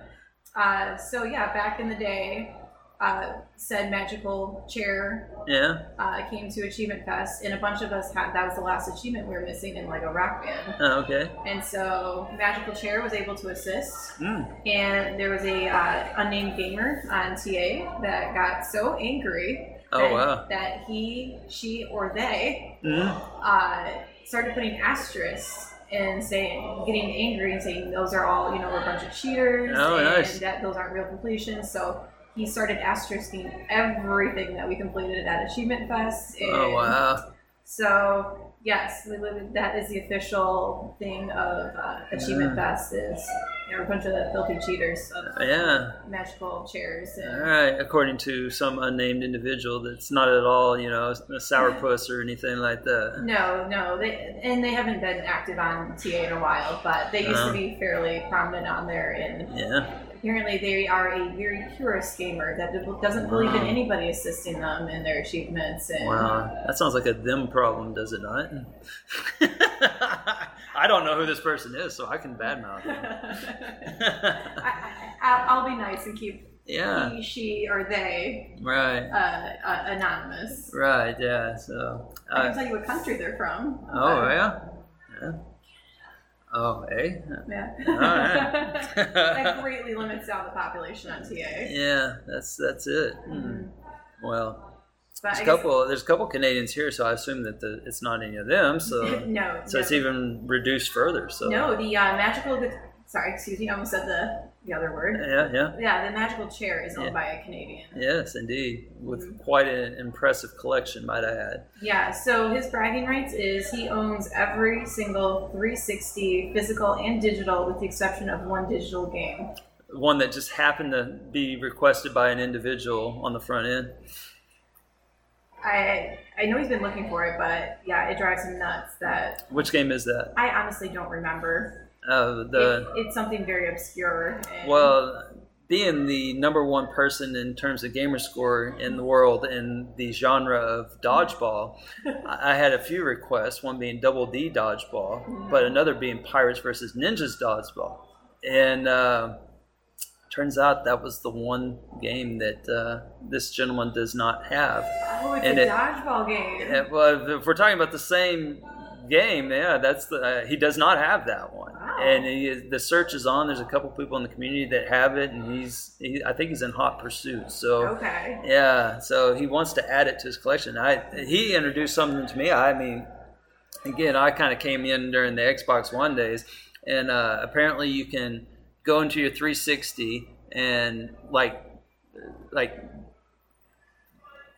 Uh, so yeah, back in the day, uh, said magical chair Yeah. uh, came to Achievement Fest, and a bunch of us had that was the last achievement we were missing in Lego Rock Band. Oh, okay. And so Magical Chair was able to assist, Mm. and there was a uh, unnamed gamer on TA that got so angry Oh that, wow. that he, she, or they Mm. uh, started putting asterisks and saying, getting angry and saying those are all, you know, a bunch of cheaters Oh, and nice. that those aren't real completions. So he started asterisking everything that we completed at Achievement Fest. And Oh wow. So yes, that is the official thing of uh, Achievement Yeah. Fest is you know, a bunch of filthy cheaters of Yeah. magical chairs. All right. According to some unnamed individual, that's not at all, you know, a sourpuss or anything like that. No, no, they and they haven't been active on TA in a while, but they used Uh. to be fairly prominent on there. And Yeah. Apparently, they are a very purist gamer that doesn't believe in anybody assisting them in their achievements. And Wow. That sounds like a them problem, does it not? I don't know who this person is, so I can badmouth them. I, I, I'll, I'll be nice and keep yeah. he, she, or they Right. uh, uh, anonymous. Right. Yeah. So. I can Uh, tell you what country they're from. oh yeah. Yeah. Oh, eh? Yeah. Alright. that greatly limits down the population on TA. Yeah. That's that's it. Hmm. Mhm. Well, But There's a guess- couple. There's a couple Canadians here, so I assume that the, it's not any of them. So no, so it's even reduced further. So no. The uh, magical. Sorry, excuse me. I almost said the the other word. yeah, yeah. Yeah, the magical chair is owned Yeah. by a Canadian. Yes, indeed, with Mm-hmm. quite an impressive collection, might I add. Yeah, so his bragging rights is he owns every single 360 physical and digital with the exception of one digital game. One that just happened to be requested by an individual on the front end. I I know he's been looking for it, but yeah, it drives him nuts that Which game is that? I honestly don't remember. Uh, the It- it's something very obscure. And well, being the number one person in terms of gamer score in the world in the genre of dodgeball, I had a few requests. One being Double D dodgeball, but another being Pirates versus Ninjas dodgeball, and. Uh, Turns out that was the one game that uh, this gentleman does not have. oh, it's and a it- dodgeball game. Yeah, well, if we're talking about the same game, yeah, that's the uh, he does not have that one, Wow. and he is, the search is on. There's a couple people in the community that have it, and he's he, I think he's in hot pursuit. So Okay. yeah, so he wants to add it to his collection. I he introduced something to me. I mean, again, I kind of came in during the Xbox One days, and uh, apparently you can go into your 360 and like like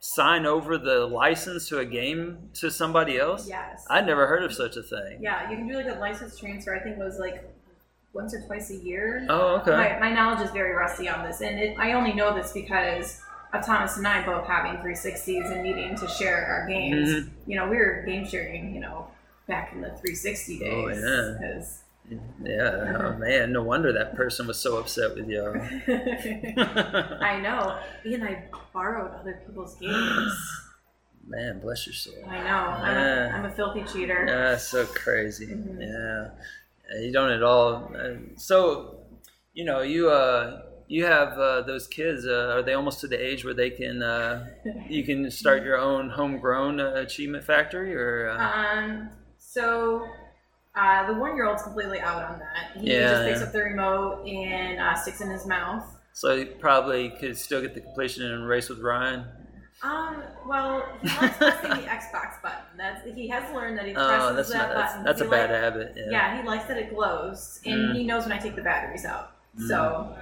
sign over the license to a game to somebody else. Yes. I'd never heard of such a thing. yeah, you can do like a license transfer. I think it was like once or twice a year. Oh, okay. My, my knowledge is very rusty on this, and it, I only know this because of Thomas and I both having 360s and needing to share our games. Mhm. You know, we were game sharing. You know, back in the 360 days. Oh, yeah. Yeah. Oh man, no wonder that person was so upset with you. I know. And I borrowed other people's games. man, bless your soul. I know. I'm, a, I'm a filthy cheater. Yeah, so crazy. Mhm. Yeah, Yeah, you don't at all. Uh, So, you know, you uh, you have uh, those kids. Uh, are they almost to the age where they can uh, you can start your own homegrown uh, achievement factory, or uh, Um, so uh, the one year old's completely out on that. He Yeah, just picks yeah. up the remote and uh, sticks in his mouth. so he probably could still get the completion and race with Ryan? Um, well, he likes pressing the Xbox button. That's he has learned that he presses Oh, that's that not, that's, button. that's a bad like- habit. Yeah. Yeah, he likes that it glows, and Mm. he knows when I take the batteries out. So.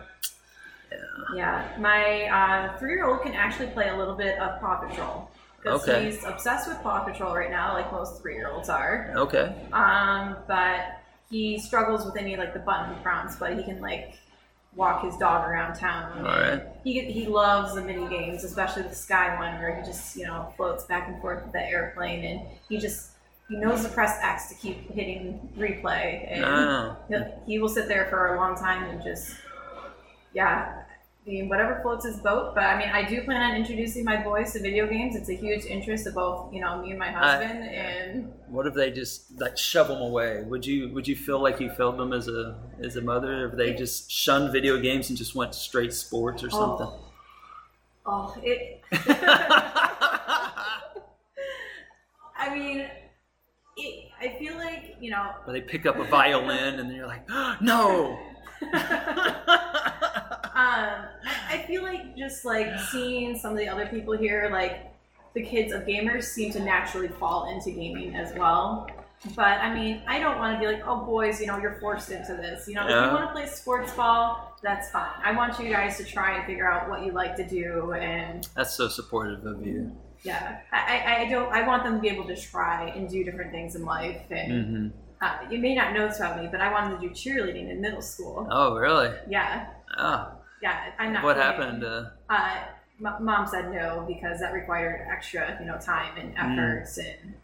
Yeah. Yeah, my uh, three-year-old can actually play a little bit of Paw Patrol because Okay. he's obsessed with Paw Patrol right now, like most three-year-olds are. Okay. Um, but he struggles with any like the button prompts, but he can like walk his dog around town. All right. He he loves the mini games, especially the sky one where he just you know floats back and forth with the airplane, and he just he knows to press X to keep hitting replay, and Oh. he'll- he will sit there for a long time and just yeah. I mean, whatever floats his boat, but I mean, I do plan on introducing my boys to video games. It's a huge interest of both, you know, me and my husband, and What if they just like shove them away? Would you would you feel like you failed them as a as a mother if they just shunned video games and just went straight sports or oh. something? Oh, oh it. I mean, it, I feel like you know. Or they pick up a violin and then you're like, no. Um, I, I feel like just like seeing some of the other people here, like the kids of gamers, seem to naturally fall into gaming as well. But I mean, I don't want to be like, oh, boys, you know, you're forced into this. You know, if you want to play sports ball, that's fine. I want you guys to try and figure out what you like to do and That's so supportive of you. Yeah, I, I, don't. I want them to be able to try and do different things in life. And hmm uh, you may not know this about me, but I wanted to do cheerleading in middle school. Oh, really? Yeah, Oh, yeah. I'm not. what kidding. happened? Uh, Uh, m- mom said no because that required extra, you know, time and Mm. efforts, and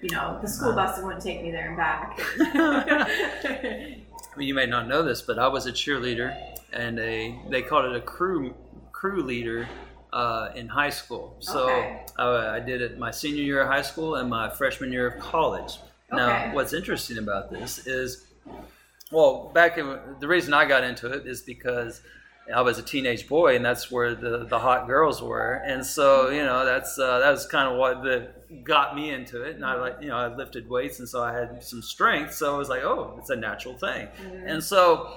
you know, the school Wow. bus wouldn't take me there and back. well, you may not know this, but I was a cheerleader, and a they called it a crew crew leader uh, in high school. So Okay. uh, I did it my senior year of high school and my freshman year of college. Now, Okay. what's interesting about this is, well, back in the reason I got into it is because I was a teenage boy, and that's where the, the hot girls were, and so you know that's uh, that was kind of what the, got me into it. And I like you know I lifted weights, and so I had some strength, so I was like, oh, it's a natural thing. And so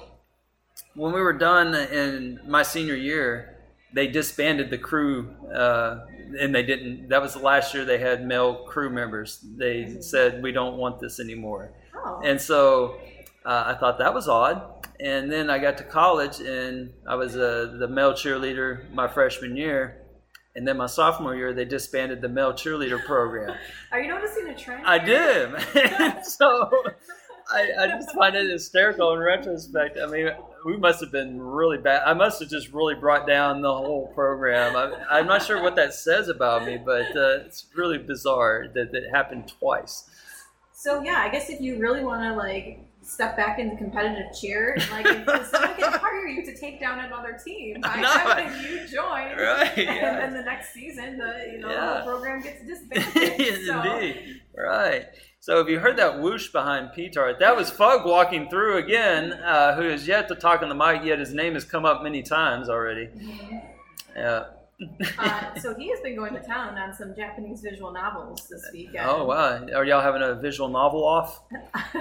when we were done in my senior year, they disbanded the crew, uh, and they didn't. That was the last year they had male crew members. They said we don't want this anymore, Oh. and so uh, I thought that was odd. And then I got to college, and I was uh, the male cheerleader my freshman year. And then my sophomore year, they disbanded the male cheerleader program. Are you noticing a trend? I did. so I, I just find it hysterical in retrospect. I mean, we must have been really bad. I must have just really brought down the whole program. I, I'm not sure what that says about me, but uh, it's really bizarre that that happened twice. So yeah, I guess if you really want to like step back into competitive cheer, like if someone can hire you to take down another team by I know. having you join, Right, and yeah. then the next season, the you know Yeah. the program gets disbanded. so, Indeed. Right. So if you heard that whoosh behind Petar, that was Fug walking through again, uh, who has yet to talk on the mic, yet his name has come up many times already. Yeah. Uh, so he has been going to town on some Japanese visual novels this weekend. Oh wow! Are y'all having a visual novel off?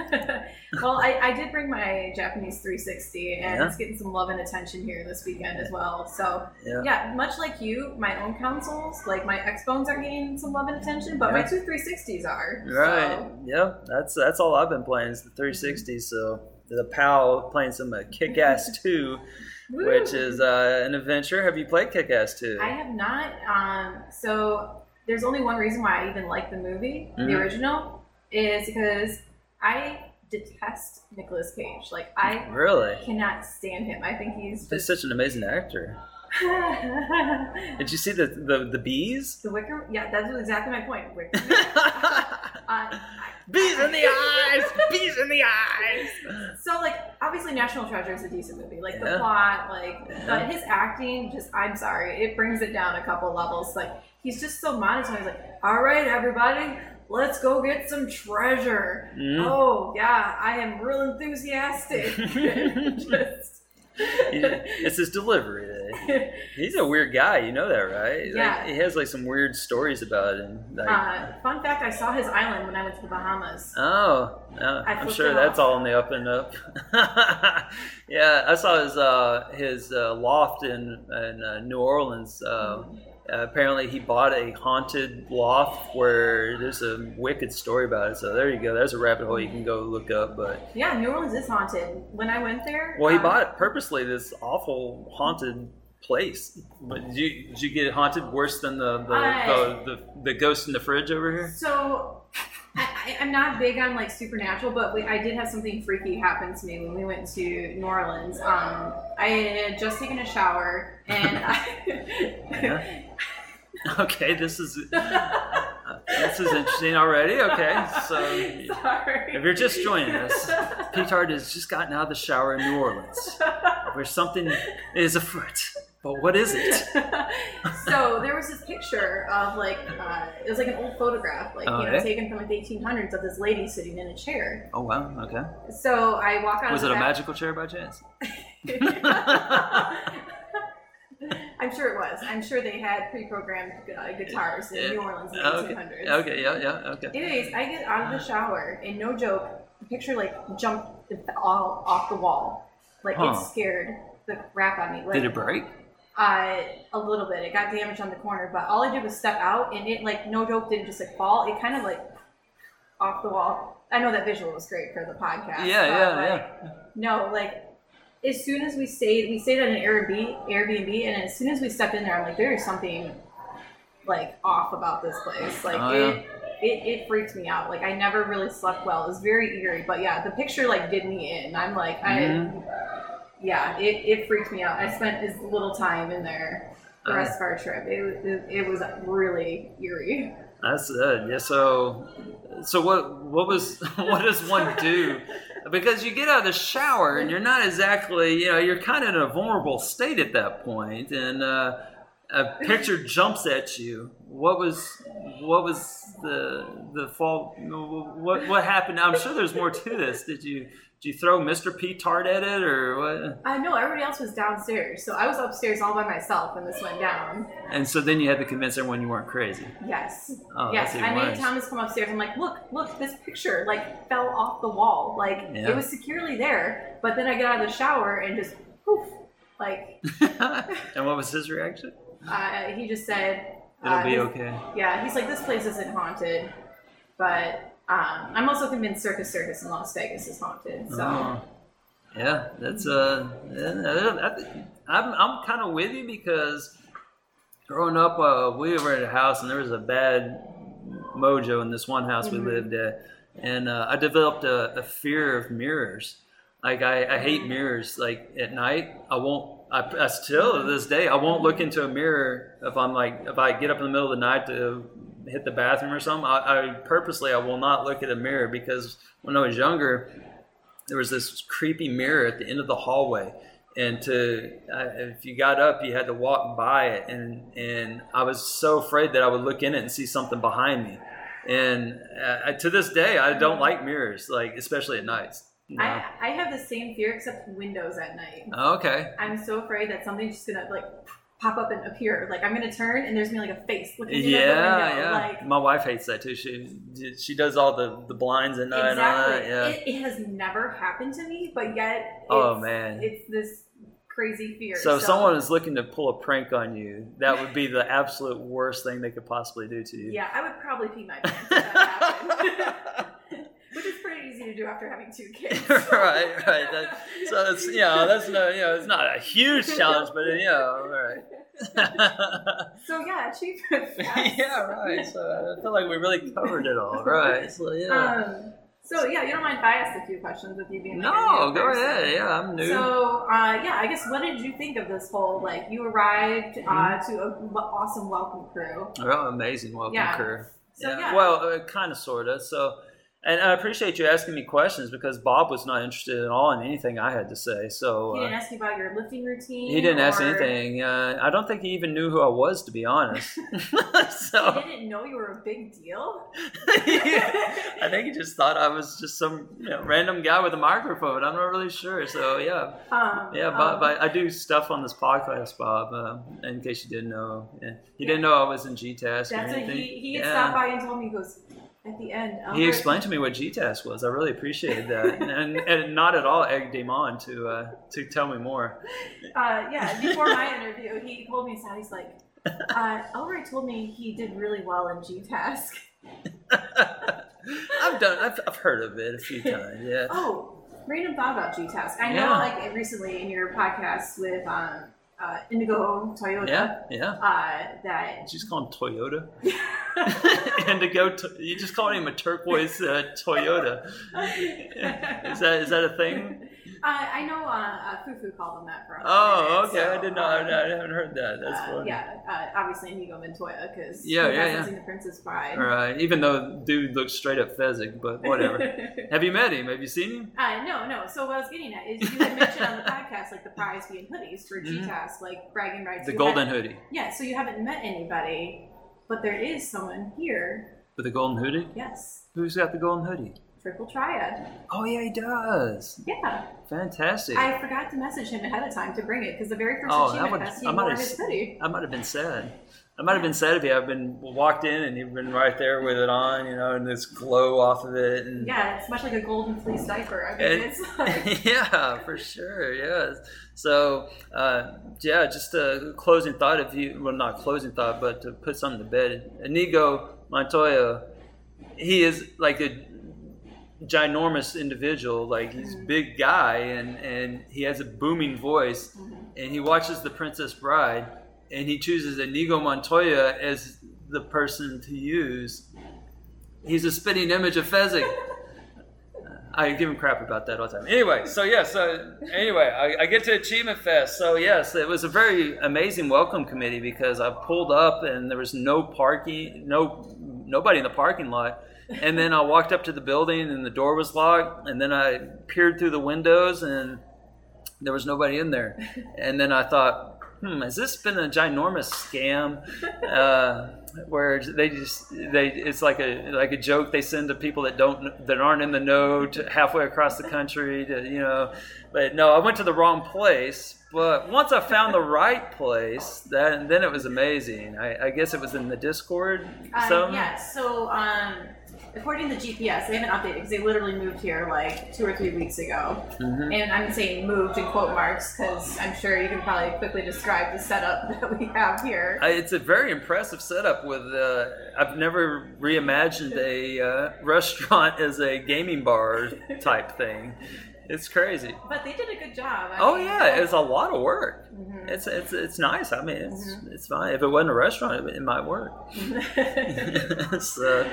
well, I, I did bring my Japanese 360, and Yeah. it's getting some love and attention here this weekend as well. So, Yeah. yeah, much like you, my own consoles, like my Xbones, are getting some love and attention, but my two 360s are. Right. So, Yeah. That's that's all I've been playing is the 360. So the PAL playing some uh, Kick-Ass 2, woo. which is uh, an adventure. Have you played Kick-Ass 2? I have not. Um, so there's only one reason why I even like the movie, Mhm. the original, is because I detest Nicolas Cage. Like I Really? cannot stand him. I think he's He's such an amazing actor. Did you see the the, the bees? the Wicker. Yeah, that's exactly my point. Wicker. uh, I- bees in the eyes. Bees in the eyes. So like obviously National Treasure is a decent movie. Like Yeah. the plot, like Yeah. but his acting just I'm sorry, it brings it down a couple levels. Like he's just so monotone. He's like, All right, everybody, let's go get some treasure. Mhm. Oh yeah, I am real enthusiastic. just It's his delivery. He's a weird guy. You know that, right? Like, Yeah. he has like some weird stories about him. Like, uh, fun fact, I saw his island when I went to the Bahamas. Oh, uh, I'm sure that's all in the up and up. yeah, I saw his uh, his uh, loft in in uh, New Orleans. Uh, apparently, he bought a haunted loft where there's a wicked story about it. So there you go. There's a rabbit hole you can go look up. But Yeah, New Orleans is haunted. When I went there, well, he um, bought it purposely this awful haunted place. But did you, did you get haunted worse than the the, I- the, the the ghost in the fridge over here? So, I, I'm not big on like supernatural, but we, I did have something freaky happen to me when we went to New Orleans. Um, I had just taken a shower and I. Okay, this is this is interesting already. Okay, so Sorry. if you're just joining us, Petard has just gotten out of the shower in New Orleans, where something is afoot. But what is it? so there was this picture of like uh, it was like an old photograph, like Oh, you know, taken from like the 1800s of this lady sitting in a chair. Oh wow, okay. So I walk out. Was it a magical chair by chance? I'm sure it was. I'm sure they had pre-programmed uh, guitars in New Orleans in the Okay. 1800s. Okay, yeah, yeah, okay. Anyways, I get out of the shower, and no joke, the picture like jumped all off the wall. Like Huh. it scared the crap out of me. Like, Did it break? Uh, a little bit. It got damaged on the corner, but all I did was step out, and it like no joke didn't just like fall. It kind of like off the wall. I know that visual was great for the podcast. Yeah, but, yeah, like, yeah. No, like as soon as we stayed, we stayed at an Airbnb, Airbnb, and as soon as we stepped in there, I'm like, there is something like off about this place. Like Oh, it, it, it freaked me out. Like I never really slept well. It was very eerie. But yeah, the picture like did me in. I'm like, I, Mhm. Yeah, it, it freaked me out. I spent as little time in there the rest of our trip. It, was- it, it was really eerie. That's good. Yeah. So, so what? What was? What does one do? Because you get out of the shower and you're not exactly, you know, you're kind of in a vulnerable state at that point, and uh, a picture jumps at you. What was? What was the the fault? What what happened? I'm sure there's more to this. Did you did you throw Mr. P Tart at it or what? I know everybody else was downstairs, so I was upstairs all by myself when this went down. And so then you had to convince everyone you weren't crazy. Yes. Oh, yes, that's even I made. Thomas come upstairs. I'm like, look, look, this picture like fell off the wall. Like Yeah. it was securely there, but then I got out of the shower and just poof, Like, and what was his reaction? uh, he just said, It'll uh, be his- okay. Yeah, he's like, this place isn't haunted, but um, I'm also convinced Circus Circus in Las Vegas is haunted. So Oh. Yeah, that's uh, I'm I'm kind of with you because growing up, uh, we were in a house and there was a bad mojo in this one house we Mhm. lived at, and uh, I developed a, a fear of mirrors. Like I, I hate mirrors. Like at night, I won't. I, I still to this day, I won't look into a mirror if I'm like if I get up in the middle of the night to hit the bathroom or something. I, I purposely I will not look at a mirror because when I was younger, there was this creepy mirror at the end of the hallway and to uh, if you got up you had to walk by it and and i was so afraid that i would look in it and see something behind me and uh, to this day i don't like mirrors like especially at nights know? I, I have the same fear except windows at night. okay I'm so afraid that something's just gonna like pop up and appear. Like I'm gonna turn and there's gonna be like a face looking through yeah the window. yeah Like my wife hates that too she she does all the the blinds and all exactly. that yeah It, it has never happened to me, but yet oh, it's, Oh, man. it's this crazy fear. so if someone is looking to pull a prank on you that would be the absolute worst thing they could possibly do to you yeah, I would probably pee my pants if that happened. Which is pretty easy to do after having two kids. right, right. That, so it's you know that's no you know it's not a huge challenge, but you know, all right. So yeah, achievement. yeah, right. So I feel like we really covered it all, right? So yeah. Um, so yeah, you don't mind if I ask a few questions with you being like no, go ahead. Yeah, I'm new. So uh, yeah, I guess what did you think of this whole like you arrived uh, Mm-hmm. to a w- awesome welcome crew? Oh, amazing welcome Yeah. crew. So, yeah. Well, uh, kind of, sort of. So, and I appreciate you asking me questions because Bob was not interested at all in anything I had to say. So He uh, didn't ask you about your lifting routine. he didn't ask anything. Uh, I don't think he even knew who I was, to be honest. so He didn't know you were a big deal. I think he just thought I was just some you know, random guy with a microphone. I'm not really sure. So yeah, Um, yeah. Bob, um, I, I do stuff on this podcast, Bob. Uh, in case you didn't know, yeah. he didn't know I was in GTASK or That's what he he yeah. stopped by and told me. He goes at the end. He explained to me what GTASK was. I really appreciated that, and, and not at all egged him on to uh, to tell me more. Uh, yeah, before my interview, he told me, so he's like, uh, Elroy told me he did really well in GTask. I've done. I've, I've heard of it a few times. Yeah. Oh, random thought about GTask. I know, Yeah. like recently in your podcast with um, uh, Indigo Toyota, Yeah. Yeah. uh, that You just call him Toyota. Indigo. To- you just called him a turquoise uh, Toyota. Is that is that a thing? Uh, I know uh, uh, Fufu called him that for Oh, minute, okay. I didn't know. I, um, I haven't heard that. That's uh, funny. Yeah, uh, obviously Inigo Montoya because Yeah, yeah, yeah. seen The Princess Bride. All right. Even though dude looks straight up Fezzik, but whatever. Have you met him? Have you seen him? Uh, no, no. So what I was getting at is you had mentioned on the podcast like the prize being hoodies for Mhm. GTAS, like bragging rights. The You golden hoodie. Yeah, so you haven't met anybody, but there is someone here. With the golden hoodie? Yes, Who's got the golden hoodie? Triple triad. Oh yeah, he does. Yeah, Fantastic. I forgot to message him ahead of time to bring it because the very first Oh, that achievement would- fest he I might wore have his hoodie. I might have been sad. I might have been sad if you had been walked in and you've been right there with it on, you know, and this glow off of it. And Yeah, it's much like a golden fleece diaper. I mean, it's like yeah, for sure. Yeah. So, uh, yeah, just a closing thought. If you, well, not closing thought, but to put something to bed. Inigo Montoya, he is like a ginormous individual. Like he's a big guy, and and he has a booming voice, mm-hmm. and he watches The Princess Bride, and he chooses Inigo Montoya as the person to use. He's a spitting image of Fezzik. I give him crap about that all the time. Anyway, so yeah, so anyway, I, I get to Achievement Fest. So yes, it was a very amazing welcome committee because I pulled up and there was no parking, no nobody in the parking lot. And then I walked up to the building and the door was locked. And then I peered through the windows and there was nobody in there. And then I thought, hmm, has this been a ginormous scam? Uh, where they just they it's like a like a joke they send to people that don't that aren't in the know halfway across the country to you know but no i went to the wrong place but once i found the right place that then it was amazing i, I guess it was in the discord Uh, some yeah, so um, according to the GPS, they haven't updated because they literally moved here like two or three weeks ago. Mhm. And I'm saying moved in quote marks because I'm sure you can probably quickly describe the setup that we have here. I- It's a very impressive setup. With uh, I've never reimagined a uh, restaurant as a gaming bar type thing. It's crazy. But they did a good job. I Oh mean, yeah, it's a lot of work. Mhm. It's it's it's nice. I mean, it's it's fine. If it wasn't a restaurant, it, it might work. so,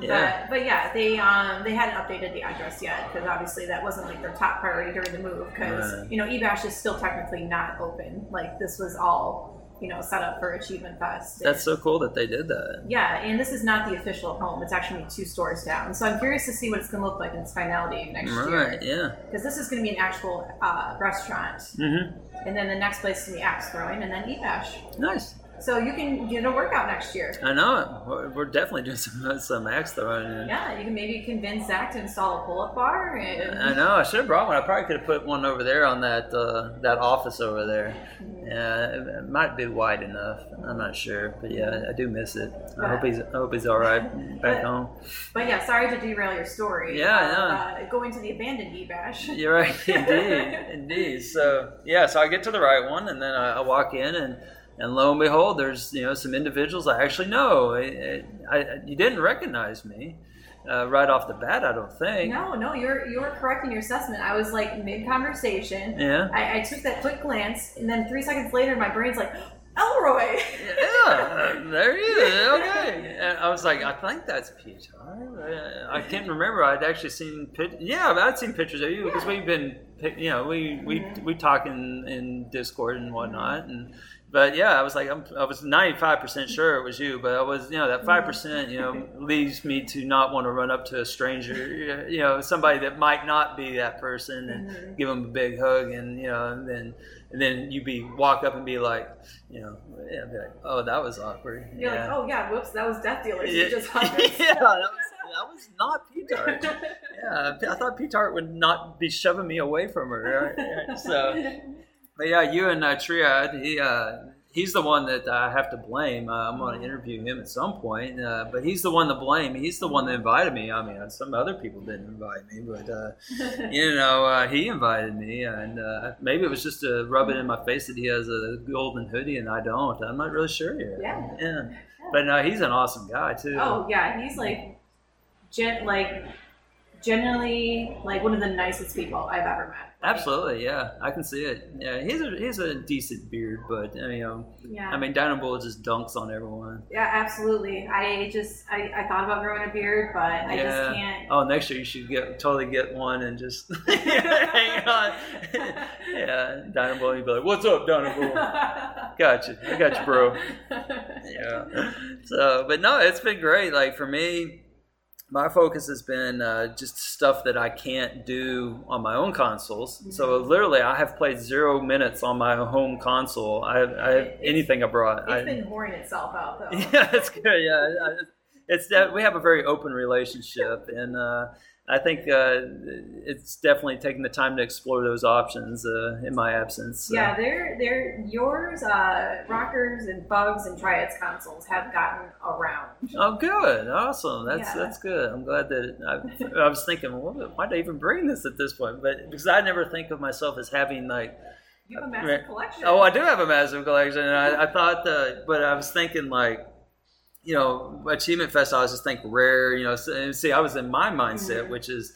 yeah. But, but yeah, they um they hadn't updated the address yet because obviously that wasn't like their top priority during the move because Right. you know eBash is still technically not open. Like this was all you know set up for Achievement Fest. That's so cool that they did that. yeah, and this is not the official home. It's actually two stores down. So I'm curious to see what it's going to look like in its finality next Right? year. Yeah. Because this is going to be an actual uh, restaurant, hmm and then the next place is going to be axe throwing, and then eBash. Nice. So you can get a workout next year. I know. We're, we're definitely doing some some throwing. Yeah, you can maybe convince Zach to install a pull-up bar. And I know. I should have brought one. I probably could have put one over there on that uh, that office over there. Yeah, it, might be wide enough. I'm not sure, but yeah, I do miss it. I hope he's I hope he's all right back home. But yeah, sorry to derail your story. Yeah, I uh, know. Uh, going to the abandoned e-bash. You're right, indeed, indeed. So yeah, so I get to the right one, and then I, I walk in, and and lo and behold, there's you know some individuals I actually know. I, I, I- you didn't recognize me uh, right off the bat, I don't think. No, no, you're you're correct in your assessment. I was like mid conversation. Yeah. I, I took that quick glance, and then three seconds later, my brain's like, Elroy. Yeah, there he is. Okay. And I was like, I think that's Peter. Uh, I can't remember. I'd actually seen pic- Yeah, I'd seen pictures of you because we've been, you know, we we we talk in, in Discord and whatnot. And but yeah, I was like, I'm, I was 95 percent sure it was you, but I was, you know, that five mm-hmm. percent, you know, leads me to not want to run up to a stranger, you know, somebody that might not be that person, and mm-hmm. give them a big hug, and you know, and then and then you be walk up and be like, you know, yeah, be like, oh, that was awkward. You're yeah. like, oh yeah, whoops, that was Death Dealers. yeah, You just hugged yeah, that was, that was not P-Tart. yeah, I thought P-Tart would not be shoving me away from her. right? So, but yeah, you and uh, Triad, he uh, he's the one that I have to blame. Uh, I'm going to interview him at some point, uh, but he's the one to blame. He's the one that invited me. I mean, some other people didn't invite me, but uh, you know, uh, he invited me, and uh, maybe it was just to rub it in my face that he has a golden hoodie and I don't. I'm not really sure yet. Yeah. yeah. But no, he's an awesome guy too. Oh yeah, he's like, gen- like, generally like one of the nicest people I've ever met. Absolutely, yeah, I can see it. Yeah, he's a he's a decent beard, but I mean, um, Yeah. I mean, Dino Bull just dunks on everyone. yeah, absolutely. I just I, I thought about growing a beard, but I Yeah. just can't. Oh, next year you should get totally get one and just hang on. yeah, Dino Bull, you'd be like, "What's up, Dino Bull? Got you, I got you, bro." yeah. So, but no, it's been great. Like for me, my focus has been uh, just stuff that I can't do on my own consoles. So literally, I have played zero minutes on my home console. I I have anything I brought. It's I, been whoring itself out though. yeah, it's good. Yeah, it's that we have a very open relationship, and uh, I think uh, it's definitely taking the time to explore those options uh, in my absence. So. Yeah, they're they're yours, uh, rockers and bugs and triads consoles have gotten around. Oh, good, awesome. That's Yeah. that's good. I'm glad that I, I was thinking, well, why did I even bring this at this point? But because I never think of myself as having like, You have a massive collection. oh, I do have a massive collection, and I, I thought, uh, but I was thinking like. You know, Achievement Fest, I was just think rare. You know, and see, I was in my mindset, Mhm. which is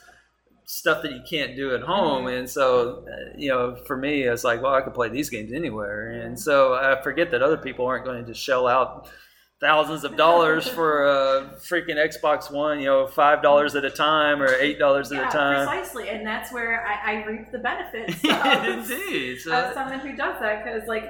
stuff that you can't do at home. And so, you know, for me, it's like, well, I could play these games anywhere. And so I forget that other people aren't going to just shell out thousands of dollars for a freaking Xbox One, you know, five dollars at a time or eight dollars yeah, at a time. precisely, and that's where I, I reap the benefits of, Indeed. So, of someone who does that. Because like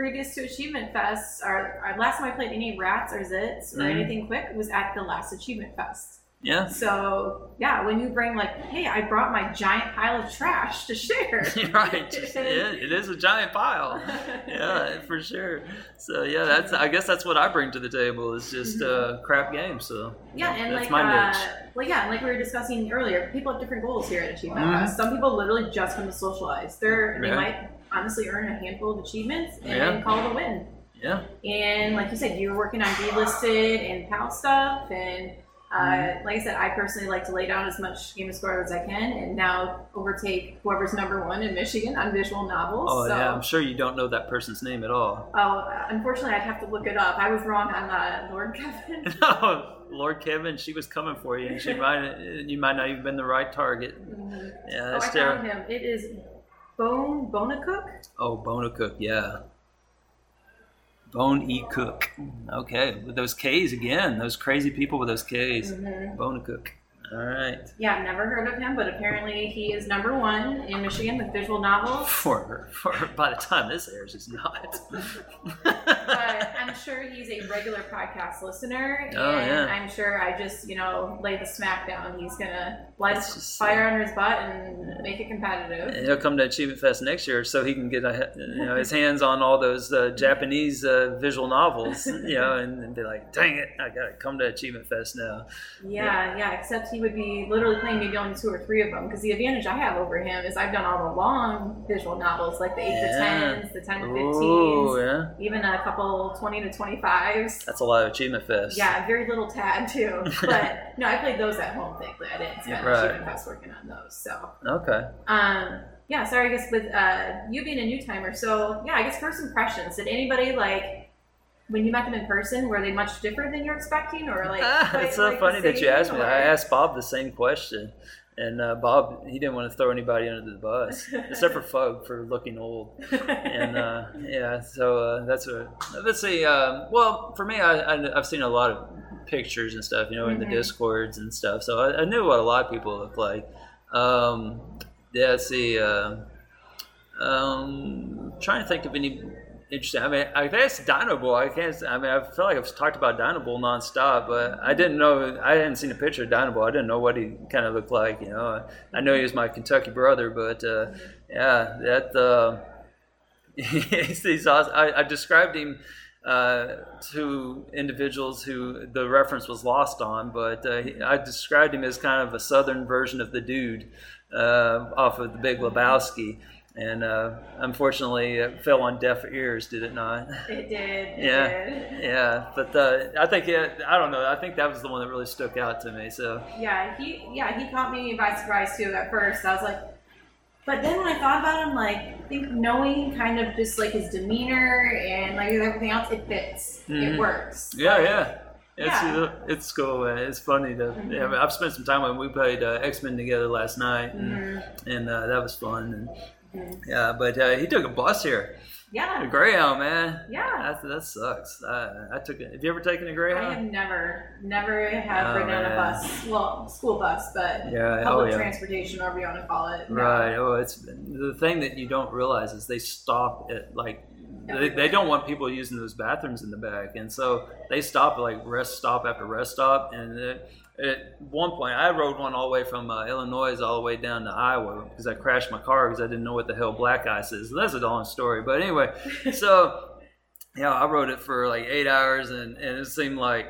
previous to Achievement Fest, our, our last time I played any rats or zits or Mhm. anything quick was at the last Achievement Fest. yeah. So yeah, when you bring like, hey, I brought my giant pile of trash to share. Right. Just- yeah, it is a giant pile. Yeah, for sure. So yeah, that's I guess that's what I bring to the table is just uh, crap games. So Yeah, and that's like, my uh, niche. well, yeah, and like we were discussing earlier, people have different goals here at Achievement Mhm. Some people literally just come to socialize. They're they Yeah. might honestly earn a handful of achievements and Yeah. call it a win. Yeah. And like you said, you were working on delisted and PAL stuff, and Uh, Mm-hmm. Like I said, I personally like to lay down as much game of score as I can, and now overtake whoever's number one in Michigan on visual novels. Oh so, yeah, I'm sure you don't know that person's name at all. Oh, unfortunately, I'd have to look it up. I was wrong on uh, Lord Kevin. No, Lord Kevin, she was coming for you, and she might you might not even been the right target. Yeah, oh, I that's found him. It is Bone Bonacook. Oh, Bona Cook, yeah. Bone E Cook. Okay, with those K's again, those crazy people with those K's. Mhm. Bona Cook. All right. Yeah, I've never heard of him, but apparently he is number one in Michigan with visual novels. For, for by the time this airs, it's not. but I'm sure he's a regular podcast listener, and Oh, yeah. I'm sure I just, you know, lay the smack down. He's gonna light just- fire under his butt and make it competitive. And he'll come to Achievement Fest next year, so he can get a, you know his hands on all those uh, Japanese uh, visual novels, you know, and, and be like, "Dang it, I gotta come to Achievement Fest now." Yeah, yeah. Except he would be literally playing maybe only two or three of them because the advantage I have over him is I've done all the long visual novels, like the eight Yeah. to tens, the ten to fifteens, yeah, even a couple twenty to twenty fives. that's a lot of Achievement Fest. Yeah, very little tad too. But no, I played those at home. Thankfully, I didn't spend Right. Achievement Fest working on those. So. Okay. Um, yeah, sorry. I guess with uh, you being a new timer, so yeah, I guess first impressions. Did anybody like when you met them in person? Were they much different than you're expecting, or like? Ah, quite it's so like funny that you asked me. or- that. I asked Bob the same question, and uh, Bob he didn't want to throw anybody under the bus, except for Fug for looking old. and uh, yeah, so uh, that's a let's see. Um, well, for me, I, I've seen a lot of pictures and stuff, you know, in the Mhm. discords and stuff. So I, I knew what a lot of people look like. Um, yeah, let's see. Uh, um, trying to think of any interesting. I mean, I guess Dino Boy. I can't. I mean, I feel like I've talked about Dino Boy nonstop, but I didn't know. I hadn't seen a picture of Dino Boy. I didn't know what he kind of looked like. You know, I know he was my Kentucky brother, but uh, yeah, that. Uh, he's, he's awesome. I, I described him uh, to individuals who the reference was lost on, but uh, he, I described him as kind of a southern version of the dude uh, off of the Big Lebowski. And uh, unfortunately, it fell on deaf ears, did it not? It did. It Yeah. did. Yeah, but uh, I think yeah, I don't know. I think that was the one that really stuck out to me. So Yeah, he yeah he caught me by surprise too. At first, I was like, but then when I thought about him, like I think knowing kind of just like his demeanor and like everything else, it fits. Mhm. It works. yeah, yeah. It's, Yeah. it's cool, man. It's funny to. Mhm. Yeah, I've spent some time when we played uh, X Men together last night, and, Mhm. and uh, that was fun. And Mhm. yeah, but uh, he took a bus here, Yeah. a. Greyhound, man. Yeah. That, that sucks. I, I took it. Have you ever taken a Greyhound? I have never, never have Oh, ridden on a bus. Well, school bus, but Yeah. public oh, yeah. transportation, whatever you want to call it. no. Right. Oh, it's the thing that you don't realize is they stop at like they, they don't want people using those bathrooms in the back, and so they stop like rest stop after rest stop. And it, at one point, I rode one all the way from uh, Illinois all the way down to Iowa because I crashed my car because I didn't know what the hell black ice is. That's a long story, but anyway, so yeah, I rode it for like eight hours, and, and it seemed like,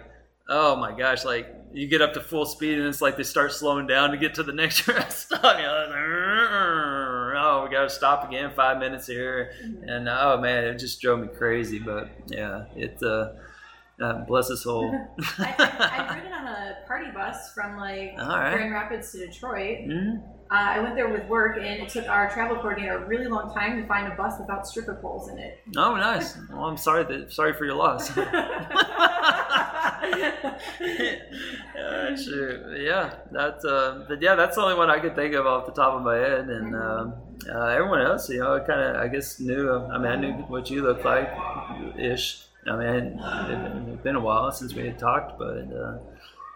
oh my gosh, like you get up to full speed, and it's like they start slowing down to get to the next rest stop. You know, like, oh, we got to stop again, five minutes here, and oh man, it just drove me crazy. But yeah, it uh, uh, bless his soul. I, I've ridden on a party bus from like right. Grand Rapids to Detroit. Mhm. Uh, I went there with work, and it took our travel coordinator a really long time to find a bus without stripper poles in it. Oh, nice. Well, I'm sorry that sorry for your loss. uh. Yeah, that's uh, but yeah, that's the only one I could think of off the top of my head, and um, uh, everyone else, you know, kind of, I guess, knew. I mean, I knew what you looked like, ish. I mean, it, has been a while since we had talked, but. Uh,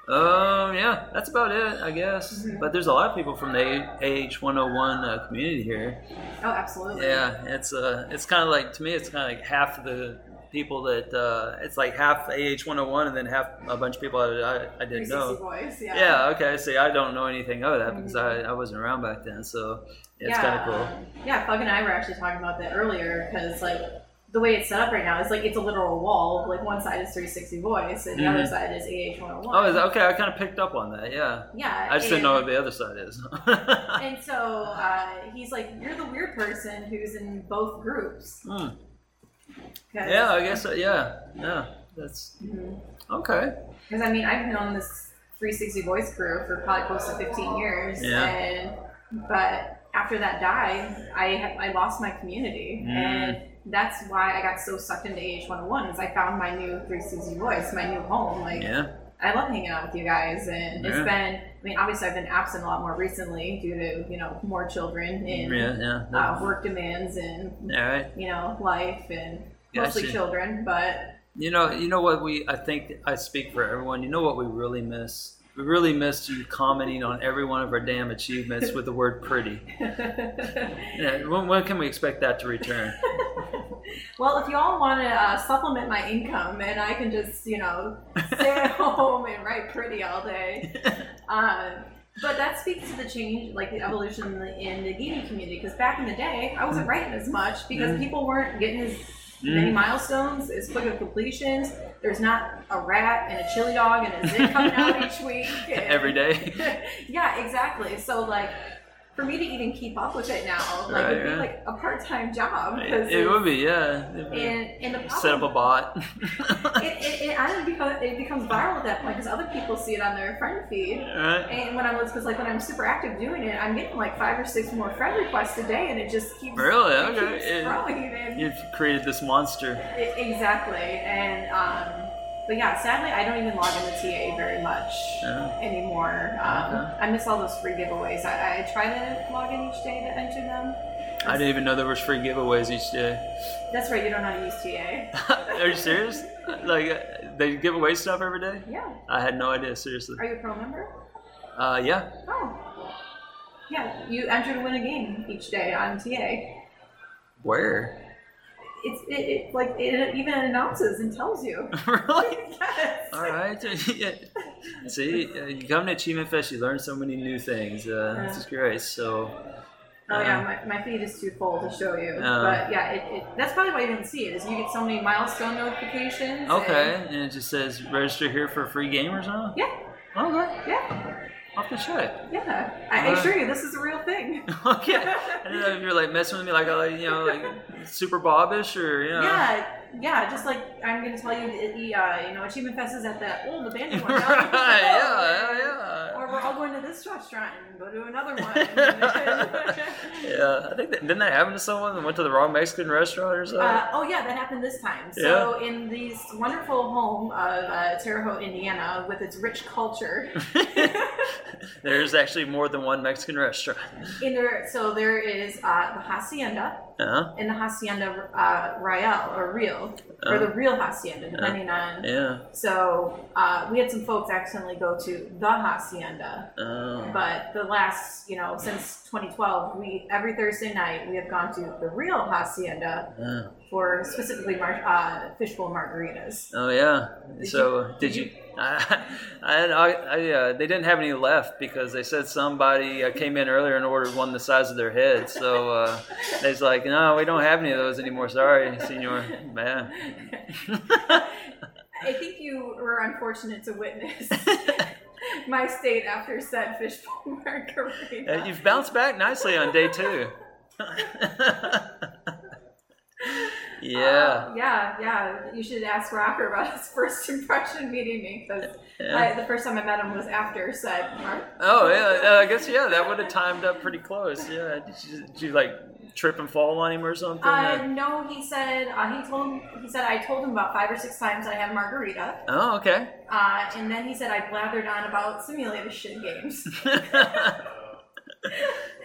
um, yeah, that's about it, I guess. But there's a lot of people from the AH 101 uh, community here. oh, absolutely. Yeah, it's uh, it's kind of like to me, it's kind of like half the people that uh, it's like half AH 101 and then half a bunch of people that I, I didn't 360 know. boys. Yeah. Yeah, okay. See, I don't know anything of that because I, I wasn't around back then, so it's yeah, kind of cool. um, yeah, Fug and I were actually talking about that earlier because like the way it's set up right now is like it's a literal wall. Like one side is 360 voice and the other Mhm. side is AH 101. Oh, is that, okay. I kind of picked up on that. Yeah, Yeah. I just didn't know what the other side is. And so uh, he's like, "You're the weird person who's in both groups." 'Cause- Yeah, I guess. uh, Yeah, yeah. That's Mhm. okay. Because I mean, I've known this 360 voice crew for probably close to 15 years. Yeah. And but after that died, I I lost my community, Mm. and that's why I got so sucked into AH101 is I found my new 360 voice, my new home. Like Yeah. I love hanging out with you guys, and it's been. I mean, obviously, I've been absent a lot more recently due to you know more children and Yeah. Yeah. uh, work demands and right. you know life and mostly Gotcha. children. But You know, you know what we. I think I speak for everyone. You know what we really miss. We really missed you commenting on every one of our damn achievements with the word "pretty." Yeah, when, when can we expect that to return? well, if you all want to uh, supplement my income and I can just you know stay at home and write pretty all day. Um, but that speaks to the change, like the evolution in the, in the gaming community. Because back in the day, I wasn't writing as much because Mm. people weren't getting as many Mm. milestones, as quick of completions. There's not a rat and a chili dog and a zit coming out each week. and- Every day. yeah, exactly. So like, for me to even keep up with it now, like, Right, it'd be like a part-time job. It, it would be, yeah. Be- And and the problem, Set up a bot. it, it, it honestly becomes it becomes viral at that point because other people see it on their friend feed. right? And when I was, because like when I'm super active doing it, I'm getting like five or six more friend requests a day, and it just keeps Really? Okay. keeps growing. And You've created this monster. Exactly. And um, but yeah, sadly, I don't even log into TA very much Yeah. anymore. Um, Okay. I miss all those free giveaways. I, I try to log in each day to enter them. I didn't even know there was free giveaways each day. That's right. You don't know how to use TA. Are you serious? Like uh, they give away stuff every day? Yeah. I had no idea. Seriously. Are you a pro member? Uh, yeah. Oh. Yeah. You enter to win a game each day on TA. Where? It's it, it like it even announces and tells you. really? yes. All right. See, uh, you come to Achievement Fest, you learn so many new things. Uh, This is great. So, Oh yeah, my, my feed is too full to show you. Uh. but yeah, it, it, that's probably why you didn't see it. Is you get so many milestone notifications. okay. and- And it just says register here for a free game or something? yeah, Okay. yeah, Have to check. yeah. I, I Uh. assure you, this is a real thing. okay. I don't know if you're like messing with me like, uh, you know, like super bobbish or, you know. Yeah, yeah. Just like I'm going to tell you, the uh, you know, Achievement Fest is at the old abandoned one. right. down the road. Yeah, yeah, yeah. Or we're all going to this restaurant and go to another one. Yeah, I think that, didn't that happen to someone that went to the wrong Mexican restaurant or something? Uh, oh yeah, that happened this time. So in this wonderful home of uh, Terre Haute, Indiana, with its rich culture, There's actually more than one Mexican restaurant. in there, so there is uh, the hacienda Uh-huh. and the hacienda uh, Real or Real, or the real hacienda, depending on. Yeah. So uh, we had some folks accidentally go to the hacienda, Oh. but the last, you know, since 2012, we every Thursday night we have gone to the real hacienda. For specifically mar- uh, fishbowl margaritas. Oh yeah. Did so you- did you? I, I, I, uh, they didn't have any left because they said somebody uh, came in earlier and ordered one the size of their head. So uh, like, no, we don't have any of those anymore. Sorry, Senor. Man. I think you were unfortunate to witness my state after said fishbowl margarita. Uh, You've bounced back nicely on day two. Yeah. Uh, yeah, yeah. You should ask Rocker about his first impression meeting me because Yeah. the first time I met him was after said Mar- Oh yeah, uh, I guess yeah, that would have timed up pretty close. Yeah, did you, did you like trip and fall on him or something? Uh, no, he said uh, he told he said I told him about five or six times I had a margarita, oh, okay. uh, and then he said I blathered on about simulator shit games.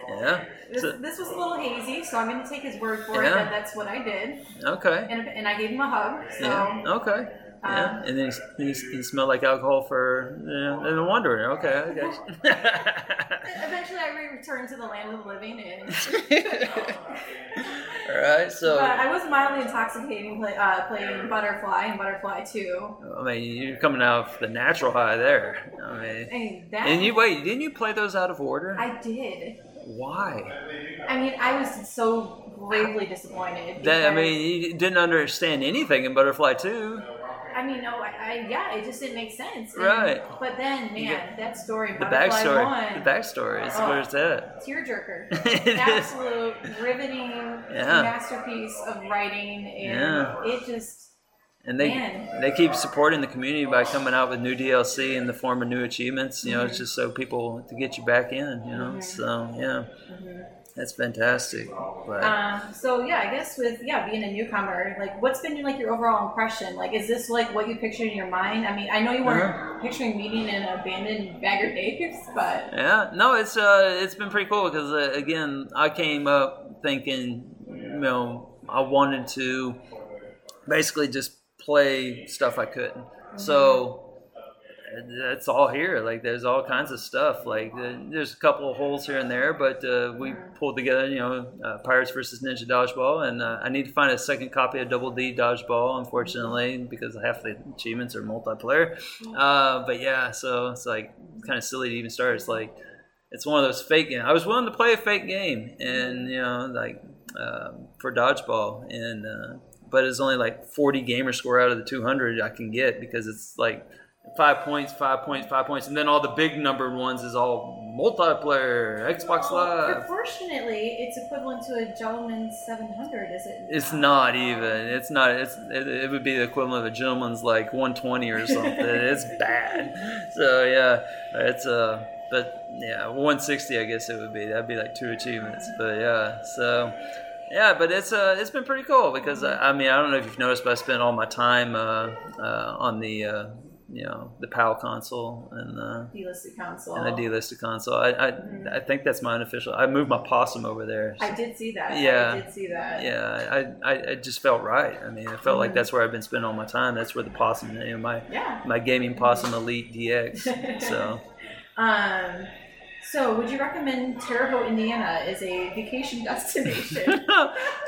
yeah. This, So- this was a little hazy, so I'm going to take his word for it Yeah. that that's what I did, Okay. and, and I gave him a hug. So Yeah. Okay. Yeah. um, And then he, he, he smelled like alcohol for yeah, and no wonder. Okay, I you. eventually I returned to the land of the living, and All right. So but I was mildly intoxicating play, uh, playing Butterfly and Butterfly Two. I mean, you're coming out of the natural high there. I mean, And that and you wait, didn't you play those out of order? I did. Why? I mean, I was so gravely disappointed. That I mean, you didn't understand anything in Butterfly Two. I mean, no, I, I yeah, it just didn't make sense. And- Right. But then, man, that story, The backstory. One, The backstory. Is Oh. where's that? tearjerker, It is. absolute riveting Yeah. masterpiece of writing, and Yeah. it just and they Man. they keep supporting the community by coming out with new DLC in the form of new achievements. You know, it's mm-hmm. just so people to get you back in. You know, mm-hmm. so yeah, mm-hmm. That's fantastic. But Um, so yeah, I guess with yeah being a newcomer, like what's been like your overall impression? Like, is this like what you pictured in your mind? I mean, I know you weren't Uh-huh. picturing meeting an abandoned Bagger Daves, but Yeah, no, it's uh, it's been pretty cool because uh, again, I came up thinking, you know, I wanted to basically just play stuff I couldn't. So that's all here. Like, there's all kinds of stuff. Like, there's a couple of holes here and there, but uh, we pulled together, you know, uh, Pirates versus Ninja Dodgeball, and uh, I need to find a second copy of Double D Dodgeball, unfortunately, because half the achievements are multiplayer. Uh, but yeah, so it's like kind of silly to even start. It's like it's one of those fake games. I was willing to play a fake game, and you know, like um, for dodgeball, and uh, but it's only like 40 gamer score out of the 200 I can get because it's like five points, five points, five points, and then all the big numbered ones is all multiplayer, Xbox Live. proportionately, it's equivalent to a gentleman's seven hundred, is it? It's not even. It's not. It's. It, it would be the equivalent of a gentleman's like 120 or something. it's bad. So yeah, it's uh. But yeah, 160 I guess it would be. That'd be like two achievements. But yeah, so yeah, but it's uh it's been pretty cool because I, I mean I don't know if you've noticed, but I spent all my time uh, uh on the uh you know the PAL console and the delisted console. and the delisted console. I, I I think that's my unofficial. I moved my possum over there. I did see that. Yeah. I did see that. Yeah, I, I, just felt right. I mean, I felt like that's where I've been spending all my time. That's where the possum, you know, my Yeah. my gaming possum elite DX. So Um, so, would you recommend Terre Haute, Indiana, as a vacation destination?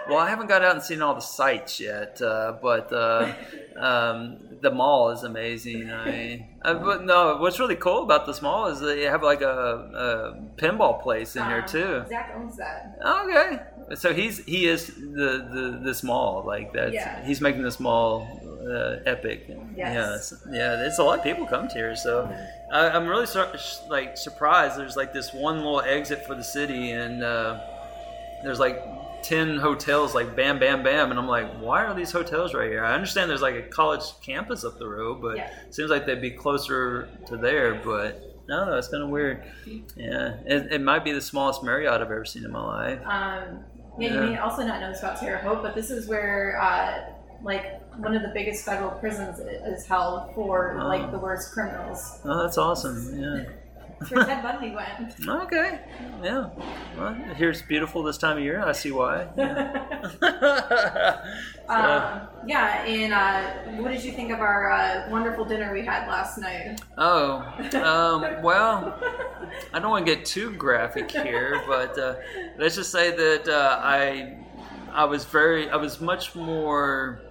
well, I haven't got out and seen all the sights yet, uh, but uh, um, the mall is amazing. I, I, but no, what's really cool about this mall is they have like a, a pinball place in here Um, too. Zach owns that. Okay, so he's he is the, the this mall like that. Yeah. He's making this mall uh, epic. Yes. Yeah, yeah. It's a lot of people come to here, so I, I'm really sur- like surprised. There's like this one little exit for the city, and uh, there's like. 10 hotels like bam bam bam and i'm like why are these hotels right here i understand there's like a college campus up the road but Yeah. it seems like they'd be closer to there but i don't know it's kind of weird yeah it, it might be the smallest marriott i've ever seen in my life Um, yeah, you may also not know this about Terre Haute, but this is where, uh, like, one of the biggest federal prisons is held for, Oh. like, the worst criminals. Oh, that's awesome. Yeah. That's where Ted Bundy went. Okay. Yeah. Well, here it's beautiful this time of year. I see why. Yeah. Um, yeah, and uh, what did you think of our uh, wonderful dinner we had last night? oh, um, well, I don't want to get too graphic here, but uh, let's just say that uh, I, I was very, I was much more.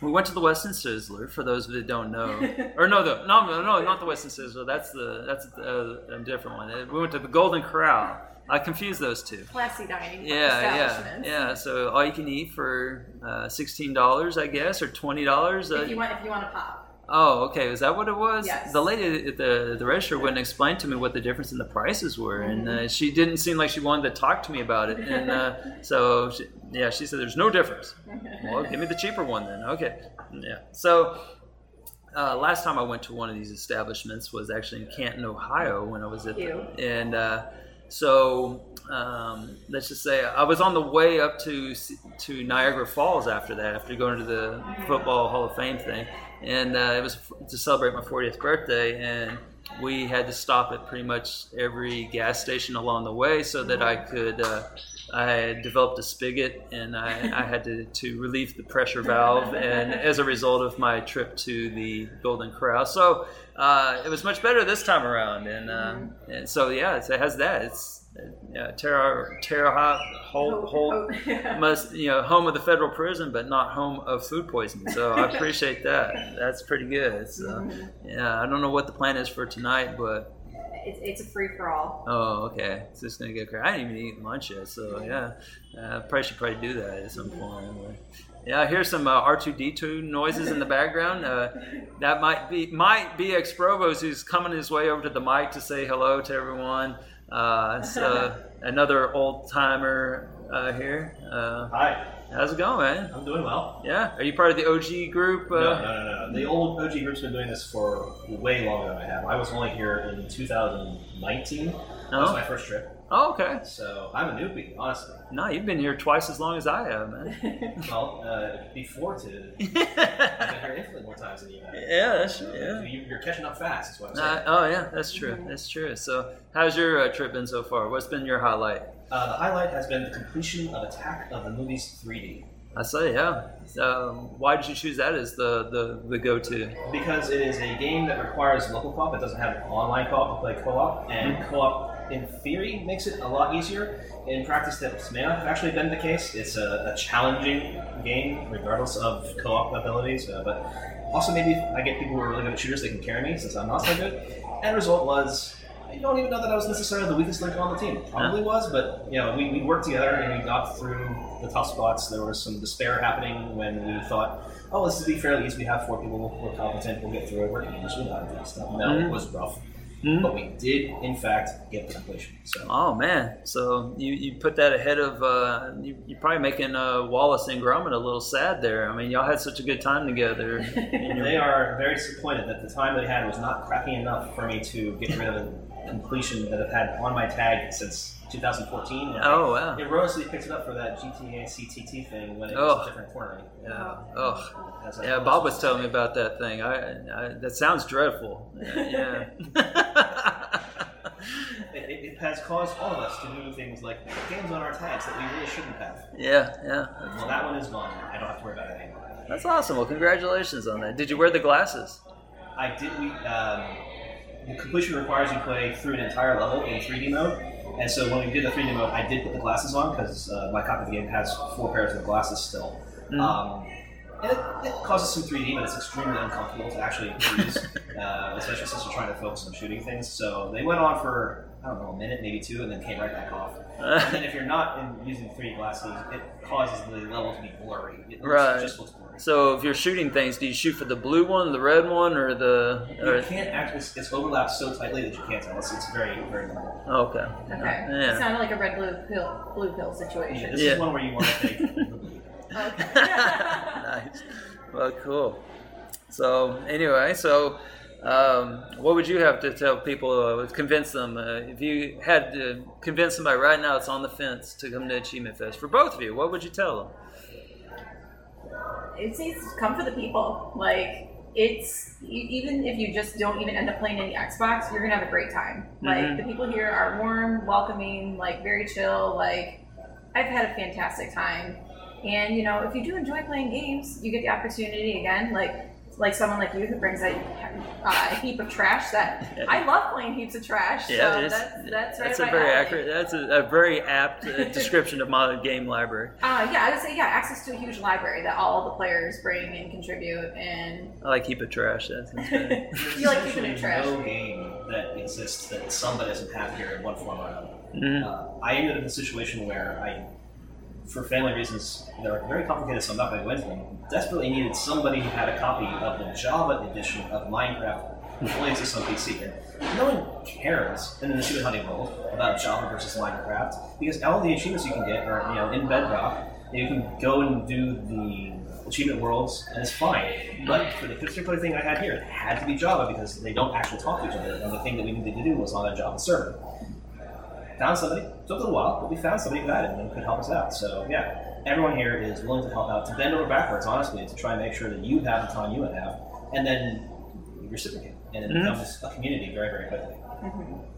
We went to the Western Sizzlin. For those that don't know, or no, the no, no, no, not the Western Sizzlin. That's the that's uh, a different one. We went to the Golden Corral. I confused those two. Classy dining Yeah, yeah, yeah. So all you can eat for uh, sixteen dollars, I guess, or twenty dollars. If you want, if you want to pop. Oh, okay. Is that what it was? Yes. The lady at the the register wouldn't explain to me what the difference in the prices were, and uh, she didn't seem like she wanted to talk to me about it. And uh, so, she, yeah, she said, "There's no difference." well, give me the cheaper one then. Okay. Yeah. So. Uh, last time I went to one of these establishments was actually in Canton, Ohio, when I was at, Ew. and uh, so um, let's just say I was on the way up to to Niagara Falls after that, after going to the Football Hall of Fame thing, and uh, it was to celebrate my 40th birthday, and we had to stop at pretty much every gas station along the way so that I could. Uh, I had developed a spigot, and I, I had to, to relieve the pressure valve, and as a result of my trip to the Golden Corral, so uh, it was much better this time around, and, uh, and so yeah, it has that. It's uh, Terre Terre Haute, Holt, Holt must you know home of the federal prison, but not home of food poisoning. So I appreciate that. That's pretty good. So yeah, I don't know what the plan is for tonight, but It's, it's a free for all. oh okay, it's just gonna get crazy. I didn't even eat lunch yet, so yeah, uh, probably should probably do that at some point. Anyway. Yeah, I hear some uh, R2D2 noises in the background. Uh, that might be might be Ex Provos who's coming his way over to the mic to say hello to everyone. Uh, it's uh, another old timer uh, here. Uh, Hi, how's it going, man? I'm doing well. Yeah, are you part of the OG group? Uh, No, no, no, no, no. The old OG group's been doing this for way longer than I have. I was only here in 2019. That was my first trip. Oh, okay. So I'm a newbie, honestly. No, you've been here twice as long as I have, man. Well, uh, before to, I've been here infinitely more times than you have. yeah, that's So yeah. you, you're catching up fast, is what I'm saying. Uh, oh yeah, that's true. That's true. So, how's your uh, trip been so far? What's been your highlight? Uh, the highlight has been the completion of Attack of the Movies 3D. I say, yeah. Um, why did you choose that as the the, the go to? because it is a game that requires local co-op. It doesn't have online co-op like co-op, and co-op in theory makes it a lot easier. In practice, that may not have actually been the case. It's a, a challenging game, regardless of co-op abilities. Uh, but also, maybe if I get people who are really good at shooters, they can carry me since I'm not so good. End result was. I don't even know that I was necessarily the weakest link on the team. Probably was, but you know, we, we worked together and we got through the tough spots. There was some despair happening when we thought, oh, this will be fairly easy. We have four people, we're competent, we'll get through it. We're gamers, we know how to do this stuff. No, it Mhm. was rough. Mhm. But we did, in fact, get the completion. So Oh man, so you, you put that ahead of uh, you, you're probably making uh, Wallace and Gromit a little sad there. I mean, y'all had such a good time together. And they are very disappointed that the time they had was not crappy enough for me to get rid of a completion that I've had on my tag since 2014. when I oh wow, Erroneously picked it up for that GTA CTT thing when it Oh. was a different corner. yeah, oh I- yeah. Bob was telling me about that thing. I, I that sounds dreadful. Yeah. It, it, it has caused all of us to do things like games on our tags that we really shouldn't have. yeah, yeah. Well, that one is gone. I don't have to worry about it anymore. That's awesome. Well, congratulations on that. Did you wear the glasses? I did. We um, the completion requires you play through an entire level in 3D mode, and so when we did the 3D mode, I did put the glasses on because uh, my copy of the game has four pairs of glasses still. Mm. Um, and it, it causes some 3D, but it's extremely uncomfortable to actually use, uh, especially since you're trying to focus on shooting things. So they went on for I don't know a minute, maybe two, and then came right back off. and then if you're not in, using 3D glasses, it causes the level to be blurry. It looks, Right. Just looks blurry. So if you're shooting things, do you shoot for the blue one, the red one, or the? You Or, can't actually. It's, it's overlapped so tightly that you can't tell. It's, it's very, very minimal. okay. Okay. It Yeah. sounded like a red blue pill blue pill situation. Yeah, This Yeah. is one where you want to take the lead. Nice. Well, cool. So anyway, so um, what would you have to tell people, uh, convince them, uh, if you had to convince somebody right now that's on the fence to come to Achievement Fest, for both of you, what would you tell them? It's, it's come for the people. Like it's even if you just don't even end up playing any Xbox, you're gonna have a great time. Like Mhm. the people here are warm, welcoming, like very chill. Like I've had a fantastic time. And you know, if you do enjoy playing games, you get the opportunity again. Like like someone like you who brings a uh, heap of trash. That I love playing heaps of trash. Yeah, so it's- that's that's right. That's a very alley. accurate. That's a, a very apt uh, description of my game library. Uh, yeah, I would say yeah, access to a huge library that all the players bring and contribute, and I like keep it trash. That's, that's good. you like keeping Essentially it trash. no game that exists that somebody doesn't have here in one form or another. Mhm. Uh, I ended up in a situation where I, for family reasons that are very complicated, so I'm not going to go into them, desperately needed somebody who had a copy of the Java edition of Minecraft, only exists on PC. And no one cares in the achievement hunting world about Java versus Minecraft because all the achievements you can get are you know in Bedrock. You can go and do the achievement worlds, and it's fine. But for the particular thing I had here, it had to be Java because they don't actually talk to each other, and the thing that we needed to do was on a Java server found somebody. Took a little while, but we found somebody who had it and could help us out. So yeah, everyone here is willing to help out, to bend over backwards, honestly, to try and make sure that you have the time you would have, and then reciprocate, and it Mhm. becomes a community very, very quickly.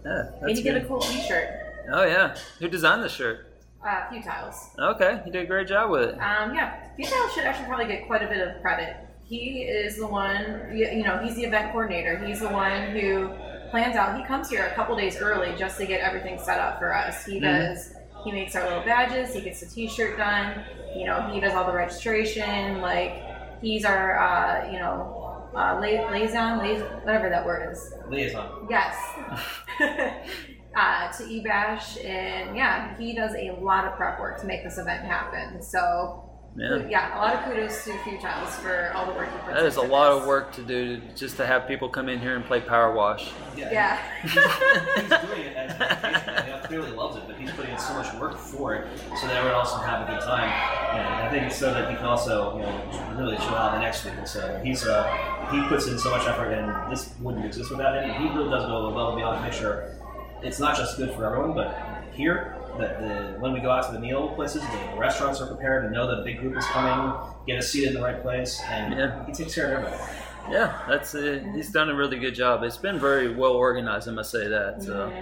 Yeah, and that's you get a cool T-shirt. Oh yeah, who designed the shirt? Uh, few tiles. Okay, you did a great job with it. Um, yeah, few tiles should actually probably get quite a bit of credit. He is the one, you you know, he's the event coordinator. He's the one who plans out. He comes here a couple days early just to get everything set up for us. He Mhm. does. He makes our little badges. He gets the T-shirt done. You know, he does all the registration. Like, he's our, uh, you know, uh, la- liaison, liaison, whatever that word is. Liaison. Yes. uh, to eBash, and yeah, he does a lot of prep work to make this event happen. So, Yeah. yeah, a lot of kudos to Futile for all the work he puts That is a into lot this. of work to do to, just to have people come in here and play Power Wash. Yeah. He's doing it as a vacation. Clearly loves it, but he's putting in so much work for it so that everyone else can have a good time. And I think it's so that he can also, you know, really chill out the next week. And so he's uh, he puts in so much effort, and this wouldn't exist without him. And he really does go above and beyond to make sure it's not just good for everyone, but here that the when we go out to the meal places, the restaurants are prepared and know that a big group is coming, get us seated in the right place, and Yeah. he takes care of everybody. Yeah, that's uh, he's done a really good job. It's been very well organized, I must say that. So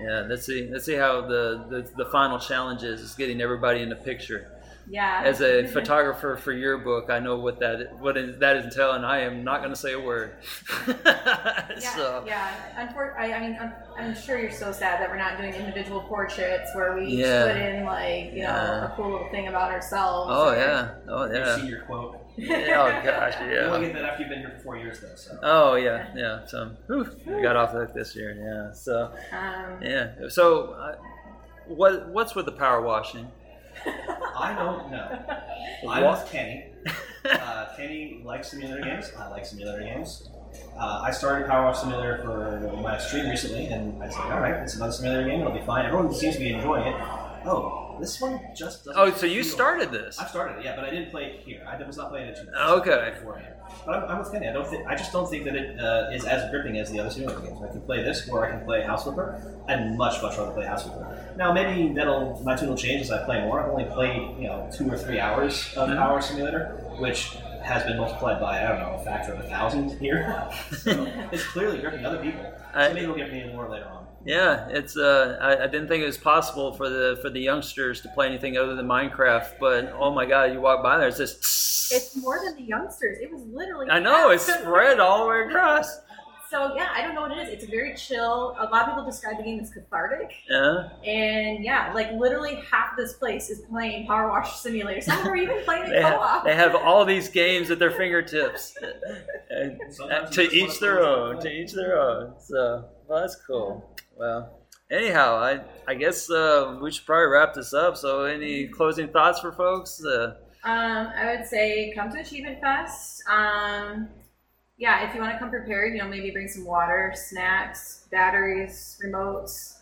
yeah, let's see let's see how the, the, the final challenge is, is getting everybody in the picture. Yeah. As a photographer for your book, I know what that what is, that is entailing. I am not going to say a word. Yeah, so yeah. Unfor- I, I mean, I'm, I'm sure you're so sad that we're not doing individual portraits where we Yeah. put in like you know a cool little thing about ourselves. oh or- yeah, oh Your yeah, your quote. oh gosh, You only yeah. get that after you've been here for four years, though. So. Oh yeah, yeah. So whew, we got off the hook this year. Yeah. So Um, yeah. So uh, what what's with the power washing? I don't know. What? with Kenny. Uh, Kenny likes simulator games. I like simulator games. Uh, I started Power Wash Simulator for my stream recently, and I said, all right, it's another simulator game. It'll be fine. Everyone seems to be enjoying it. Oh, this one just doesn't. Oh, so you started this? I started it, yeah, but I didn't play it here. I was not playing it too Okay. beforehand. But I'm, I'm with Kenny. I don't think I just don't think that it uh, is as gripping as the other simulator games. I can play this, or I can play House Flipper. I'd much much rather play House Flipper. Now maybe that'll my tune will change as I play more. I've only played you know two or three hours of Mhm. Power Simulator, which has been multiplied by I don't know a factor of a thousand here. so it's clearly gripping other people. So maybe it'll get me more later on. Yeah, it's. Uh, I, I didn't think it was possible for the for the youngsters to play anything other than Minecraft. But oh my God, you walk by there, it's just. it's more than the youngsters. It was literally. I know it's spread all the way across. So yeah, I don't know what it is. It's very chill. A lot of people describe the game as cathartic, Yeah. and yeah, like literally half this place is playing Power Wash Simulator. Some are even playing They have, co-op. they have all these games at their fingertips. And, Sometimes to you just wanna each their own. To each their own. So, well, that's cool. Well, anyhow, I I guess uh, we should probably wrap this up. So, any closing thoughts for folks? Uh, Um, I would say come to Achievement Fest. Um, yeah, if you want to come prepared, you know, maybe bring some water, snacks, batteries, remotes,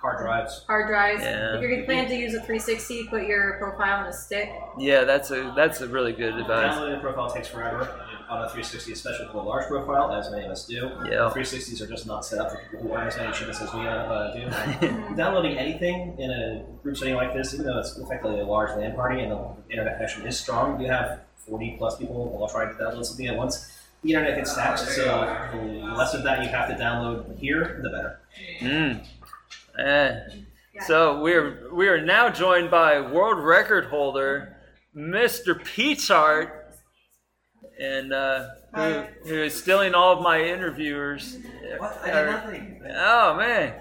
Hard drives. hard drives. Yeah. If you're gonna plan to use a 360, put your profile on a stick. yeah, that's a that's a really good advice. Downloading the profile takes forever on a 360, especially for a large profile, as many of us do. Yeah. 360s are just not set up for people who aren't as many achievements as we uh, do. Downloading anything in a group setting like this, even though it's effectively a large LAN party and the internet connection is strong, you have 40 plus people all trying to download something at once. The internet gets taxed, so the less of that you have to download here, the better. Mm. Eh. So we're we are now joined by world record holder Mr. P-Tart, and uh, who, who is stealing all of my interviewers. What? I did nothing. Oh man!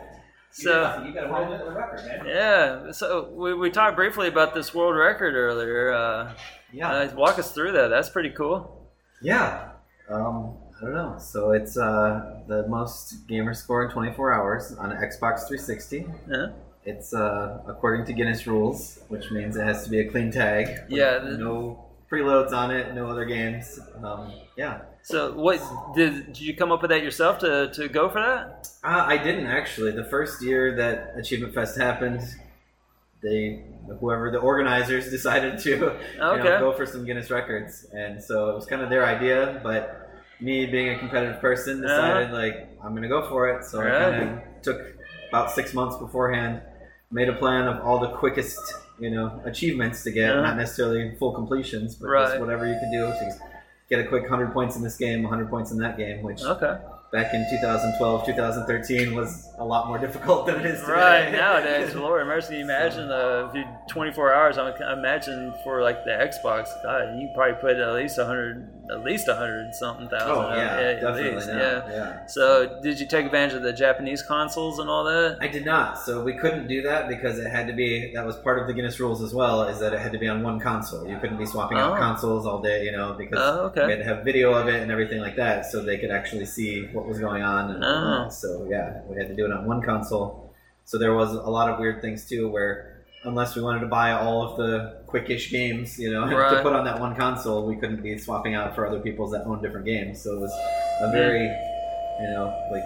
So you got a world record, man. yeah, so we, we talked briefly about this world record earlier. Uh, Yeah. uh, walk us through that. That's pretty cool. Yeah. Um, I don't know. So it's uh, the most gamer score in 24 hours on an Xbox 360. Yeah. It's uh, according to Guinness rules, which means it has to be a clean tag. with Yeah, the- No preloads on it. No other games. Um, yeah. So what did, did you come up with that yourself to, to go for that? Uh, I didn't actually. The first year that Achievement Fest happened, they whoever the organizers decided to you know, go for some Guinness records, and so it was kind of their idea. But me being a competitive person, decided like I'm gonna go for it. So I Uh-huh. Kind of took about six months beforehand, made a plan of all the quickest you know achievements to get, Yeah. not necessarily full completions, but Right. just whatever you can do to get a quick 100 points in this game, 100 points in that game, which Okay. back in 2012, 2013 was a lot more difficult than it is today. Right nowadays, Lord mercy, imagine uh, 24 hours. I I imagine for like the Xbox, God, you probably put at least 100, at least a 100 something thousand. Oh yeah, at definitely. least, yeah. yeah. So, did you take advantage of the Japanese consoles and all that? I did not. So we couldn't do that because it had to be. That was part of the Guinness rules as well. Is that it had to be on one console. You couldn't be swapping out Oh. consoles all day. You know, because Oh, okay. we had to have video of it and everything like that, so they could actually see what was going on. And, Oh. So yeah, we had to do it on one console. So there was a lot of weird things too, where unless we wanted to buy all of the quickish games, you know, to put on that one console, we couldn't be swapping out for other people's that own different games. So it was a very, you know, like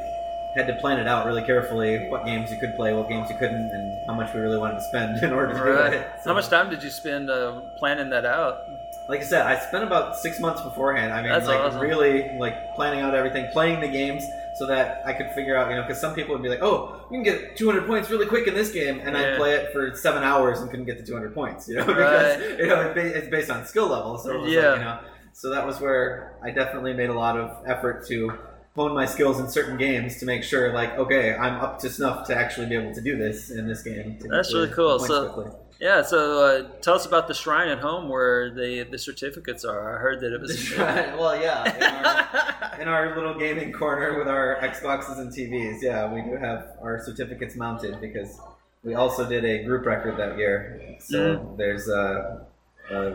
had to plan it out really carefully, what games you could play, what games you couldn't, and how much we really wanted to spend in order to do Right. it. How much time did you spend uh, planning that out? Like I said, I spent about six months beforehand. I mean, That's like awesome. really like planning out everything, playing the games so that I could figure out, you know, because some people would be like, "Oh, you can get 200 points really quick in this game," and Yeah. I'd play it for seven hours and couldn't get the 200 points, you know, Right. because you know it's based on skill level. So it was Yeah. like, you know, so that was where I definitely made a lot of effort to hone my skills in certain games to make sure, like, okay, I'm up to snuff to actually be able to do this in this game. That's really cool. So- quickly. Yeah, so uh, tell us about the shrine at home where the the certificates are. I heard that it was. well, yeah. In our, in our little gaming corner with our Xboxes and TVs, yeah, we do have our certificates mounted because we also did a group record that year. So there's uh, uh,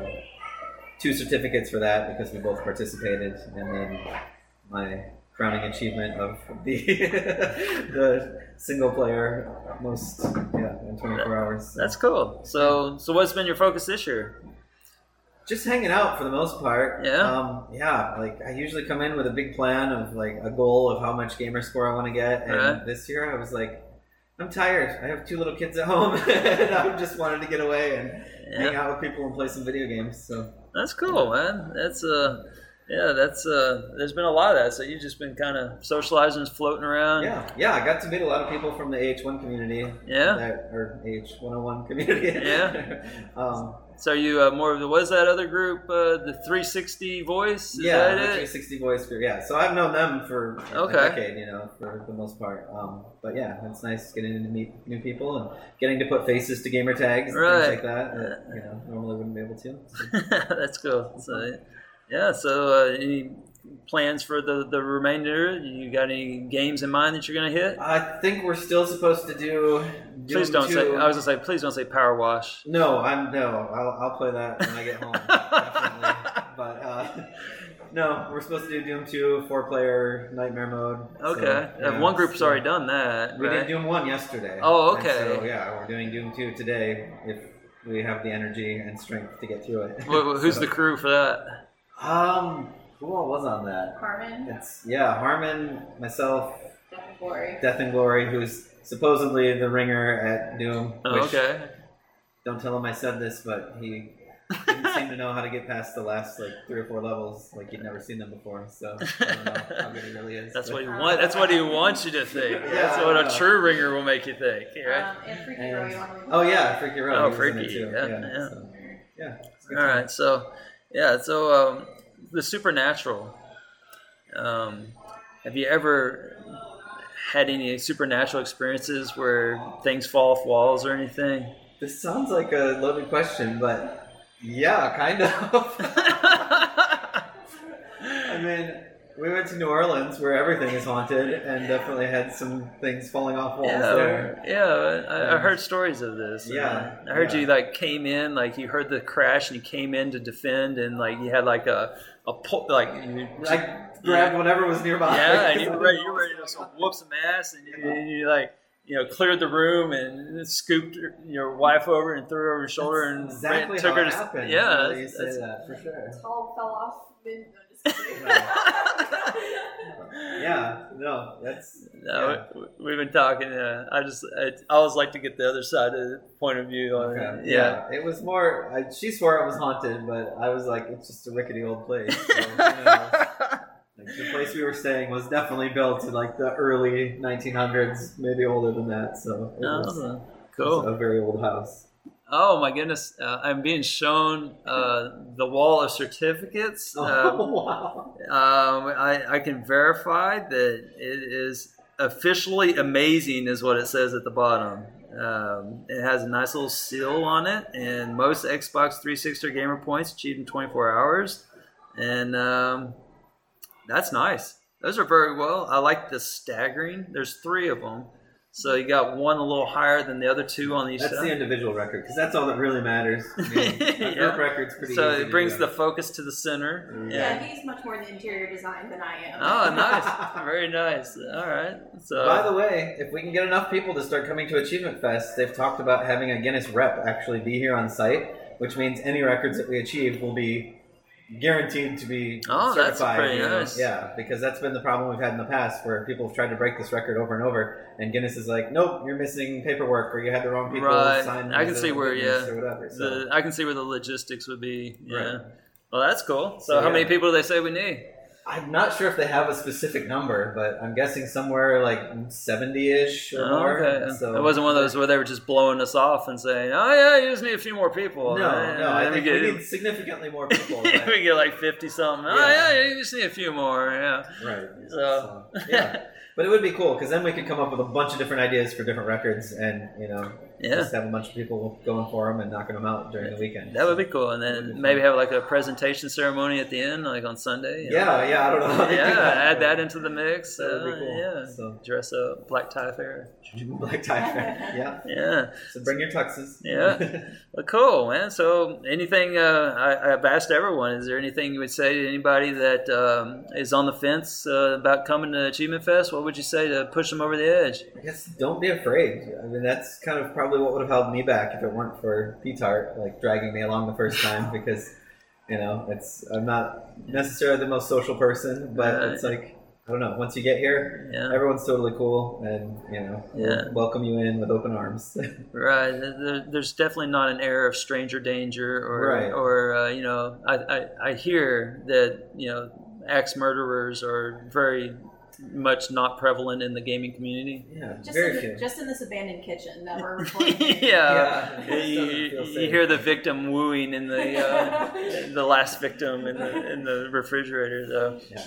two certificates for that because we both participated, and then my crowning achievement of the the single player most yeah in 24 hours. So. That's cool. So, so what's been your focus this year? just hanging out for the most part. Yeah? Um, yeah. Like I usually come in with a big plan of like a goal of how much gamer score I want to get, and Right. this year I was like, I'm tired. I have two little kids at home, and I just wanted to get away and hang out with people and play some video games. So that's cool, man. That's uh, yeah, that's uh, there's been a lot of that. So you've just been kind of socializing, floating around. yeah, yeah. I got to meet a lot of people from the AH1 community. Yeah? That, or AH101 community. Yeah. um, So you uh, more of the was that other group, uh, the 360 voice? Is yeah, that the it? 360 voice group. Yeah, so I've known them for Okay. a decade, you know, for the most part. Um, but yeah, it's nice getting to meet new people and getting to put faces to gamer tags Right. things like that. That you know normally wouldn't be able to. So, That's cool. So, yeah. So, uh, any plans for the the remainder? You got any games in mind that you're gonna hit? I think we're still supposed to do. Doom Please don't 2. say. I was gonna say. Please don't say Power Wash. No, I'm no. I'll, I'll play that when I get home, definitely. But uh, no, we're supposed to do Doom 2, four player nightmare mode. Okay. Uh, yeah, one group's so- already done that. We right? did Doom 1 yesterday. Oh, okay. so, yeah, we're doing Doom 2 today if we have the energy and strength to get through it. Wh- Who's So- the crew for that? Um, who all was on that? Carmen, It's, yeah, Harmon, myself, Death and Glory. Death and Glory, who's supposedly the ringer at Doom. Oh, which, okay. Don't tell him I said this, but he didn't seem to know how to get past the last like three or four levels, like he'd never seen them before. So I don't know how good he really is. That's but- what he want. That's what he wants you to think. That's what I a know. true ringer will make you think. Right? Um, and Freaky And- Row, you want to Oh yeah, Freaky Row. Oh, he was in it Freaky, too. yeah, yeah. so, yeah. it's All time. right. So, yeah. So, um, the supernatural. Um, have you ever had any supernatural experiences where things fall off walls or anything? This sounds like a loaded question, but yeah, kind of. I mean, we went to New Orleans where everything is haunted, and definitely had some things falling off walls yeah, there. yeah. I, I heard stories of this. Yeah, I heard yeah. you like came in, like you heard the crash, and you came in to defend, and like you had like a a po- like you, I grabbed whatever was nearby. yeah, and you were ready, you were ready to just whoop some ass, and you, and you like you know cleared the room and scooped your- your wife over and threw her over your shoulder and exactly ran, took how her to happened. yeah. you that's- say that's- that for sure. Tall fell off. Mid- no, just kidding. Yeah, no, that's No, we- we've been talking. Uh, I just I, I always like to get the other side of the point of view on Okay. it. Yeah. it was more. I, she swore it was haunted, but I was like, it's just a rickety old place. So, who knows? Like, the place we were staying was definitely built in like the early 1900s, maybe older than that. So it was, Oh, it cool. was a very old house. Oh my goodness! Uh, I'm being shown uh, the wall of certificates. Oh Um, wow! Um, I, I can verify that it is officially amazing, is what it says at the bottom. Um, it has a nice little seal on it, and most Xbox 360 gamer points achieved in 24 hours, and um, that's nice. Those are very well. I like the staggering. There's three of them, so you got one a little higher than the other two on each That's side. the individual record because that's all that really matters. I mean, a group record's pretty so easy it to brings do. the focus to the center. Mm. yeah, he's much more the interior design than I am. Oh, nice. Very nice. All right. So, By the way, if we can get enough people to start coming to Achievement Fest, they've talked about having a Guinness rep actually be here on site, which means any records that we achieve will be guaranteed to be Oh, that's certified. pretty you know? nice. Yeah, because that's been the problem we've had in the past where people have tried to break this record over and over, and Guinness is like, nope, you're missing paperwork, or you had the wrong people Right. sign. I can see where, yeah, whatever. So. The, I can see where the logistics would be. Yeah. Right. Well, that's cool. So, So, how many people do they say we need? I'm not sure if they have a specific number, but I'm guessing somewhere like 70-ish or Oh, more. okay. So it wasn't one of those where they were just blowing us off and saying, "Oh yeah, you just need a few more people." No, no, I think we we get, need significantly more people. we get like fifty something. Oh Yeah. yeah, you just need a few more. Yeah. right. So, So, yeah. But it would be cool because then we could come up with a bunch of different ideas for different records, and you know, Yeah. just have a bunch of people going for them and knocking them out during the weekend. That would be cool, and then maybe have like a presentation ceremony at the end, like on Sunday. you know? Yeah, yeah. I don't know. How they do yeah, add that into the mix. That would be uh, cool. Yeah, So- dress up, black tie fair. Black tie fair. Yeah. Yeah, So bring your tuxes. Yeah. well, cool, man. So, anything uh, I, I've asked everyone? Is there anything you would say to anybody that um, is on the fence uh, about coming to Achievement Fest? What would you say to push them over the edge? I guess don't be afraid. I mean, that's kind of probably what would have held me back if it weren't for P-Tart, like dragging me along the first time because, you know, it's I'm not necessarily the most social person, but Right. it's like I don't know. Once you get here, Yeah. everyone's totally cool, and you know, Yeah. welcome you in with open arms. Right. There's definitely not an air of stranger danger, or Right. or uh, you know, I, I I hear that you know, ex murderers are very much not prevalent in the gaming community. yeah, Just very in, few. just in this abandoned kitchen that we're recording. yeah, Yeah. You, you- feel you safe. hear the victim wooing in the uh, the last victim in the in the refrigerator though. Yeah.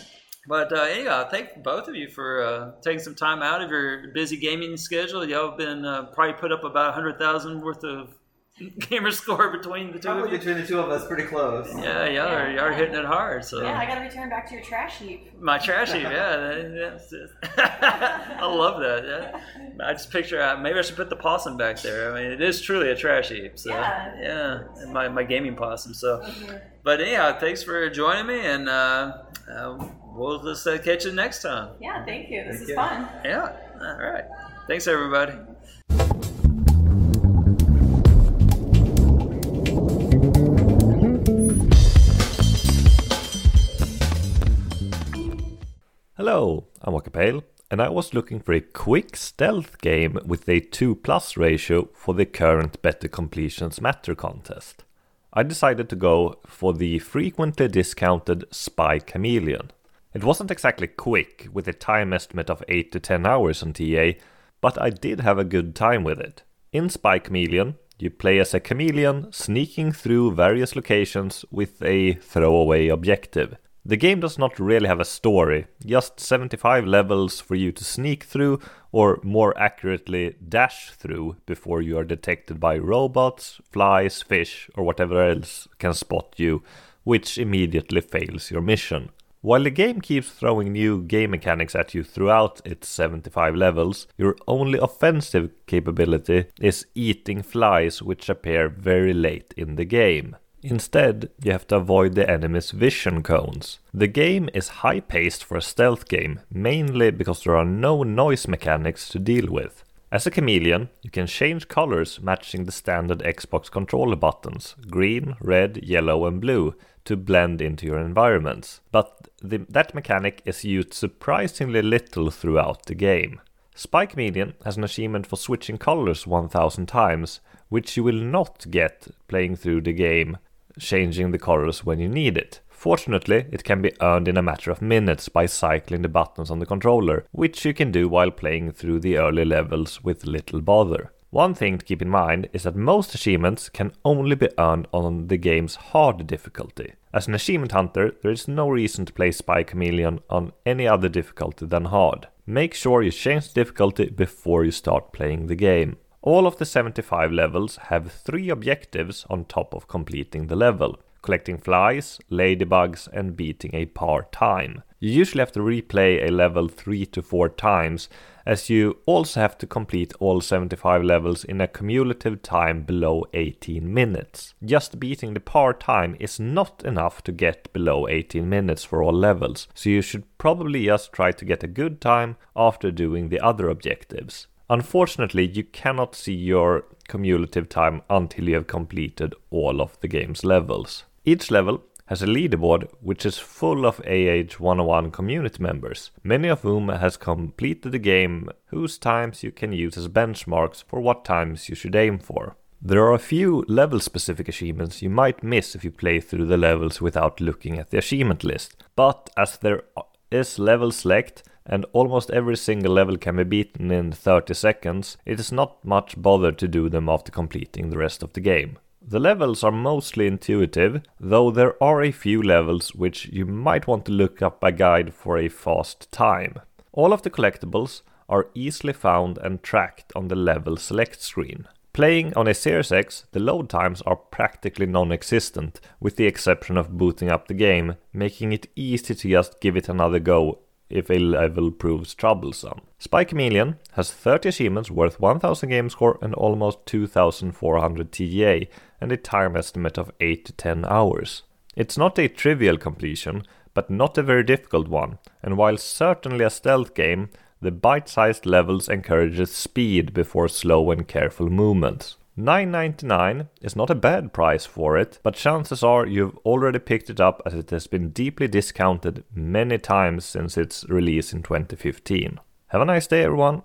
But uh, yeah, thank both of you for uh, taking some time out of your busy gaming schedule. Y'all have been uh, probably put up about hundred thousand worth of gamer score between the two Probably of you. between the two of us, pretty close. Yeah, y'all are, y'all are hitting it hard. So yeah, I got to return back to your trash heap. my trash heap, yeah. that- that's- I love that. Yeah. I just picture uh, maybe I should put the possum back there. I mean, it is truly a trash heap. So Yeah. yeah, and my my gaming possum. So, Mhm. but anyhow, thanks for joining me, and uh, uh, we'll just uh, catch you next time. Yeah, thank you. This Thank is you. fun. Yeah. All right. Thanks, everybody. Hello, I'm Wakapale, and I was looking for a quick stealth game with a 2 plus ratio for the current Better Completions Matter contest. I decided to go for the frequently discounted Spy Chameleon. It wasn't exactly quick, with a time estimate of 8 to 10 hours on TA, but I did have a good time with it. In Spy Chameleon, you play as a chameleon sneaking through various locations with a throwaway objective. The game does not really have a story, just 75 levels for you to sneak through, or more accurately, dash through before you are detected by robots, flies, fish, or whatever else can spot you, which immediately fails your mission. While the game keeps throwing new game mechanics at you throughout its 75 levels, your only offensive capability is eating flies which appear very late in the game. Instead, you have to avoid the enemy's vision cones. The game is high paced for a stealth game, mainly because there are no noise mechanics to deal with. As a chameleon, you can change colors matching the standard Xbox controller buttons green, red, yellow, and blue to blend into your environments. But the, that mechanic is used surprisingly little throughout the game. Spy Chameleon has an achievement for switching colors 1000 times, which you will not get playing through the game, changing the colors when you need it. Fortunately, it can be earned in a matter of minutes by cycling the buttons on the controller, which you can do while playing through the early levels with little bother. One thing to keep in mind is that most achievements can only be earned on the game's hard difficulty. As an achievement hunter, there is no reason to play Spy Chameleon on any other difficulty than hard. Make sure you change the difficulty before you start playing the game. All of the 75 levels have three objectives on top of completing the level collecting flies, ladybugs, and beating a par time. You usually have to replay a level 3 to 4 times, as you also have to complete all 75 levels in a cumulative time below 18 minutes. Just beating the par time is not enough to get below 18 minutes for all levels, so you should probably just try to get a good time after doing the other objectives. Unfortunately, you cannot see your cumulative time until you have completed all of the game's levels. Each level has a leaderboard which is full of AH101 community members, many of whom has completed the game whose times you can use as benchmarks for what times you should aim for. There are a few level specific achievements you might miss if you play through the levels without looking at the achievement list, but as there is level select and almost every single level can be beaten in 30 seconds, it is not much bother to do them after completing the rest of the game. The levels are mostly intuitive, though there are a few levels which you might want to look up a guide for a fast time. All of the collectibles are easily found and tracked on the level select screen. Playing on a Series X, the load times are practically non existent, with the exception of booting up the game, making it easy to just give it another go if a level proves troublesome. Spy Chameleon has 30 achievements worth 1000 game score and almost 2400 TGA, and a time estimate of 8 to 10 hours. It's not a trivial completion, but not a very difficult one, and while certainly a stealth game, the bite-sized levels encourages speed before slow and careful movements. 9.99 is not a bad price for it, but chances are you've already picked it up as it has been deeply discounted many times since its release in 2015. Have a nice day everyone!